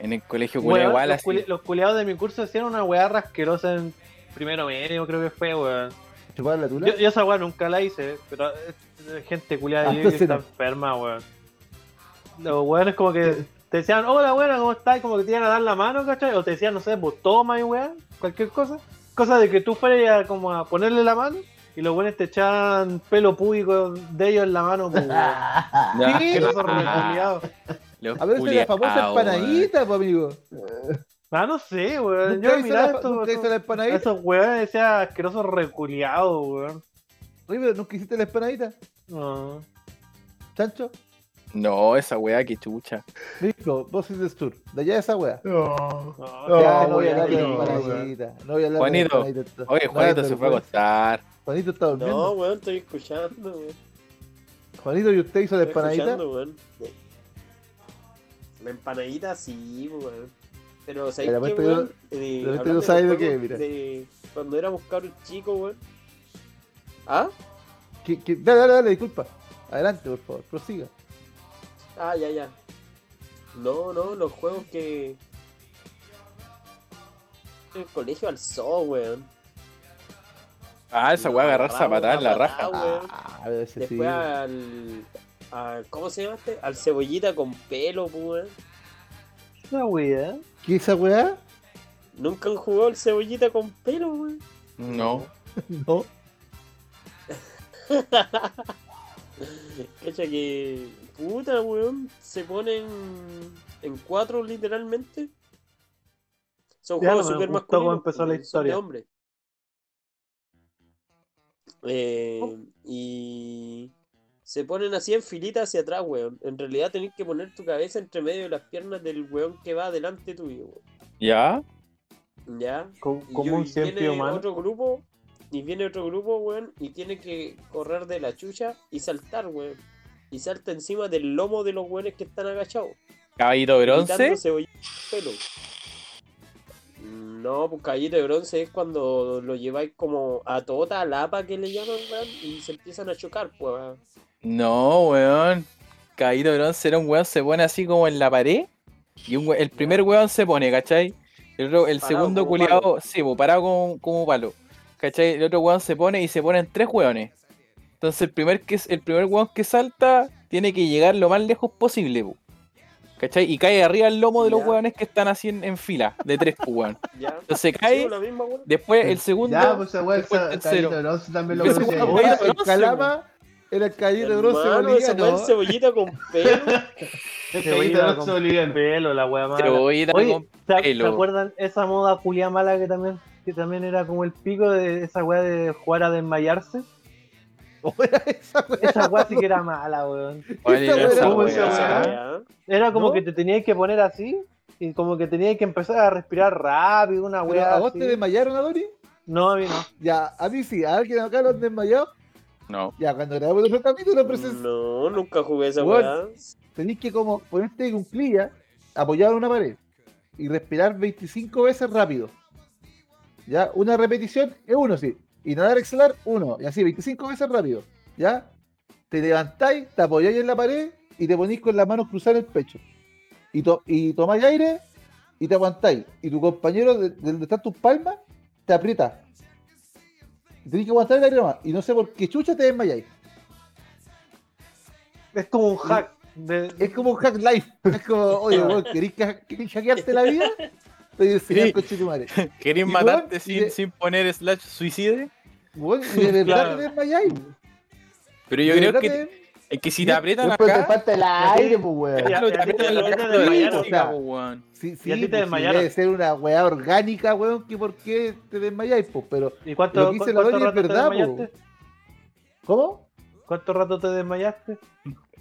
En el colegio weón, igual los, así. culi- los culiados de mi curso hicieron una weá rasquerosa en primero medio, creo que fue, weón. ¿Chupar la tula? Yo, yo esa weá nunca la hice, pero es- es gente culiada Ah, está enferma, weón. Los weones como que te decían, hola weón, ¿cómo estás? Como que te iban a dar la mano, ¿cachai? O te decían, no sé, pues toma y weón, cualquier cosa. Cosa de que tú fueras como a ponerle la mano y los weones te echaban pelo público de ellos en la mano, pues, reculiados. los A ver, la famosa empanadita, pues amigo. Ah, no sé, weón. ¿Nunca Yo miraba esto, nunca hizo la empanadita? esos weones decía asquerosos reculiados, weón. Oye, ¿nunca hiciste la empanadita? No. ¿Chancho? No, esa weá que chucha. Listo, vos es del sur. De allá esa weá. No. No, ya, No, no voy a hablar de no, empanadita. No voy a hablar Juanito, de empanadita. Oye, Juanito se pero fue a acostar. Juanito está durmiendo. No, weón, estoy escuchando, weón. Juanito, ¿y usted hizo la Estoy empanadita? escuchando, weón. La empanadita sí, weón. Pero ¿sabes qué, weón? Eh, de repente hablando no sabes de qué, mira. de cuando éramos cabros chicos, weón. ¿Ah? ¿Qué- qué? Dale, dale, dale, disculpa. Adelante, por favor, prosiga. Ah, ya, ya. No, no, los juegos que. El colegio alzó, weón. Ah, esa weá agarrar zapatada en la raja. weón. Ah, ese sí. Después al, al- ¿Cómo se llama este? Al cebollita con pelo, pues, weón. Una weá. ¿Qué es esa weá? Nunca han jugado al cebollita con pelo, weón. No. No. Cacha que. Puta, weón. Se ponen en cuatro, literalmente. Son Ya juegos no super cómo masculinos. empezó la weón, son de hombres. Eh, y. Se ponen así en filita hacia atrás, weón. En realidad tenés que poner tu cabeza entre medio de las piernas del weón que va delante tuyo, weón. ¿Ya? ¿Ya? Como, un humano. otro grupo, y viene otro grupo, weón, y tiene que correr de la chucha y saltar, weón. Y salta encima del lomo de los weones que están agachados. Caballito bronce. del pelo. No, pues caballito de bronce es cuando lo lleváis como a tota lapa que le llaman, y se empiezan a chocar, pues. weón. No, weón. Caballito bronce era un weón se pone así como en la pared. Y un el primer weón se pone, ¿cachai? El, segundo culiado, sí, pues, parado como, como palo. ¿Cachai? El otro weón se pone y se ponen tres weones. Entonces el primer que el primer weón que salta tiene que llegar lo más lejos posible, po. ¿Cachai? Y cae arriba el lomo de los hueones que están así en, en fila, de tres, pues, weón. Entonces cae, misma, weón. después el segundo. Ya, pues esa el el tercero. También lo weón- Oye, de el bronce, calama era el caballito de bronce esa boliviano. es cebollita con pelo. El Bronce con boliviano. pelo, la wea mala. Oye, Oye, con ¿se, se pelo. acuerdan esa moda culia mala que también, que también era como el pico de esa weá de jugar a desmayarse? Esa weá. Esa weá sí que era mala, weón. ¿Cuál Esa era como ¿No? que te tenías que poner así y como que tenías que empezar a respirar rápido, una weá ¿A vos así. te desmayaron, Adori? No, a mí no. Ya, a mí sí. ¿A alguien acá lo han desmayado? No. Ya, cuando grabamos el otro capítulo, presen- No, nunca jugué esa weá. tenés que como ponerte en cunclilla, apoyado en una pared y respirar 25 veces rápido. Ya, una repetición es uno, sí. Inhalar, exhalar, uno. Y así, 25 veces rápido. Ya, te levantáis, te apoyáis en la pared y te ponís con las manos cruzadas en el pecho. Y, to- y tomáis aire y te aguantáis. Y tu compañero, de, de donde están tus palmas, te aprieta. Y Tenés que aguantar el aire nomás. Y no sé por qué chucha te desmayáis. Es como un hack. De... Es como un hack life. Es como, oye, weón, ¿querés, que- querés hackearte la vida? Te voy a enseñar Sí. con Chetumare. ¿Querés Y, matarte weón, sin, de- sin poner slash suicide? Y de verdad Claro. te desmayáis. Pero yo De creo que, te- es que si te aprietan Después te acá, falta el aire, pues weón. claro, te aprietan la a ti te caja de po, weón. Sí, sí, te pues, debe ser una weá orgánica, weón, que por qué te desmayáis, pues, pero ¿Y cuánto, Lo que dice la Dori es verdad, desmayaste? ¿cómo? ¿Cuánto rato te desmayaste?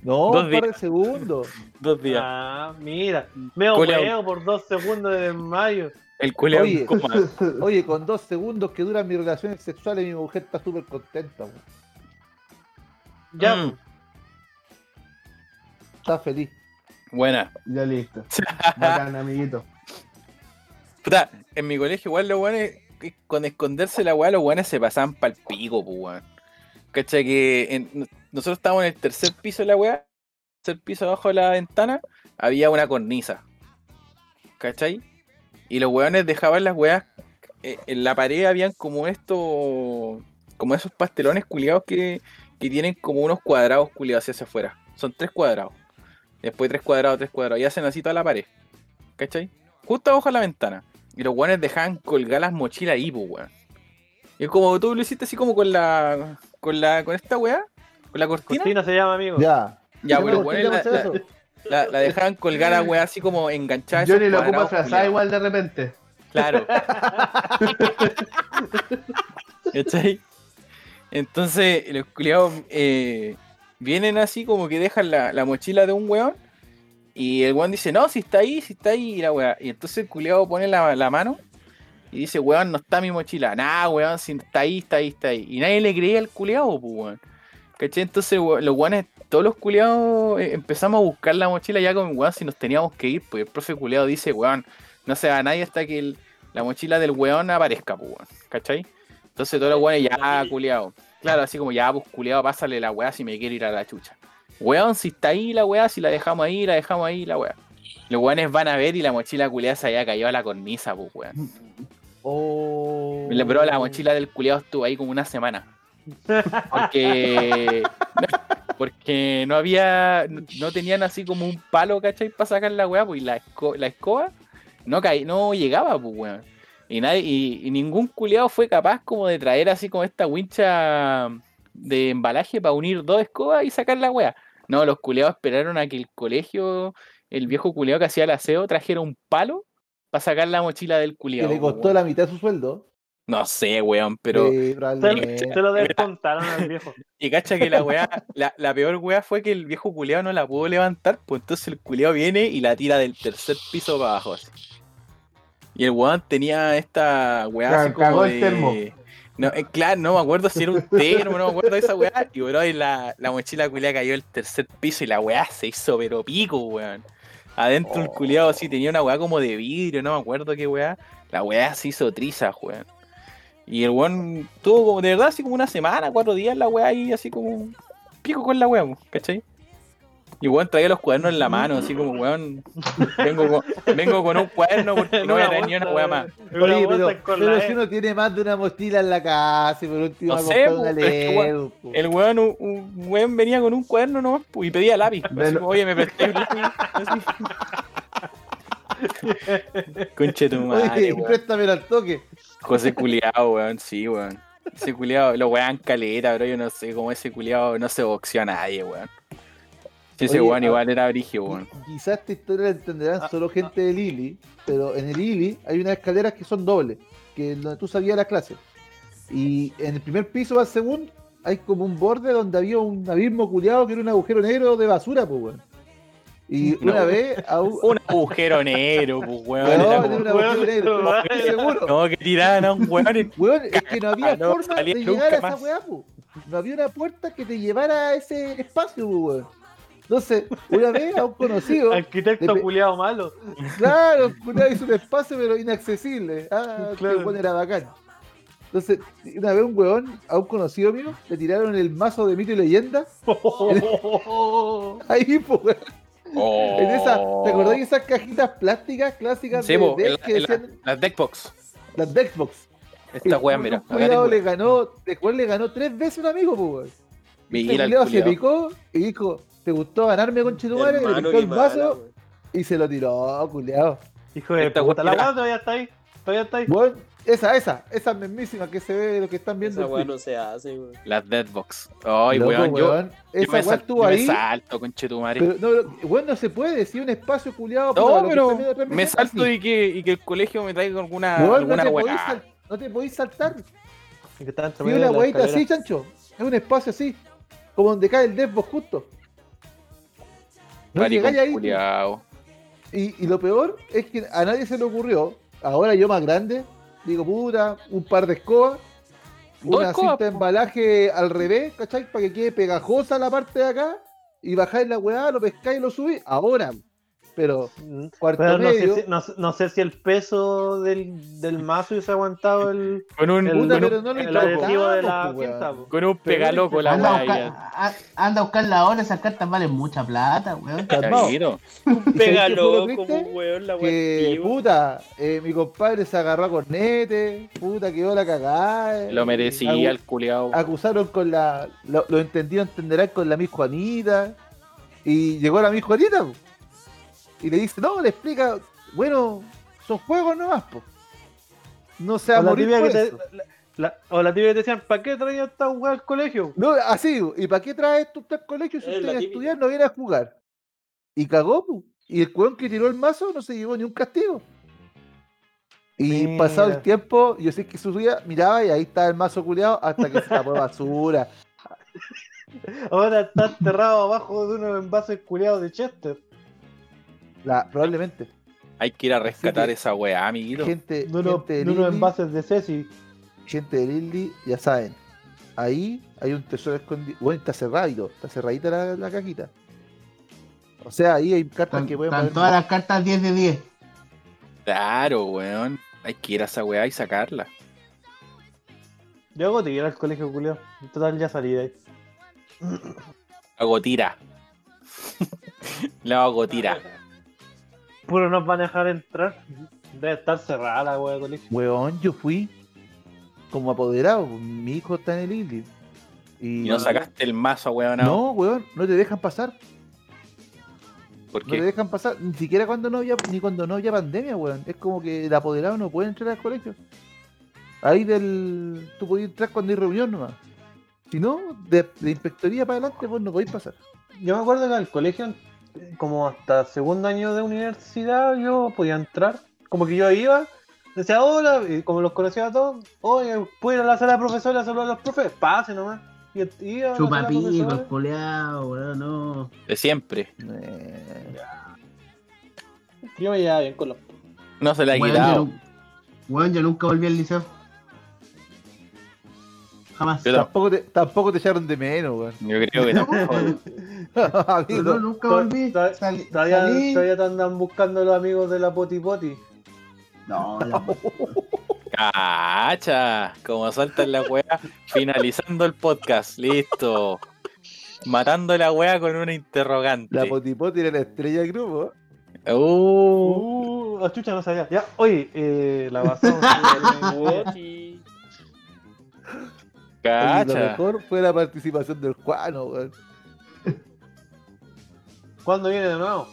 No, Dos un par de días. segundos. Dos días. Ah, mira. Me opeo por dos segundos de desmayo. El culeado Oye. Oye, con dos segundos que duran mis relaciones sexuales, mi mujer está súper contenta, weón. Ya, Mm, Está feliz. buena. Ya listo. Bacán, amiguito. Puta, en mi colegio igual los que con esconderse la weá, los weones se pasaban pa'l pico, pues weón. ¿Cachai? Que en- nosotros estábamos en el tercer piso de la weá, tercer piso abajo de la ventana, había una cornisa. ¿Cachai? Y los weones dejaban las weas, eh, en la pared habían como estos, como esos pastelones culiados que, que tienen como unos cuadrados culiados hacia afuera. Son tres cuadrados. Después tres cuadrados, tres cuadrados. Y hacen así toda la pared. ¿Cachai? Justo abajo de la ventana. Y los weones dejaban colgar las mochilas ahí, pues, weón. Y como tú lo hiciste así como con la. con la. con esta weá. La cortina. Cortina se llama, amigo. Ya. Ya, ¿Qué pues los me weones la, la- eso? la- la dejaban colgar a weá así como enganchada. Johnny lo ocupa cuadrados frazada igual de repente. Claro. ¿Cachai? Entonces, los culiados eh, vienen así como que dejan la, la mochila de un weón. Y el weón dice, no, si está ahí, si está ahí, y la weá. Y entonces el culiado pone la, la mano y dice, weón, no está mi mochila. Nah, weón, si está ahí, está ahí, está ahí. Y nadie le creía al culiado, pues, weón. ¿Cachai? Entonces, los weones, todos los culiados eh, empezamos a buscar la mochila ya con weón si nos teníamos que ir. Pues el profe culiado dice, weón, no se va a nadie hasta que el- la mochila del weón aparezca, pues, weón. ¿Cachai? Entonces todos los weones ya, culiado. Claro, así como ya, pues culiado, pásale la weá si me quiero ir a la chucha. Weón, si está ahí la weá, si la dejamos ahí, la dejamos ahí, la weá. Los weones van a ver y la mochila culiada se había caído a la cornisa, pues weón. Oh. Pero la mochila del culiado estuvo ahí como una semana. Porque. Porque no había. No tenían así como un palo, ¿cachai? Para sacar la weá, pues y la, esco- la escoba no, caí, no llegaba, pues weón. Y, nadie, y, y ningún culiado fue capaz como de traer así como esta wincha de embalaje para unir dos escobas y sacar la weá. No, los culiados esperaron a que el colegio, el viejo culiado que hacía el aseo, trajera un palo para sacar la mochila del Que culiado. le costó la mitad de su sueldo. No sé, weón, pero. Sí, Se, se lo descontaron al viejo. Y cacha que la weá, la, la peor weá fue que el viejo culiado no la pudo levantar, pues entonces el culiado viene y la tira del tercer piso para abajo. así. Y el weón tenía esta weá Ca- así como cagó el de- termo. No, eh, claro, no me acuerdo si era un termo, no me acuerdo de esa weá. Y bro, y la, la mochila culiada cayó del tercer piso y la weá se hizo pero pico, weón. Adentro el culiado así tenía una weá como de vidrio, no me acuerdo qué weá. La weá se hizo triza, weón. Y el weón tuvo como, de verdad, así como una semana, cuatro días la weá ahí, así como pico con la weá, ¿cachai? Y weón traía los cuadernos en la mano, así como weón. Vengo con, vengo con un cuaderno porque no voy a traer ni una weá más. Una Oye, pero, pero si E. uno tiene más de una mochila en la casa y por último No sé, una. El weón, un, un weón venía con un cuaderno nomás y pedía lápiz. así Oye, me presté un lápiz. Así. Conche tu madre, Oye, préstamelo al toque. José culiao, weón, sí, weón. Ese culiao, lo wean caleta, bro. Yo no sé cómo ese culiao no se boxeó a nadie, weón. Sí, ese weón ah, igual era brigio, weón. Quizás esta historia la entenderán solo gente de Lili, pero en el Lili hay unas escaleras que son dobles, que es donde tú salías a la clase. Y en el primer piso al segundo hay como un borde donde había un abismo culiado que era un agujero negro de basura, pues, weón. Y No. una vez a un... Un agujero negro, pues, weón. Weón, era un agujero negro, estoy seguro. No, que tiraban a un weón en- Weón, es que no había No forma de llegar a esa más. weá, po. No había una puerta que te llevara a ese espacio, po, weón. Entonces, una vez a un conocido, Arquitecto Depe- culiado malo. claro, una vez un espacio pero inaccesible. Ah, Claro. weón era bacán. Entonces, una vez un weón, a un conocido mío, le tiraron el mazo de mito y leyenda. Ahí, po, weón. Oh. En esa, ¿te acordás de esas cajitas plásticas clásicas Sí, de po, Dex en la- que la- decían las deckbox. las de Xbox? Esta weá, El mira. tengo. le ganó, después le ganó tres veces un amigo, pues. Mira Este el se picó y dijo, ¿te gustó ganarme con Chetumare? Le picó el vaso y se lo tiró, culiao. Hijo de puta, la weá todavía está ahí. Todavía está ahí. Bueno, esa, esa, esa mismísima que se ve lo que están viendo. Esa weá no se hace, weón. Las deadbox. Ay, Loco, weón, yo, weón, yo Esa me, weá sal- estuvo yo me ahí. salto, conchetumare. Pero, no, pero, weón, no se puede decir un espacio culiado. No, pero me salto y que, y que el colegio me traiga alguna, no, alguna te podís no te podís saltar. Si una escalera. así, chancho. Es un espacio así. Como donde cae el Deathbox justo. No llegáis ahí. culiao. Y, y lo peor es que a nadie se le ocurrió. Ahora yo más grande, digo, puta, un par de escobas, una escobas, cinta de embalaje al revés, ¿cachai? Para que quede pegajosa la parte de acá. Y bajáis la weá, lo pescáis y lo subís. Ahora. Pero Mm. cuarto Pero no medio. sé, si, no, no sé si el peso del, del mazo hubiese aguantado el, Con un, el, Puta, pero un, no lo el de la weón. po. con un pegaloco la Anda a, anda a buscar la hora, esas cartas valen mucha plata, weón. Calmado. Chavito. Pega qué fue lo loco, triste? pues, weón, la. Que puta, eh, mi compadre se agarró a cornete, puta, quedó la cagada. eh, Lo merecía el culiao. acusaron con la. Lo, lo entendido entenderán con la Miss Juanita. Y llegó la Miss Juanita. Y le dice, no, le explica, bueno, son juegos nomás, po. No se va a la morir por que te, eso". la, la- o la tibia que te decían, ¿para qué traía esta weá al colegio? No, así, ¿y para qué trae esto usted al colegio si Es usted a estudiar, no viene a jugar? Y cagó, po. Y el weón que tiró el mazo no se llevó ni un castigo. Y Mira. pasado el tiempo, yo sé que su día miraba y ahí estaba el mazo culeado hasta que se tapó de basura. Ahora está enterrado abajo de unos envases culiados de Chester. La, probablemente. Hay que ir a rescatar que- esa weá, amiguito. Gente, de unos Lili, envases de Ceci. gente de Lili, ya saben. Ahí hay un tesoro escondido. Bueno, está cerrado, está cerradita la, la cajita. O sea, ahí hay cartas que pueden están todas las cartas 10 de 10. Claro, weón. Hay que ir a esa weá y sacarla. Yo hago ir al colegio culiado. En total ya salí de ahí. Hago tira. Le hago tira. Puro nos van a dejar entrar. Debe estar cerrada la wea de colegio. Weón, yo fui como apoderado. Mi hijo está en el Lili. Y, Y no sacaste el mazo, weón. No, weón, no te dejan pasar. ¿Por No te qué? dejan pasar, ni siquiera cuando no había, ni cuando no había pandemia, weón. Es como que el apoderado no puede entrar al colegio. Ahí del. Tú podías entrar cuando hay reunión nomás. Si no, de, de inspectoría para adelante, pues no podéis pasar. Yo me acuerdo que al colegio, como hasta segundo año de universidad, yo podía entrar. Como que yo iba, decía hola, y como los conocía a todos, oye, ¿puedo ir a la sala de profesores a saludar a los profes? Pase nomás. Y iba a la sala de Chupapico, el profesores. culeado, weón, no. De siempre. Eh, Yo me llevaba bien con los No se le ha yo, quitado. nu- weón, yo nunca volví al liceo. Jamás. Yo, tampoco, te, tampoco te echaron de menos, weón. yo creo que tampoco. Amigo, No, nunca volví. Todavía, salí- todavía te andan buscando los amigos de la Poti Poti. No, la- Cacha, como saltan la weá, finalizando el podcast, listo. Matando la weá con una interrogante. La potipoti era la estrella del grupo. Uh, Uh, la chucha no sabía. Ya, oye, eh, la basamos. Oye, Lo cacha. mejor fue la participación del Juano, weón. ¿Cuándo viene de nuevo?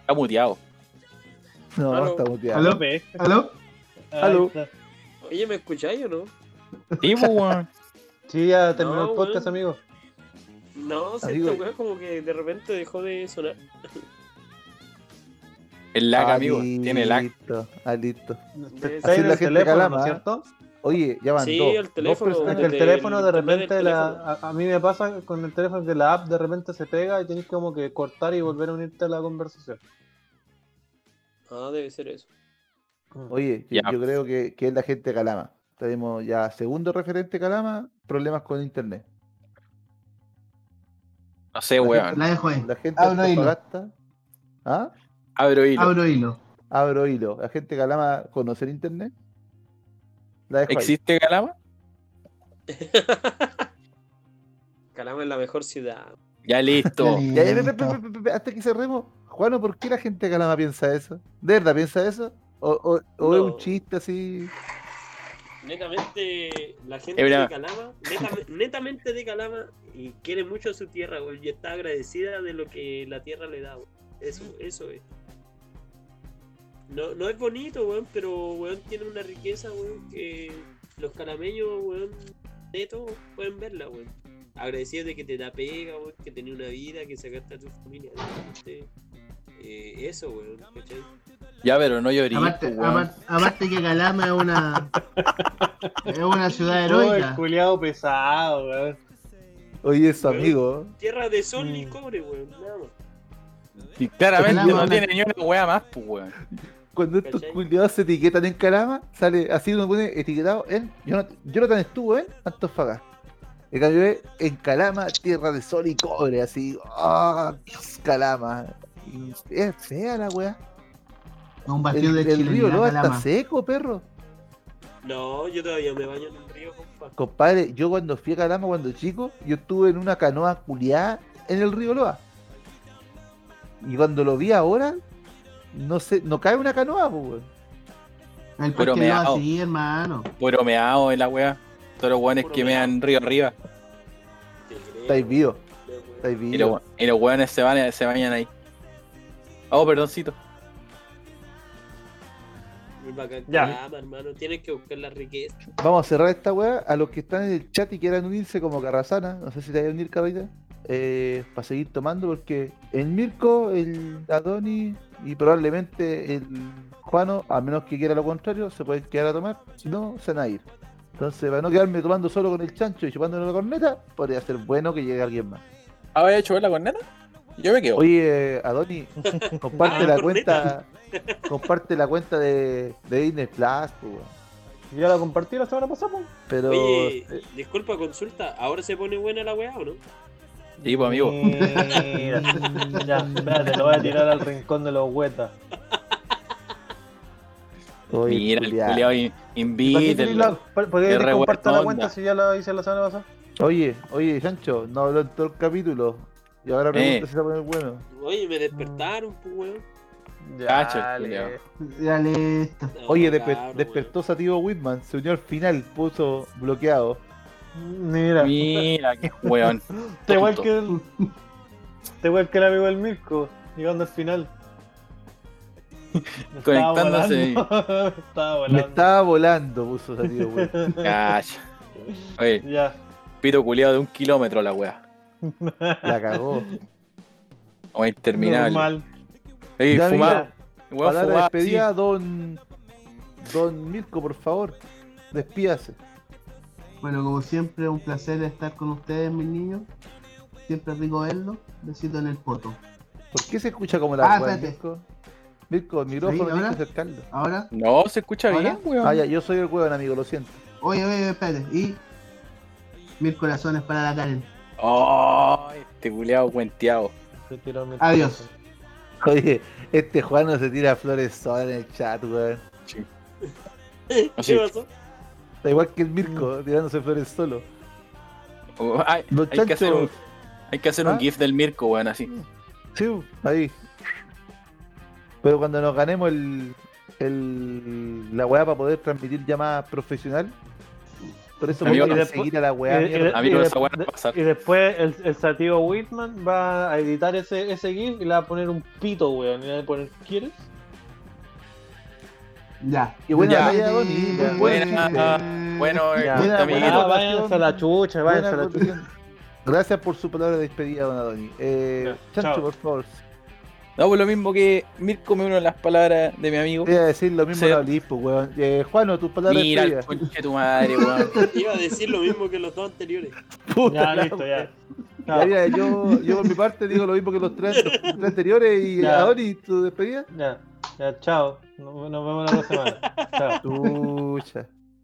Está muteado. No, Aló. está muteado. ¿Aló? ¿Aló? Aló. Oye, ¿me escucháis o no? Sí, weón. Sí, ya terminó No, el podcast, amigo. No, si esta weá como que de repente dejó de sonar. El lag, Ah, amigo. Tiene lag. listo, Ah, listo. Debe Está Así en la gente teléfono, calama, ¿no es ¿eh? Oye, ya van Sí, dos. el teléfono, el teléfono de repente, la, a, a mí me pasa con el teléfono que la app de repente se pega y tienes como que cortar y volver a unirte a la conversación. Ah, debe ser eso. Oye, yo, creo que, que es la gente de Calama. Tenemos ya segundo referente Calama, problemas con internet. No sé, weón. La dejo ahí. La gente Abro hilo. Antofagasta- ¿Ah? Abro hilo. Abro hilo. Abro hilo. La gente de Calama conocer internet. La dejo ahí. ¿Existe Calama? Calama es la mejor ciudad. Ya listo. Ya, ya, hasta que cerremos. Juano, ¿por qué la gente de Calama piensa eso? ¿De verdad piensa eso? ¿O, o- o es un chiste así? Netamente, la gente de. Calama, netamente, netamente de Calama, y quiere mucho a su tierra, güey, y está agradecida de lo que la tierra le da, güey. Eso, eso es. No, no es bonito, weón, pero weón tiene una riqueza, weón, que los calameños, weón, netos pueden verla, weón. Agradecidos de que te da pega, weón, que tenés una vida, que sacaste a tu familia adelante. Eh, eso, weón, ¿cachai? Ya, pero no llorí, Aparte, weón. aparte, aparte que Calama es una es una ciudad Oh, heroica. culiado pesado, weón. Oye, eso, Weón. amigo. Tierra de sol y Mm. cobre, weón, nada más. Y claramente no tiene ni una weá más, pues, weón. Cuando estos culiados se etiquetan en Calama, sale así uno pone etiquetado en Jonathan, estuvo en Antofagasta. En cambio es en Calama, tierra de sol y cobre, así. ¡Ah! Dios, Calama. Y es fea la weá. Un El, bastión de el río Loa está seco, perro. No, yo todavía me baño en un río, compa. Compadre, yo cuando fui a Calama cuando chico, yo estuve en una canoa culiada en el río Loa. Y cuando lo vi ahora, no sé, no cae una canoa, pues, weón. El Pero me lo va a hago. seguir, hermano. Puro meao en la weá. Todos los weones que meao. mean río arriba. Estáis vivos, estáis Y vivos. los, y los weones se, van, se bañan ahí. Oh, perdoncito. Muy bacán Ya. Hermano. Tienes que buscar la riqueza. Vamos a cerrar esta weá. A los que están en el chat y quieran unirse como Carrasana, no sé si te vas a unir, Carrita, eh, para seguir tomando, porque el Mirko, el Adoni y probablemente el Juano, a menos que quiera lo contrario, se pueden quedar a tomar, si no, se van a ir. Entonces, para no quedarme tomando solo con el chancho y chupándole la corneta, podría ser bueno que llegue alguien más. ¿Había hecho ver la corneta? Yo me quedo. Oye, Adoni, comparte Ah, la corneta. cuenta, comparte la cuenta de, de Disney Plus, pues. Ya la compartí la semana pasada, pues. pero Oye, eh, disculpa, consulta. ¿Ahora se pone buena la weá o no? Sí, pues, amigo. Mira. ya, espérate, lo voy a tirar al rincón de los huetas. oye, Mira, el culiao. culiao ¿Para qué invítenlo. ¿Por qué compartir la cuenta si ya la hice la semana pasada? Oye, oye, Sancho, no habló en todo el capítulo. Y ahora pregunta Eh. si se va a poner bueno. Oye, me despertaron, pues, weón. Cacho, el Dale. culiao. Ya listo. No, Oye, despe- cabrón, despertó Sativo Whitman, se unió al final, puso bloqueado. Mira, Mira, qué weón. te igual que el. Te igual que el amigo del Mirko, llegando al final. Me estaba Conectándose. volando. estaba Me volando. estaba volando, puso Sativo Whitman. Cacha. Oye, Ya. pito culiado de un kilómetro la weá. La cagó. O interminable. Normal. Ey, Ya, fumado. mira, Weón, Para la fumado, despedida, don. Don Mirko, por favor. Despídase. Bueno, como siempre, un placer estar con ustedes, mis niños. Siempre rico verlos. Besito en el poto. ¿Por qué se escucha como la Ah. Mirko? Mirko, el micrófono ¿ahora? que acercarlo. Ahora, sí. No, se escucha bien, weón. Ah, ya, yo soy el weón, amigo, lo siento. oye, oye, espérate. Y mil corazones para la Karen. Oh, este culiado cuenteado. Se tiró mi- Adiós. Oye, este Juan no se tira flores sola en el chat, weón. ¿Qué Así. pasó? Está igual que el Mirko, tirándose flores solo. Oh, hay, hay que hacer un, hay que hacer ¿Ah? un GIF del Mirko, weón, así. Sí, ahí. Pero cuando nos ganemos el, el la weá para poder transmitir llamadas profesional, por eso Amigo, vamos y a después- seguir a la weá. y- y- mierda. A mí no y. Y después el, el Sativo Whitman va a editar ese, ese GIF y le va a poner un pito, weón. Y le va a poner, ¿quieres? Ya. Y buena Ya. bueno, eh, Ya, buena, amiguito. buena. Ah, váyanse a la chucha, váyanse a la chucha. Gracias por su palabra de despedida, don Adoni. Eh, Chancho, chao. por favor. No, pues lo mismo que Mirko me uno las palabras de mi amigo. Voy a decir lo mismo Sí. a Olimpo, weón. Eh, Juano, tus palabras de Mira, el conche tu madre, weón. Iba a decir lo mismo que los dos anteriores. Puta Ya, la listo, ya. Ya, Chao. mira, yo, yo por mi parte digo lo mismo que los tres, los tres anteriores y. Adoni, tu despedida. Ya, ya, chao. Nos, nos vemos la otra semana. Chao. Chucha.